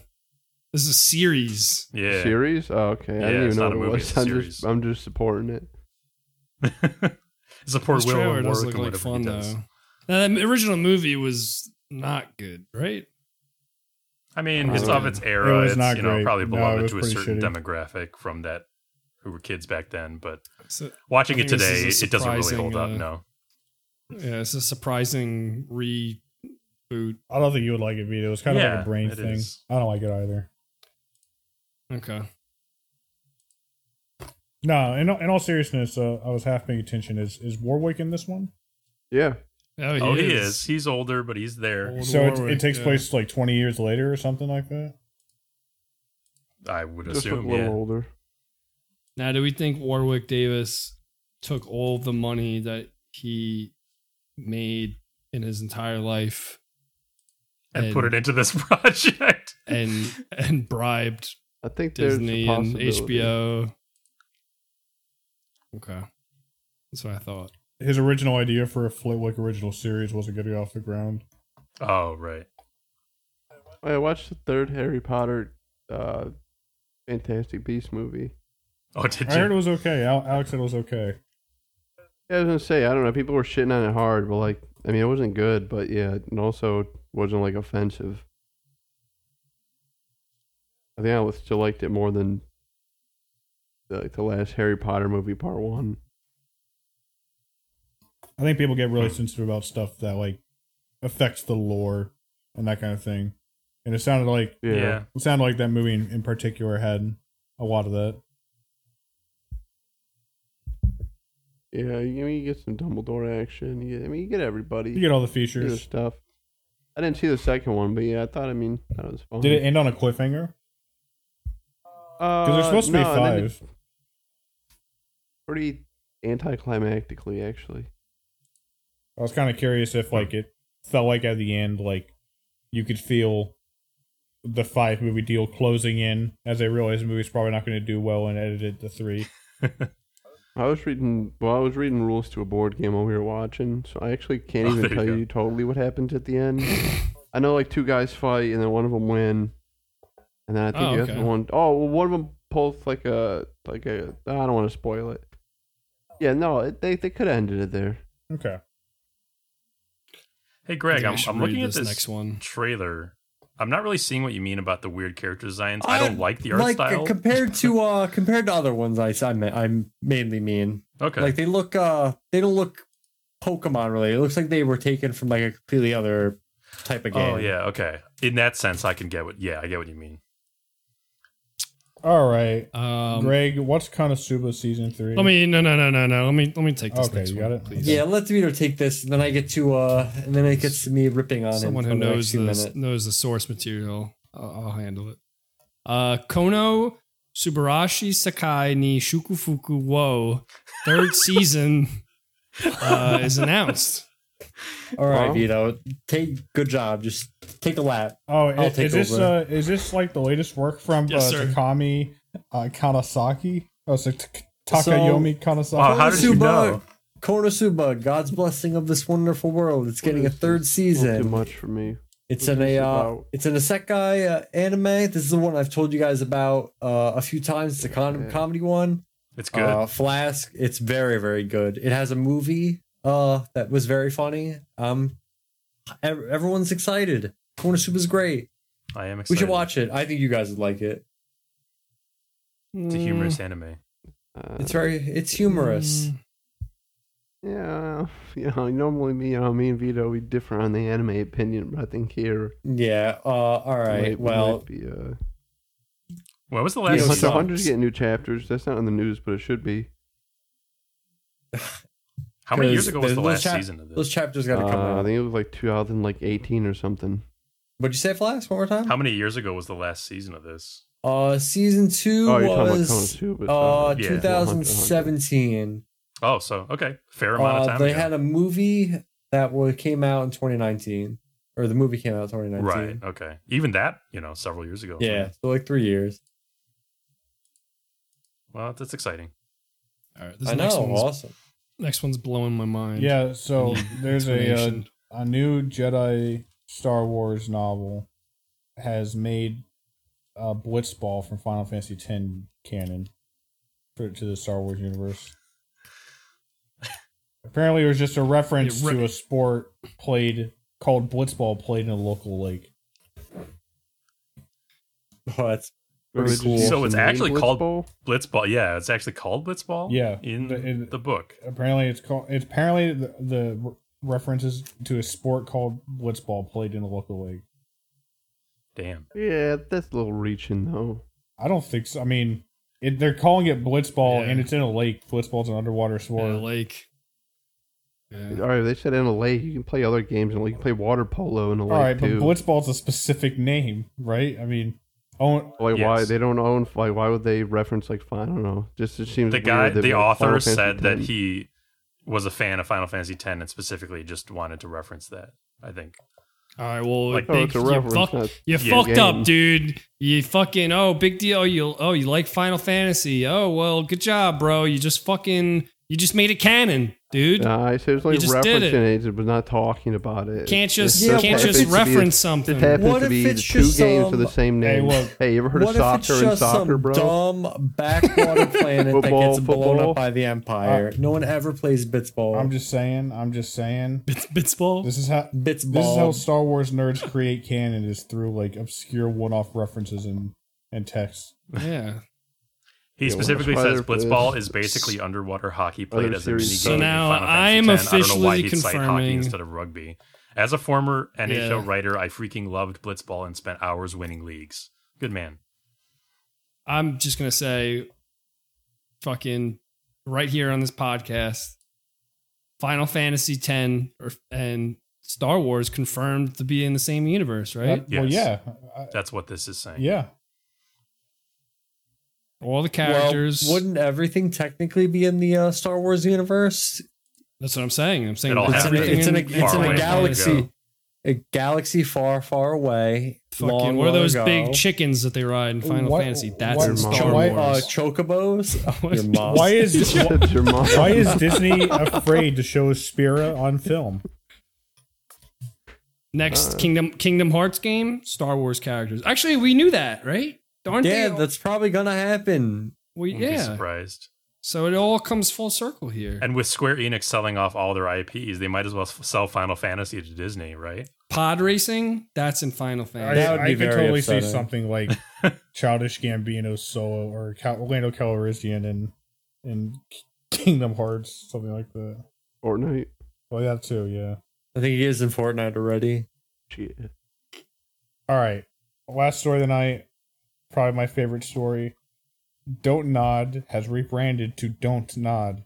B: this is a series.
C: yeah?
E: Series? Oh, okay.
C: Yeah,
E: I didn't even know
C: not a
E: what it was.
C: it's a
E: I'm
C: series.
E: just I'm just supporting it. [LAUGHS]
C: Support
B: This
C: Willow
B: trailer
C: and
B: does look like fun though. Now, the original movie was not good, right?
C: I mean, it's of its era.
A: it was
C: it's
A: not
C: you know
A: great.
C: probably
A: No,
C: beloved
A: was
C: to a certain
A: shitty.
C: demographic from that who were kids back then. But
B: So,
C: watching it today, it doesn't really
B: surprising,
C: hold up.
B: uh,
C: No.
B: yeah, it's a surprising reboot.
A: I don't think you would like it, Vito. It was kind of like a brain thing.
C: is.
A: I don't like it either.
B: Okay.
A: No, in, in all seriousness, uh, I was half paying attention. Is is Warwick in this one?
E: Yeah.
B: Oh, he,
C: oh,
B: is.
C: he is. He's older, but he's there.
B: Old
A: so it,
B: Warwick,
A: it takes
B: yeah.
A: place like twenty years later or something like that.
C: I would
E: Just look a little
C: Yeah.
E: older.
B: Now, do we think Warwick Davis took all the money that he made in his entire life
C: And, put it into this [LAUGHS] project.
B: and and bribed
E: I think there's
B: Disney
E: a
B: and. HBO? Okay, that's what I thought.
A: His original idea for a Flitwick original series wasn't getting off the ground.
C: Oh, right.
E: I watched the third Harry Potter uh, Fantastic Beast movie.
C: Oh, did you?
A: I heard it was okay. Al- Alex said it was okay.
E: Yeah, I was gonna say I don't know. People were shitting on it hard, but like I mean, it wasn't good, but yeah, and also wasn't like offensive. I think I would still liked it more than the, like the last Harry Potter movie, Part One.
A: I think people get really sensitive about stuff that like affects the lore and that kind of thing. And it sounded like
E: Yeah,
C: Yeah.
A: it sounded like that movie in, in particular had a lot of that.
E: yeah. You, you get some Dumbledore action. You get, I mean, you get everybody.
A: You get all the
E: You get the
A: features.
E: stuff. I didn't see the second one, but yeah, I thought. I mean, that was fun.
A: Did it end on a cliffhanger?
E: Because
A: Because there's uh, supposed to be five.
E: Pretty anticlimactically, actually.
A: I was kind of curious if like it felt like at the end like you could feel the five movie deal closing in as they realized the movie's probably not going to do well and edited the three. [LAUGHS]
E: I was reading. Well, I was reading rules to a board game while we were watching, so I actually can't
C: Oh,
E: even
C: there you
E: tell
C: go.
E: you totally what happens at the end. I know like two guys fight and then one of them win, and then I think
B: Oh,
E: the
B: okay.
E: other one oh well, one of them pulls like a like a. I don't want to spoil it. Yeah, no, it, they they could have ended it there.
A: Okay.
C: Hey, Greg,
B: I
C: I'm, I'm looking
B: read
C: at this
B: next one.
C: trailer. I'm not really seeing what you mean about the weird character designs. I don't like the art
D: like
C: style.
D: compared to [LAUGHS] uh compared to other ones. I I, me- I mainly mean
C: okay.
D: like they look uh they don't look Pokemon related. It looks like they were taken from like a completely other type of game.
C: oh yeah. Okay. In that sense, I can get what. Yeah, I get what you mean.
A: All right.
B: Um,
A: Greg, what's Konosuba season three?
B: Let me no no no no no. Let me let me take this
A: Okay,
B: next
A: you
B: one,
A: got it?
B: please.
D: Yeah, let Vito take this, and then I get to uh, and then it gets to me ripping on
B: Someone who
D: for the
B: knows the
D: minutes.
B: knows the source material. I'll, I'll handle it. Uh, Kono Subarashii Sekai ni Shukufuku wo third season uh, is announced.
D: All right,
E: Wow.
D: Vito, take good job. Just take a lap.
A: oh,
D: I'll
A: is,
D: take
A: is this uh, is this like the latest work from
B: Yes,
A: uh. Takami uh, Kanasaki? Oh, so T- Takaomi Kanasaki.
C: Wow, how did you know?
D: Konosuba, God's blessing of this wonderful world. It's getting a third
E: season. too much for me.
D: It's
E: What's
D: in a uh, it's an isekai uh, anime. This is the one I've told you guys about uh, a few times. It's a con-
E: Yeah.
D: comedy one.
C: It's good.
D: Uh, Flask. It's very very good. It has a movie uh, that was very funny. Um, ev- everyone's excited. Konosuba is great.
C: I am
D: We should watch it. I think you guys would like it.
C: It's a humorous anime.
E: Uh,
D: It's very, it's humorous.
B: Mm,
E: yeah, you know, normally me, you know, me and Vito we differ on the anime opinion, but I think here,
D: Yeah. Uh, all
E: we
D: right.
E: might-
D: well,
E: might be, uh,
C: When was the last
D: know,
E: Hunter
C: season?
D: sucks.
E: Hunter's getting new chapters. That's not in the news, but it should be. [SIGHS] [LAUGHS]
C: How many years ago was the last
D: chap-
C: season of this?
D: those
C: this?
D: chapters got to come
E: Uh, I
D: out.
E: think it was like 2018 or something.
D: What'd you say, Flash? One more time.
C: How many years ago was the last season of this?
D: Uh, season two
E: Oh, you're talking about
D: was
E: Konosuba.
D: uh.
C: Yeah.
D: 2017.
C: Oh, so okay, fair amount of
D: Uh,
C: time.
D: they
C: ago.
D: had a movie that wa- came out in 2019, or the movie came out in 2019.
C: right. Okay, even that, you know, several years ago.
D: Yeah, so like three years.
C: Well, that's exciting.
B: All right, this
D: I
B: next
D: know,
B: one's
D: awesome.
B: Next one's blowing my mind.
A: Yeah, so there's a uh,
B: explanation.
A: a new Jedi Star Wars novel has made uh, Blitzball from Final Fantasy X canon for, to the Star Wars universe. [LAUGHS] Apparently, it was just a reference
B: Yeah, re-
A: to a sport played called Blitzball played in a local lake.
D: Oh, that's
E: Or
D: pretty
E: they
D: cool.
C: So it's
E: name
C: actually called-
E: Blitzball?
C: Blitzball. Yeah, it's actually called Blitzball.
A: Yeah,
C: in
A: the-
C: the, book.
A: Apparently, it's called. It's apparently the, the references to a sport called Blitzball played in a local lake.
C: Damn.
E: Yeah, that's a little reaching though.
A: I don't think so. I mean, it, they're calling it Blitzball,
B: Yeah.
A: and it's in a lake. Blitzball's an underwater
B: Yeah,
A: sport.
B: lake. Yeah.
E: All right, they said in a lake. You can play other games, and you can play water polo in a lake
A: All right,
E: too.
A: but Blitzball's a specific name, right? I mean, oh,
E: like why they don't own? Like why would they reference like I don't know? Just it seems
C: The guy, the
E: Final
C: author said that he was a fan of Final Fantasy X and specifically just wanted to reference that. I think.
B: All right, well,
C: Like,
E: Oh,
B: big,
E: it's a
B: you,
E: reference,
B: fuck, you
C: Yeah,
B: fucked up, dude. You fucking oh, big deal. You oh, you like Final Fantasy? Oh well, good job, bro. You just fucking you just made it canon, dude.
E: Nah, I said it's like
B: You just did
E: referencing it. but not talking about it.
B: can't just
D: Yeah,
B: can't just
E: to be a-
B: reference
E: It
B: something.
E: happens
D: What
E: to
D: if
E: be the
D: it's
E: two
D: just
E: games with the
D: some-
E: same
A: Hey,
E: name.
A: look,
E: Hey, you ever heard of
D: what if it's
E: soccer and
D: just
E: soccer,
D: some
E: bro?
D: dumb backwater [LAUGHS] planet that
E: Football,
D: gets blown up by the Empire? Uh, no one ever plays Blitzball.
A: I'm just saying. I'm just saying.
B: Bits, Bitsball.
A: This is how
D: Blitzball.
A: this is how Star Wars nerds create canon is through like obscure one-off references and and text.
B: Yeah.
C: He
E: Yeah,
C: specifically says Blitzball is basically underwater hockey played as a mini game.
B: So
C: in
B: now
C: Final
B: I
C: Fantasy
B: am
C: X. I don't know why
B: officially
C: he'd cite hockey instead of rugby. As a former NHL
B: Yeah.
C: writer, I freaking loved Blitzball and spent hours winning leagues. Good man.
B: I'm just gonna say, fucking right here on this podcast, Final Fantasy X or, and Star Wars confirmed to be in the same universe, right?
A: Uh, Well, yeah, I-
C: That's what this is saying.
A: yeah.
B: All the
D: Well,
B: characters.
D: wouldn't everything technically be in the uh, Star Wars universe?
B: that's what I'm saying. I'm saying
C: It all
B: it's
C: happened
B: everything
D: It's in a, it's in a galaxy, a galaxy far, far away.
B: Fucking,
D: long,
B: what are those
D: ago.
B: big chickens that they ride in Final
A: Why-
B: Fantasy? That's
A: why-
B: in Star
A: why-
B: Wars.
D: Uh, chocobos. [LAUGHS] [LAUGHS] Your mom.
A: Why is
E: That's
A: why is Disney afraid to show Spira on film?
B: Next
E: Uh,
B: Kingdom Kingdom Hearts game, Star Wars characters. Actually, we knew that, right? Aren't
D: yeah,
B: they?
D: that's probably gonna happen.
B: we,
C: Wouldn't be
B: yeah.
C: surprised.
B: So it all comes full circle here.
C: And with Square Enix selling off all their IPs, they might as well sell Final Fantasy to Disney, right?
B: Pod racing, that's in Final
A: I,
B: Fantasy.
D: That would
A: I
D: be
A: could
D: very
A: totally see something like [LAUGHS] Childish Gambino solo or Cal- Orlando Calrissian and in Kingdom Hearts, something like that.
E: Fortnite.
A: Well, yeah, too. Yeah.
D: I think he is in Fortnite already.
E: Shit.
A: All right. Last story of the night. Probably my favorite story. Dontnod has rebranded to Don't Nod.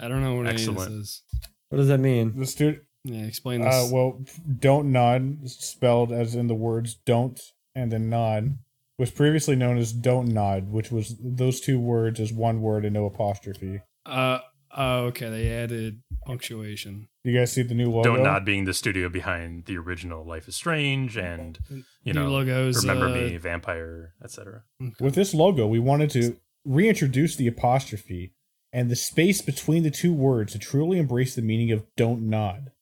B: I don't know what
C: Excellent.
B: any of this is.
D: What does that mean?
A: The stu-
B: Yeah, explain this.
A: uh, well, Don't Nod, spelled as in the words don't and then nod, was previously known as Dontnod, which was those two words as one word and no apostrophe.
B: Uh, oh, okay. They added punctuation.
A: You guys see the new logo?
C: Don't Nod being the studio behind the original Life is Strange and you
B: New
C: know
B: logos.
C: Remember
B: uh,
C: Me, Vampire, etc.
A: With this logo, we wanted to reintroduce the apostrophe and the space between the two words to truly embrace the meaning of don't nod.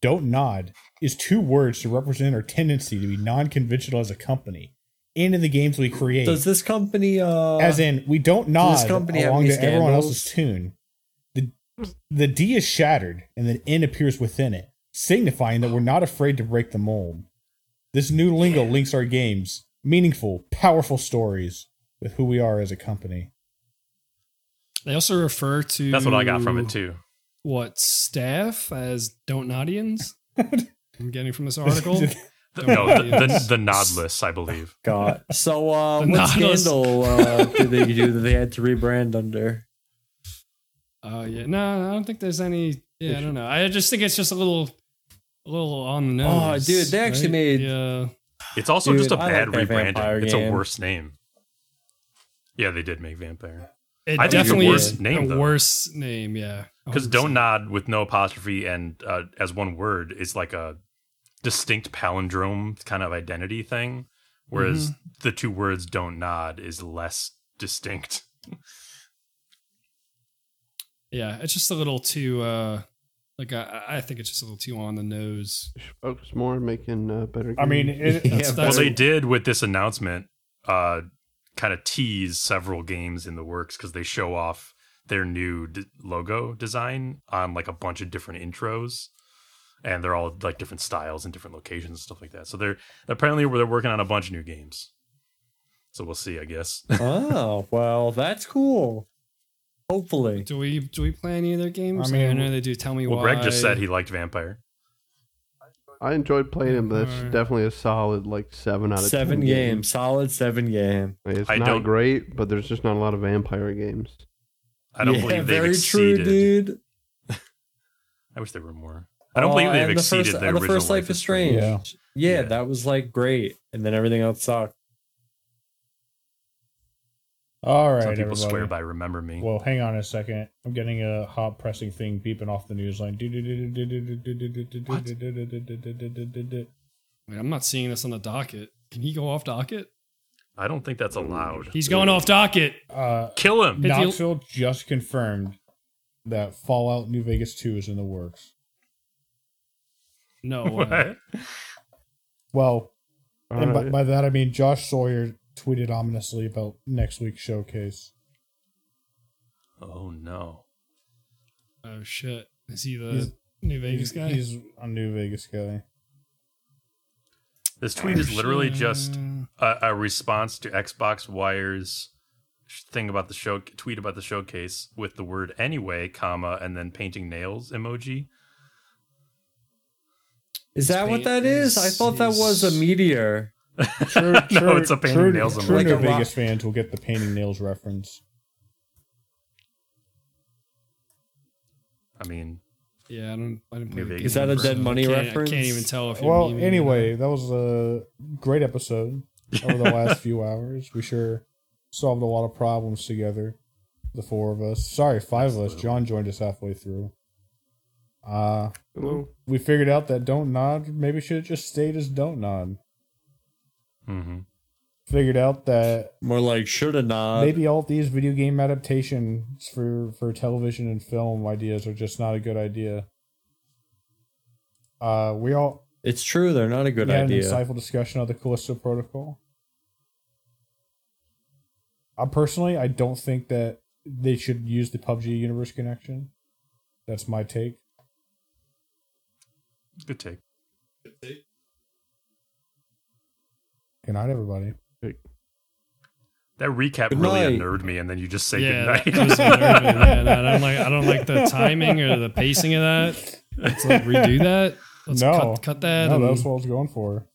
A: Don't nod is two words to represent our tendency to be non conventional as a company and in the games we create.
D: Does this company uh
A: as in, we don't nod
D: this company
A: along to everyone else's tune. The The D is shattered, and the N appears within it, signifying that we're not afraid to break the mold. This new lingo links our games, meaningful, powerful stories, with who we are as a company.
B: They also refer to
C: That's what I got from it too.
B: What staff as don't nodians? [LAUGHS] I'm getting from this article. [LAUGHS]
C: The- no, the, the, the nodless, I believe.
D: God. So, uh, what
B: Nautilus.
D: scandal uh, did they do that they had to rebrand under?
B: Uh, yeah, no, I don't think there's any. Yeah, I don't know. I just think it's just a little, a little on the nose.
D: Oh, dude, they actually made-
B: Yeah,
C: It's also
D: Dude,
C: just a
D: I
C: bad
D: like that vampire
C: rebranding. It's a worse name. Yeah, they did make Vampire.
B: it
C: I think a
B: definitely
C: worse
B: is
C: name,
B: a
C: though.
B: worse name. Yeah,
C: Because Don't Nod with no apostrophe and uh, as one word is like a distinct palindrome kind of identity thing. Whereas
B: Mm-hmm.
C: the two words Don't Nod is less distinct. [LAUGHS]
B: Yeah, it's just a little too. uh Like I, I think it's just a little too on the nose.
E: They focus more on making uh, better. Games.
A: I mean, it, [LAUGHS]
D: Yeah,
B: That's,
D: but-
C: Well, they did with this announcement, uh, kind of tease several games in the works because they show off their new d- logo design on like a bunch of different intros, and they're all like different styles and different locations and stuff like that. So they're apparently they're working on a bunch of new games. So we'll see, I guess.
D: oh, well, that's cool. Hopefully.
B: Do we do we play any of their games?
A: I mean, I,
B: know they do. Tell me
C: well,
B: why.
C: Greg just said he liked Vampire.
E: I enjoyed playing him, but it's
B: Alright.
E: definitely a solid like seven out of
D: Seven
E: 10
D: games. Solid seven game.
E: Like, it's
C: I
E: not
C: don't-
E: great, but there's just not a lot of vampire games.
C: I don't
D: yeah,
C: believe they've
D: very
C: exceeded.
D: true, dude.
C: I wish there were more. I don't
D: Oh,
C: believe they've
D: and the
C: exceeded
D: first,
C: the
D: and the
C: original
D: first Life is Strange.
A: Yeah.
D: Yeah.
C: Yeah.
D: that was like great, and then everything else sucked.
A: All right,
C: Some people
A: everybody.
C: swear by "Remember Me."
A: Well, hang on a second. I'm getting a hot pressing thing beeping off the news line.
B: Wait, I'm not seeing this on the docket. Can he go off docket?
C: I don't think that's allowed.
B: He's going off docket.
A: Uh,
C: Kill him.
B: Hit
A: Knoxville just confirmed that Fallout New Vegas 2 is in the works.
B: No [LAUGHS] way.
C: What?
A: Well, and by, by that I mean Josh Sawyer tweeted ominously about next week's showcase.
C: Oh no.
B: Oh shit! Is he the
A: He's-
B: New Vegas
A: He's,
B: guy?
A: he's a New Vegas guy.
C: This tweet is literally
B: Shit.
C: just a, a response to Xbox Wire's thing about the show tweet about the showcase with the word anyway, comma, and then painting nails emoji.
D: Is that what that is? I thought that was a meteor.
A: True, [LAUGHS]
C: No, it's a painting
A: true,
C: nails
A: True
D: Like
A: New
D: a rock-
A: Vegas fans will get the painting nails reference.
C: I mean,
B: Yeah, I don't. I didn't play
C: New
B: the
C: Vegas. Is that a
D: Dead Money
B: can't,
D: reference?
B: I can't even tell if you're
A: Well, anyway,
B: not.
A: that was a great episode over the last few hours. We sure solved a lot of problems together, the four of us. Sorry, five of us. John joined us halfway through. Uh
E: Hello.
A: we figured out that Don't Nod maybe should have just stayed as Dontnod.
C: Hmm
A: Figured out that
D: More like shoulda not.
A: maybe all these video game adaptations for for television and film ideas are just not a good idea. Uh, we all
D: It's true. They're not a good
A: we had
D: idea.
A: an insightful discussion of the Callisto Protocol. I personally, I don't think that they should use the PUBG universe connection. That's my take.
C: good take.
A: Good night, everybody.
C: That recap
D: Good
C: really
D: night.
C: unnerved me, and then you just say
B: yeah,
C: good night.
B: was unnerving. [LAUGHS] I don't like. I don't like the timing or the pacing of that. Let's like redo that. Let's
A: No.
B: cut, cut that.
A: no,
B: and-
A: that's what I was going for.